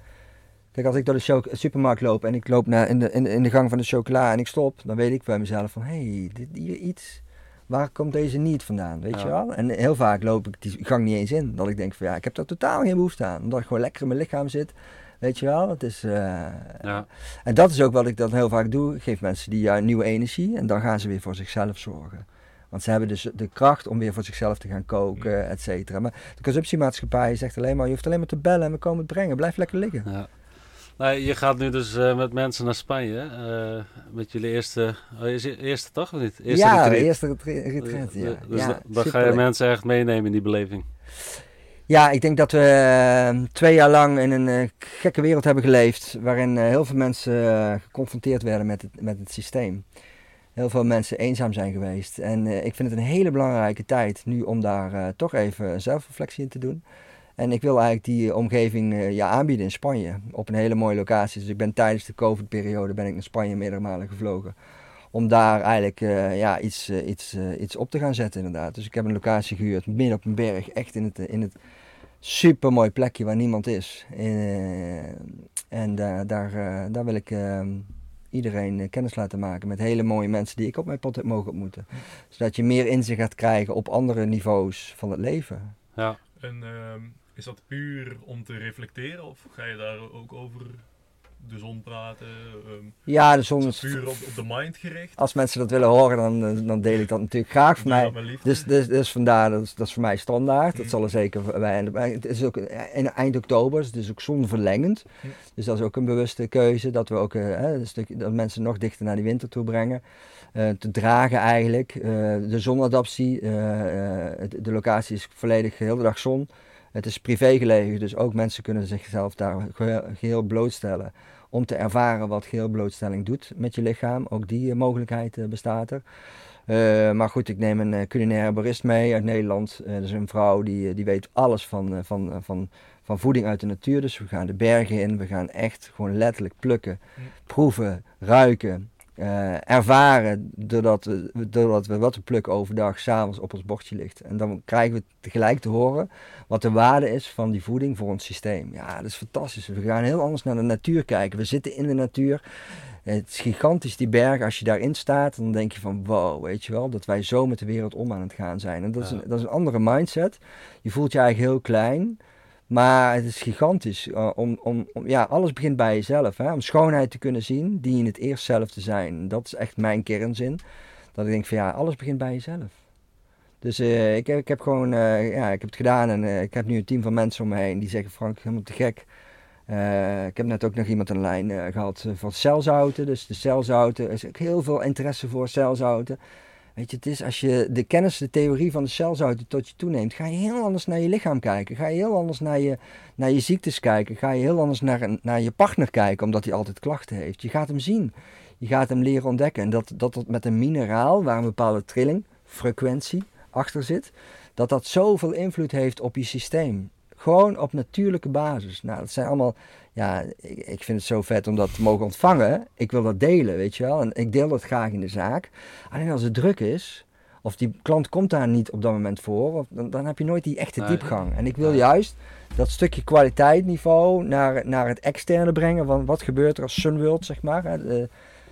Kijk, als ik door de supermarkt loop en ik loop naar, in, de, in, de, in de gang van de chocola en ik stop, dan weet ik bij mezelf van hé, hey, dit hier iets waar komt deze niet vandaan, weet je wel? En heel vaak loop ik die gang niet eens in. Dat ik denk van ja, ik heb daar totaal geen behoefte aan. Omdat ik gewoon lekker in mijn lichaam zit. Weet je wel? Het is, uh, ja. En dat is ook wat ik dan heel vaak doe. Ik geef mensen die uh, nieuwe energie en dan gaan ze weer voor zichzelf zorgen. Want ze hebben dus de kracht om weer voor zichzelf te gaan koken, et cetera. Maar de consumptiemaatschappij zegt alleen maar, je hoeft alleen maar te bellen en we komen het brengen. Blijf lekker liggen. Ja. Nou, je gaat nu dus uh, met mensen naar Spanje. Uh, met jullie eerste, oh, je eerste toch of niet? Eerste ja, retreat. eerste retreat, ja. Dus ja, dan ga je mensen echt meenemen in die beleving. Ja, ik denk dat we twee jaar lang in een gekke wereld hebben geleefd. Waarin heel veel mensen geconfronteerd werden met het, met het systeem. Heel veel mensen eenzaam zijn geweest. En ik vind het een hele belangrijke tijd nu om daar toch even zelfreflectie in te doen. En ik wil eigenlijk die omgeving uh, ja, aanbieden in Spanje. Op een hele mooie locatie. Dus ik ben tijdens de COVID-periode ben ik naar Spanje meerdere malen gevlogen. Om daar eigenlijk uh, ja, iets, uh, iets, iets op te gaan zetten inderdaad. Dus ik heb een locatie gehuurd midden op een berg. Echt in het, in het super mooi plekje waar niemand is. en daar, daar, daar wil ik ehm, iedereen kennis laten maken met hele mooie mensen die ik op mijn pad heb mogen ontmoeten. Zodat je meer inzicht gaat krijgen op andere niveaus van het leven. Ja. En ehm, is dat puur om te reflecteren of ga je daar ook over de zon praten? Um, ja, de zon is puur op, op, de mind gericht. Als mensen dat willen horen, dan, dan deel ik dat natuurlijk graag voor mij. Dus, dus, dus vandaar, dat is, dat is voor mij standaard. Dat mhm. zal er zeker bij. Het is ook in eind oktober, dus het is ook zonverlengend. Mm. Dus dat is ook een bewuste keuze, dat we ook uh, een stukje, dat mensen nog dichter naar die winter toe brengen. Uh, te dragen eigenlijk. Uh, de zonadaptie, de locatie is volledig heel de dag zon. Het is privé gelegen, dus ook mensen kunnen zichzelf daar geheel blootstellen. Om te ervaren wat geheel blootstelling doet met je lichaam. Ook die mogelijkheid bestaat er. Eh, maar goed, ik neem een uh, culinaire barist mee uit Nederland. Uh, dat is een vrouw die, die weet alles van, van, van, van voeding uit de natuur. Dus we gaan de bergen in, we gaan echt gewoon letterlijk plukken, proeven, ruiken, ervaren. Doordat we, doordat we wat we plukken overdag, s'avonds op ons bordje ligt. En dan krijgen we tegelijk te horen wat de waarde is van die voeding voor ons systeem. Ja, dat is fantastisch. We gaan heel anders naar de natuur kijken. We zitten in de natuur. Het is gigantisch, die berg. Als je daarin staat, dan denk je van wow, weet je wel, dat wij zo met de wereld om aan het gaan zijn. En dat, is, een, dat is een andere mindset. Je voelt je eigenlijk heel klein. Maar het is gigantisch. Uh, om, om, om, ja, alles begint bij jezelf. Hè? Om schoonheid te kunnen zien, die in het eerst zelf te zijn. Dat is echt mijn kernzin. Dat ik denk van ja, alles begint bij jezelf. Dus uh, ik, heb, ik heb gewoon, uh, ja, ik heb het gedaan en ik heb nu een team van mensen om me heen die zeggen Frank, helemaal te gek. Ik heb net ook nog iemand aan de lijn gehad van celzouten. Dus de celzouten, er is ook heel veel interesse voor celzouten. Weet je, het is als je de kennis, de theorie van de celzouten tot je toeneemt, ga je heel anders naar je lichaam kijken. Ga je heel anders naar je, naar je ziektes kijken. Ga je heel anders naar, naar je partner kijken, omdat hij altijd klachten heeft. Je gaat hem zien. Je gaat hem leren ontdekken. En dat dat, dat met een mineraal, waar een bepaalde trilling, frequentie achter zit, dat dat zoveel invloed heeft op je systeem. Gewoon op natuurlijke basis. Nou, dat zijn allemaal, ja, ik, ik, vind het zo vet om dat te mogen ontvangen. Ik wil dat delen, weet je wel. En ik deel dat graag in de zaak. Alleen als het druk is, of die klant komt daar niet op dat moment voor, of, dan, dan heb je nooit die echte diepgang. En ik wil juist dat stukje kwaliteitsniveau naar, naar het externe brengen. Van wat gebeurt er als Sunworld, zeg maar. Hè, de,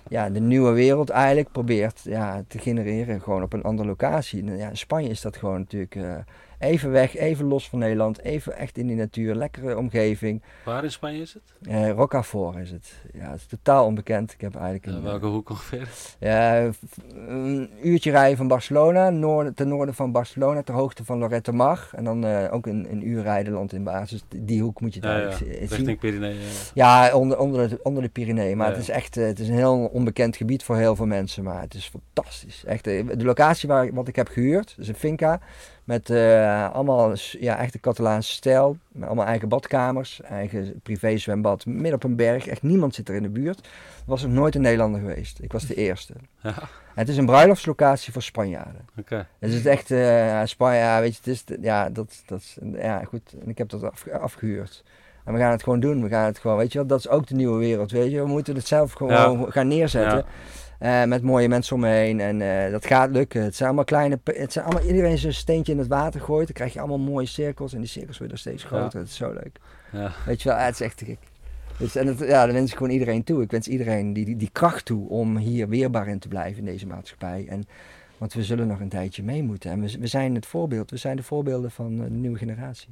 ja, de nieuwe wereld eigenlijk probeert ja, te genereren gewoon op een andere locatie. Ja, in Spanje is dat gewoon natuurlijk... Uh, Even weg, even los van Nederland, even echt in die natuur, lekkere omgeving. Waar in Spanje is het? Uh, Rocafort is het. Ja, het is totaal onbekend. Ik heb eigenlijk een, welke hoek ongeveer? Ja, een uurtje rijden van Barcelona, noorden, ten noorden van Barcelona, ter hoogte van Lorette Mar. En dan ook een, een uur rijden land in basis. Die hoek moet je ja, eigenlijk ja. zien. Richting Pyreneeën. Ja, onder, onder, de, onder de Pyreneeën. Maar het is echt het is een heel onbekend gebied voor heel veel mensen. Maar het is fantastisch. Echt, de locatie waar, wat ik heb gehuurd, dus een finca. Met uh, allemaal ja, echte Catalaanse stijl. Met allemaal eigen badkamers, eigen privé zwembad. Midden op een berg. Echt niemand zit er in de buurt. Was nog nooit een Nederlander geweest. Ik was de eerste. Ja. Het is een bruiloftslocatie voor Spanjaarden. Oké. Het is echt uh, Spanje, weet je, het is, ja, dat, dat, ja, goed. En ik heb dat af, afgehuurd. En we gaan het gewoon doen. We gaan het gewoon, weet je wel, dat is ook de nieuwe wereld, weet je. We moeten het zelf gewoon ja. gaan neerzetten. Ja. Uh, met mooie mensen om me heen. En uh, dat gaat lukken. Het zijn allemaal kleine. Het zijn allemaal, iedereen zijn steentje in het water gooit. Dan krijg je allemaal mooie cirkels. En die cirkels worden steeds groter. Ja. Dat is zo leuk. Ja. Weet je wel, het is echt te gek. Dus, en het, ja, dan wens ik gewoon iedereen toe. Ik wens iedereen die, die, die kracht toe om hier weerbaar in te blijven in deze maatschappij. En, want we zullen nog een tijdje mee moeten. En we, we zijn het voorbeeld. We zijn de voorbeelden van de nieuwe generatie.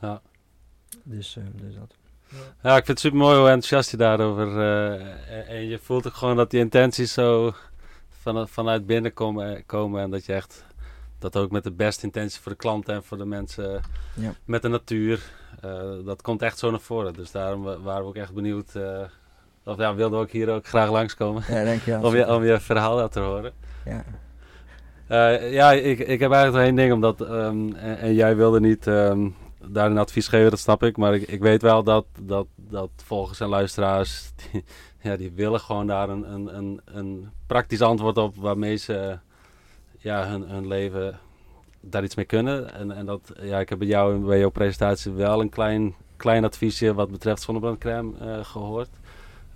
Ja. Dus, uh, dus dat. Ja, ik vind het super mooi hoe enthousiast je daarover. Uh, en je voelt ook gewoon dat die intenties zo van, vanuit binnen komen, komen. En dat je echt dat ook met de beste intentie voor de klanten en voor de mensen ja. met de natuur. Uh, dat komt echt zo naar voren. Dus daarom waren we ook echt benieuwd. Uh, of ja, wilden we ook hier ook graag langskomen. Ja, denk je. om, je, om je verhaal te horen. Ja. Uh, ja, ik, ik heb eigenlijk één ding, omdat, um, en, en, jij wilde niet um, daar een advies geven, dat snap ik. Maar ik, ik weet wel dat, dat, dat volgers en luisteraars, die, ja, die willen gewoon daar een, een, een, een praktisch antwoord op waarmee ze ja, hun, hun leven daar iets mee kunnen. En, en dat, ja, ik heb bij jou bij jouw presentatie wel een klein, klein adviesje wat betreft zonnebrandcrème uh, gehoord.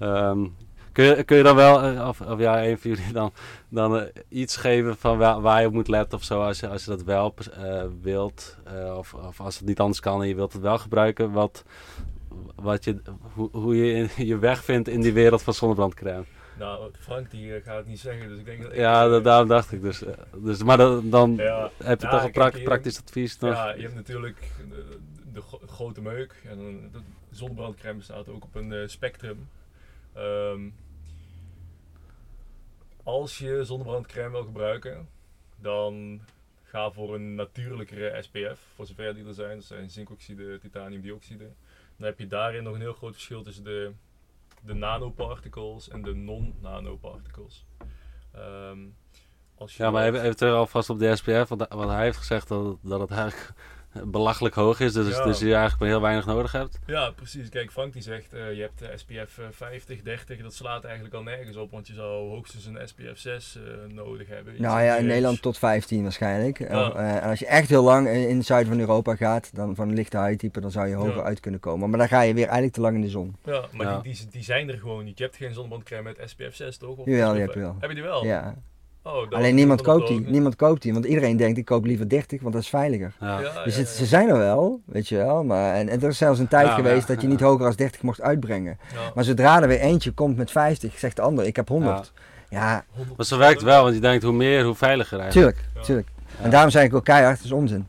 Um, kun, je, kun je dan wel, uh, of, of ja, een van jullie dan, dan uh, iets geven van waar, waar, je op moet letten of zo, als je, als je dat wel wilt, of, of als het niet anders kan en je wilt het wel gebruiken, wat, wat je, hoe, hoe je je weg vindt in die wereld van zonnebrandcrème? Nou, Frank die gaat het niet zeggen, dus ik denk dat ik... Ja, dat, daarom dacht ik dus. Dus maar dan, dan ja, heb je toch een pra praktisch advies nog? Ja, je hebt natuurlijk de, de grote meuk en de zonnebrandcrème staat ook op een spectrum. Um, als je zonnebrandcrème wil gebruiken, dan ga voor een natuurlijkere SPF, voor zover die er zijn. Dat zijn zinkoxide, titaniumdioxide. Dan heb je daarin nog een heel groot verschil tussen de de nanoparticles en de non-nanoparticles. Um, ja, maar even, even terug alvast op de SPF, want, want hij heeft gezegd dat, dat het eigenlijk belachelijk hoog is, dus, Ja. dus je eigenlijk maar heel weinig nodig hebt. Ja, precies. Kijk, Frank die zegt, eh, je hebt eh, SPF eh, 50, 30, dat slaat eigenlijk al nergens op, want je zou hoogstens een SPF 6 eh, nodig hebben. Iets Nou in ja, in. Nederland tot 15 waarschijnlijk. Ja. Eh, en als je echt heel lang in het zuiden van Europa gaat, dan van een lichte huidtype, dan zou je hoger Ja. uit kunnen komen. Maar dan ga je weer eigenlijk te lang in de zon. Ja, maar Ja. Die, die, die zijn er gewoon niet. Je hebt geen zonnebrandcrème met SPF 6 toch? Of Jawel, SPF die heb je wel. Heb je die wel? Ja. Oh, Alleen niemand koopt die. Niemand koopt die, want iedereen denkt ik koop liever 30, want dat is veiliger. Ja. Ja, Dus ja, het- ja. ze zijn er wel, weet je wel. Maar, en, en er is zelfs een tijd Ja, geweest ja, dat je niet hoger als 30 mocht uitbrengen. Ja. Maar zodra er weer eentje komt met 50, zegt de ander ik heb 100. Ja, 100%. Maar zo werkt wel, want je denkt hoe meer, hoe veiliger eigenlijk. tuurlijk, Ja. tuurlijk. En daarom zeg ik ook keihard, het is onzin.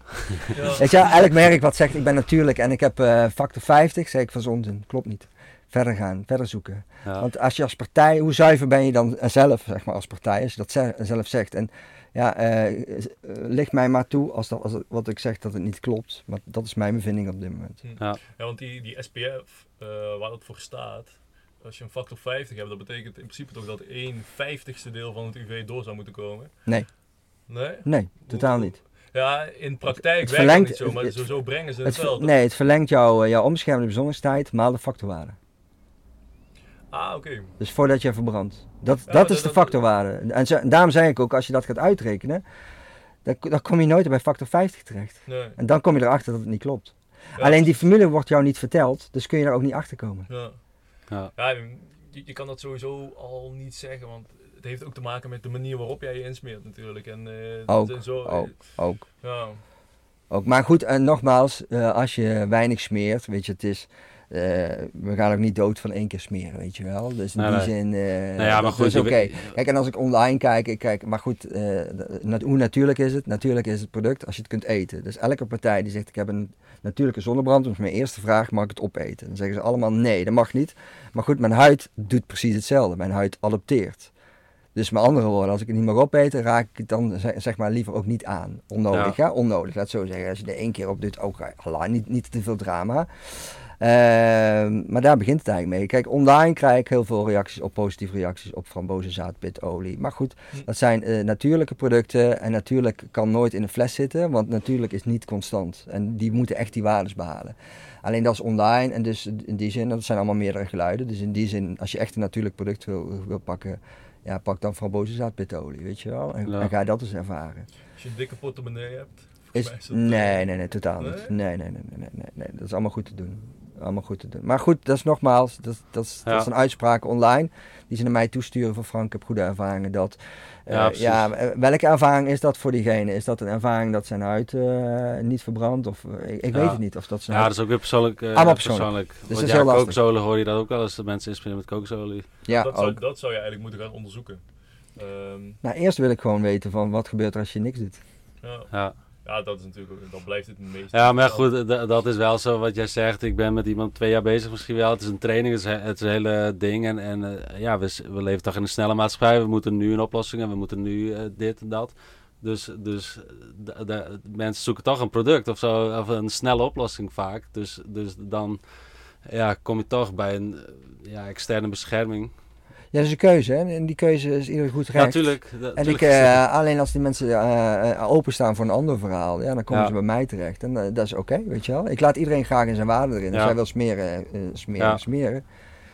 Ja. Weet je, elk merk wat zegt ik ben natuurlijk en ik heb eh, factor 50, zeg ik van is onzin. Klopt niet. Verder gaan, verder zoeken. Ja. Want als je als partij, hoe zuiver ben je dan zelf, zeg maar als partij, als je dat ze- zelf zegt. En ja, eh, eh, ligt mij maar toe als, dat, als het- wat ik zeg dat het niet klopt. Maar dat is mijn bevinding op dit moment. Ja, want die, die SPF, eh, waar dat voor staat, als je een factor 50 hebt, dat betekent in principe toch dat 1 vijftigste deel van het UV door zou moeten komen? Nee. Nee? Nee, totaal niet. Ja, in praktijk Het werkt verlengt- het niet zo, maar het- zo, zo brengen ze Het, het, wel. nee, het verlengt jouw, eh, jouw onbeschermde bezonningstijd maal de factorwaarde. Ah, oké. Dus voordat je verbrandt. Dat, Ja, dat dat- is de factorwaarde. En zo- daarom zei ik ook, als je dat gaat uitrekenen, dan, dan kom je nooit bij factor 50 terecht. Nee. En dan kom je erachter dat het niet klopt. Ja, Alleen die formule wordt jou niet verteld, dus kun je daar ook niet achter komen. Ja. Ja. Ja, je, je kan dat sowieso al niet zeggen, want het heeft ook te maken met de manier waarop jij je insmeert natuurlijk. En, eh, Ook, en zo, ook. Ook. Ja. ook. Maar goed, en nogmaals, eh, als je weinig smeert, weet je, het is. Eh, we gaan ook niet dood van één keer smeren, weet je wel. Dus in Nee, die nee. zin. eh, Nou ja, maar goed. is oké. Kijk, en als ik online kijk, ik kijk, maar goed, eh, nat- hoe natuurlijk is het? Natuurlijk is het product als je het kunt eten. Dus elke partij die zegt ik heb een natuurlijke zonnebrand, dat is mijn eerste vraag, mag ik het opeten? Dan zeggen ze allemaal nee, dat mag niet. Maar goed, mijn huid doet precies hetzelfde. Mijn huid adopteert. Dus met andere woorden, als ik het niet mag opeten, raak ik het dan zeg, zeg maar liever ook niet aan. Onnodig, ja. Onnodig, laat het zo zeggen. Als je er één keer op doet, ook Allah, niet, niet te veel drama. Ehm, maar daar begint het eigenlijk mee. Kijk, online krijg ik heel veel reacties op, positieve reacties op frambozenzaadpitolie. Maar goed, Hm. dat zijn eh, natuurlijke producten en natuurlijk kan nooit in een fles zitten, want natuurlijk is niet constant. En die moeten echt die waardes behalen. Alleen dat is online en dus in die zin, dat zijn allemaal meerdere geluiden. Dus in die zin, als je echt een natuurlijk product wil, wil pakken, ja, pak dan frambozenzaadpitolie, weet je wel. En, Ja. en ga dat eens ervaren. Als je een dikke portemonnee hebt. Is, nee, eh, nee, nee, totaal Nee? niet. Nee, nee, nee, nee, nee, nee, nee, dat is allemaal goed te doen. Allemaal goed te doen. Maar goed, dat is nogmaals, dat, dat, is, dat is een uitspraak online die ze naar mij toesturen van Frank. Ik heb goede ervaringen dat. eh, Ja, eh, welke ervaring is dat voor diegene? Is dat een ervaring dat zijn huid eh, niet verbrandt? Of, ik ik Ja. weet het niet. Of dat zijn Ja, huid- dat is ook weer persoonlijk. Allemaal persoonlijk. Dus Want dat ja, heel lastig. kookzolen hoor je dat ook wel eens. Dat mensen inspelen met kookzolie. ja, dat, zou, ook. dat zou je eigenlijk moeten gaan onderzoeken. Ehm, Nou, eerst wil ik gewoon weten van wat gebeurt er als je niks doet. ja. Ja. dat is natuurlijk, dan blijft het het meest. Ja, maar goed, dat is wel zo wat jij zegt. Ik ben met iemand twee jaar bezig misschien wel. Het is een training, het is, he- het is een hele ding. En, en eh, ja, we, we leven toch in een snelle maatschappij. We moeten nu een oplossing en we moeten nu eh, dit en dat. Dus, dus eh, d- d- mensen zoeken toch een product of zo, of een snelle oplossing vaak. Dus, dus dan ja, kom je toch bij een ja, externe bescherming. Ja, dat is een keuze. Hè? En die keuze is ieder goed recht. natuurlijk. En ik, eh, alleen als die mensen eh, eh, openstaan voor een ander verhaal, ja, dan komen Ja. ze bij mij terecht. En dat is oké, weet je wel. Ik laat iedereen graag in zijn waarde erin. Als hij wil smeren, smeren, smeren.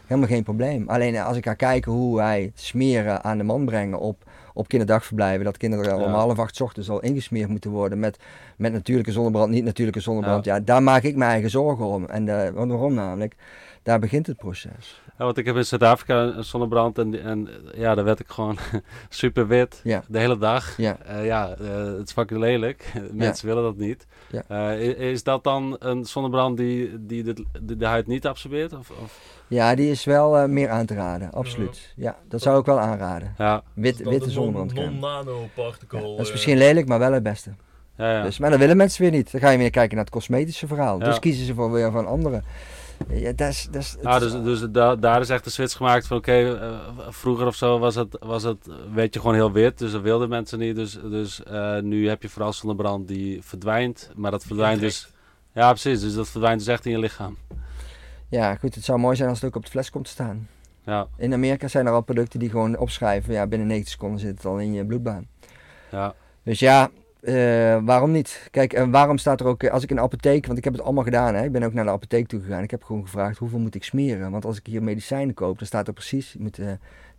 Helemaal geen probleem. Alleen als ik ga kijken hoe wij smeren aan de man brengen op, op kinderdagverblijven, dat kinderen om half acht ochtends al ingesmeerd moeten worden met, met natuurlijke zonnebrand, niet natuurlijke zonnebrand. Ja. daar maak ik mijn eigen zorgen om. En waarom namelijk? Daar begint het proces. Ja, want ik heb in Zuid-Afrika een zonnebrand en, en ja, daar werd ik gewoon (laughs) super wit Ja. de hele dag. Ja. Eh, ja, eh, het is fucking lelijk. (laughs) Mensen willen dat niet. Ja. Eh, is dat dan een zonnebrand die, die de, de, de huid niet absorbeert? Of, of? Ja, die is wel eh, meer aan te raden, absoluut. Ja, dat zou ik wel aanraden. Ja, Wit, witte de zonnebrandcrème. Non-nanoparticle. Ja, dat is misschien lelijk, maar wel het beste. ja, ja. Dus, maar dat willen mensen weer niet. Dan ga je weer kijken naar het cosmetische verhaal. Ja. Dus kiezen ze voor weer van anderen. Ja, dat is, dat is, Ah, dus dus da- daar is echt de switch gemaakt van oké, eh, vroeger of zo was het, was het, weet je, gewoon heel wit. Dus dat wilden mensen niet. Dus, dus eh, nu heb je vooral zonnebrand die verdwijnt. Maar dat verdwijnt dus... Ja, precies. Dus dat verdwijnt dus echt in je lichaam. ja, goed. Het zou mooi zijn als het ook op de fles komt te staan. Ja, In Amerika zijn er al producten die gewoon opschrijven. Ja, binnen 90 seconden zit het al in je bloedbaan. ja. Dus ja, Eh, waarom niet? Kijk, en waarom staat er ook, eh, als ik in de apotheek, want ik heb het allemaal gedaan, hè? ik ben ook naar de apotheek toe gegaan. Ik heb gewoon gevraagd hoeveel moet ik smeren. Want als ik hier medicijnen koop, dan staat er precies, je moet eh,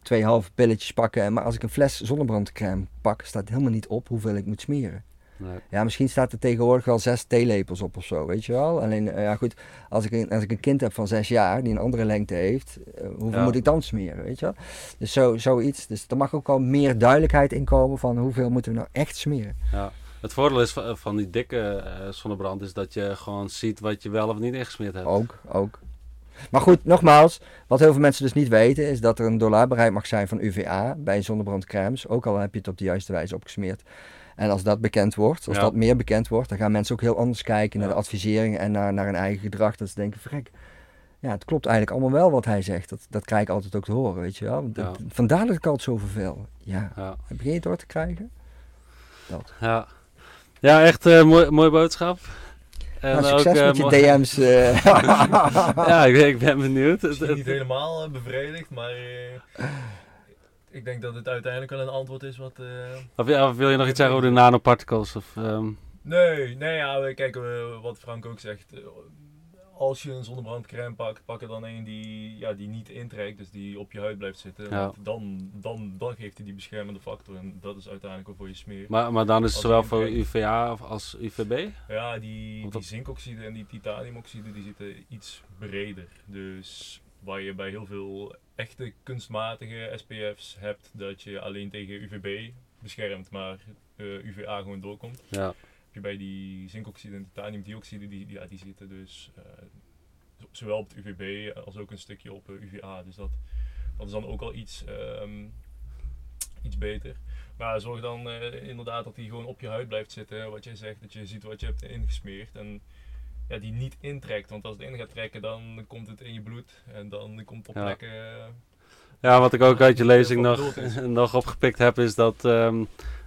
twee halve pilletjes pakken. Maar als ik een fles zonnebrandcrème pak, staat helemaal niet op hoeveel ik moet smeren. Nee. Ja, misschien staat er tegenwoordig wel zes theelepels op of zo, weet je wel. Alleen, eh, ja goed, als ik, een, als ik een kind heb van zes jaar die een andere lengte heeft, eh, hoeveel Ja. moet ik dan smeren, weet je wel. Dus zo, zoiets. Dus er mag ook wel meer duidelijkheid in komen van hoeveel moeten we nou echt smeren. Ja. Het voordeel is van, die dikke eh, zonnebrand is dat je gewoon ziet wat je wel of niet ingesmeerd hebt. Ook, ook. Maar goed, nogmaals, wat heel veel mensen dus niet weten, is dat er een doorlaatbaarheid mag zijn van UVA bij zonnebrandcremes, ook al heb je het op de juiste wijze opgesmeerd. En als dat bekend wordt, als Ja. dat meer bekend wordt, dan gaan mensen ook heel anders kijken naar de advisering en naar, naar hun eigen gedrag. Dat ze denken, verrek, ja, het klopt eigenlijk allemaal wel wat hij zegt. Dat, dat krijg ik altijd ook te horen, weet je wel. Dat- Ja. Vandaar dat ik altijd zo vervel. Ja, Ja. begin je het door te krijgen? Ja, ja echt eh mooi, mooie boodschap. En Nou, succes eh, met je DM's. (laughs) eh. ja, ik, ben- ik ben benieuwd. Het- het- niet helemaal bevredigd, maar eh, ik denk dat het uiteindelijk wel een antwoord is wat... eh, of, ja, of wil je nog iets zeggen over de nanoparticles? Of, ehm, Nee, nee, ja, kijk, eh, wat Frank ook zegt. eh, Als je een zonnebrandcrème pakt, pak er dan een die, ja, die niet intrekt, dus die op je huid blijft zitten. Ja. Dan, dan, dan geeft hij die beschermende factor en dat is uiteindelijk ook voor je smeer. maar, maar dan is het zowel voor. UVA als UVB? Ja, die, die zinkoxide en die titaniumoxide die zitten iets breder. Dus waar je bij heel veel echte kunstmatige SPF's hebt, dat je alleen tegen UVB beschermt, maar eh, UVA gewoon doorkomt. Ja. heb je bij die zinkoxide en titaniumdioxide, die, die, ja, die zitten dus eh, zowel op het UVB als ook een stukje op eh, UVA. Dus dat, dat is dan ook al iets, ehm, iets beter. Maar zorg dan inderdaad dat die gewoon op je huid blijft zitten. Wat jij zegt, dat je ziet wat je hebt ingesmeerd. En ja, die niet intrekt. Want als het in gaat trekken, dan komt het in je bloed. En dan komt op Ja. plekken... eh, ja, wat ik ook uit je lezing nog, is. (laughs) nog opgepikt heb, is dat, ehm,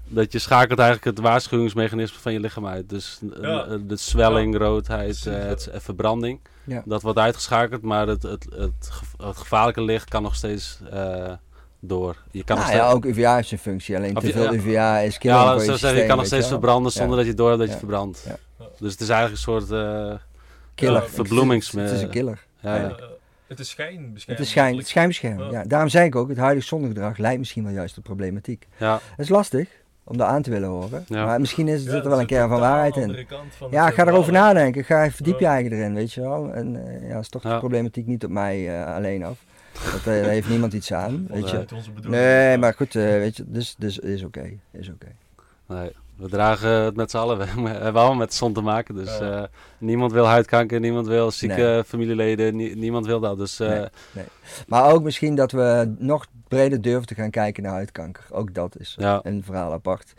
dat je schakelt eigenlijk het waarschuwingsmechanisme van je lichaam uit. Dus eh, Ja. eh, de zwelling, roodheid, eh, het, eh, verbranding. Ja. Dat wordt uitgeschakeld, maar het, het, het, het gevaarlijke licht kan nog steeds eh, door. Je kan nog nou steeds, ja, ook UVA heeft zijn functie. Alleen te veel ja. UVA is killing ja, je zeggen, je systeem, kan nog steeds verbranden zonder dat je door hebt dat je Ja. verbrandt. Dus het is eigenlijk een soort eh, Killer. Ja, verbloemings- Het is een killer. ja, ja. eh, het is schijnbescherming. Het is, schijn, het schijnbescherming. Ja. Ja. Daarom zei ik ook, het huidige zonnegedrag lijkt misschien wel juist op problematiek. ja. Het is lastig om dat aan te willen horen. Ja. Maar misschien is, Ja, er dat wel een kern van waarheid in. van Ja, het ga erover nadenken. Ga verdiep je eigen erin, weet je wel. En eh, ja, is toch de problematiek niet op mij eh, alleen af. Dat, eh, daar heeft niemand iets aan, weet Dat je. is niet onze bedoeling. Nee, maar goed, eh, weet je, dus, dus is oké. Is oké. Nee, we dragen het met z'n allen. We hebben allemaal met de zon te maken. Dus eh, niemand wil huidkanker, niemand wil zieke Nee. familieleden, nie- niemand wil dat. Dus eh, Nee. Maar ook misschien dat we nog breder durven te gaan kijken naar huidkanker. Ook dat is Ja. een verhaal apart.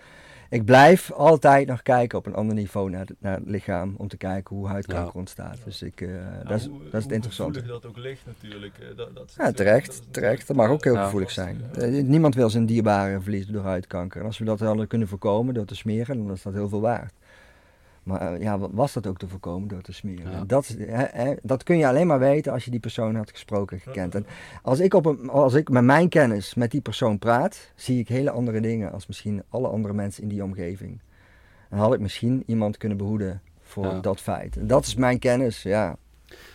Ik blijf altijd nog kijken op een ander niveau naar, het- naar het lichaam. Om te kijken hoe huidkanker Ja. ontstaat. Dus ik, eh, Ja, dat, is, hoe- dat is hoe het interessante. dat ook ligt natuurlijk. eh, Dat, dat is Ja, terecht, dat is terecht. Dat mag ook heel Ja. gevoelig zijn. Eh, niemand wil zijn dierbaren verliezen door huidkanker. En als we dat hadden kunnen voorkomen door te smeren, dan is dat heel veel waard. Maar eh, ja, wa- was dat ook te voorkomen door te smeren? Ja. En Dat, hè, hè, dat kun je alleen maar weten als je die persoon had gesproken en gekend. En als ik, op een, als ik met mijn kennis met die persoon praat, zie ik hele andere dingen als misschien alle andere mensen in die omgeving. Dan had ik misschien iemand kunnen behoeden voor Ja. dat feit. En dat is mijn kennis, ja.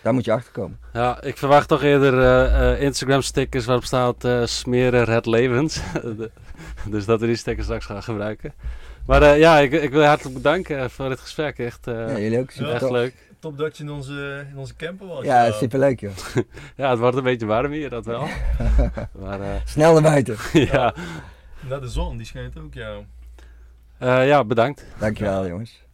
Daar moet je achter komen. ja, ik verwacht toch eerder eh, eh, Instagram stickers waarop staat smeren red levens. (laughs) Dus dat we die stickers straks gaan gebruiken. Maar eh, ja, ik, ik wil je hartelijk bedanken voor dit gesprek. Echt, eh, ja, jullie ook super echt leuk. Top dat je in onze, in onze camper was. Ja, superleuk joh. (laughs) Ja, het wordt een beetje warm hier, dat wel. (laughs) maar eh, Snel naar buiten. (laughs) ja, Naar de zon, die schijnt ook, ja. Eh, ja, bedankt. Dankjewel jongens.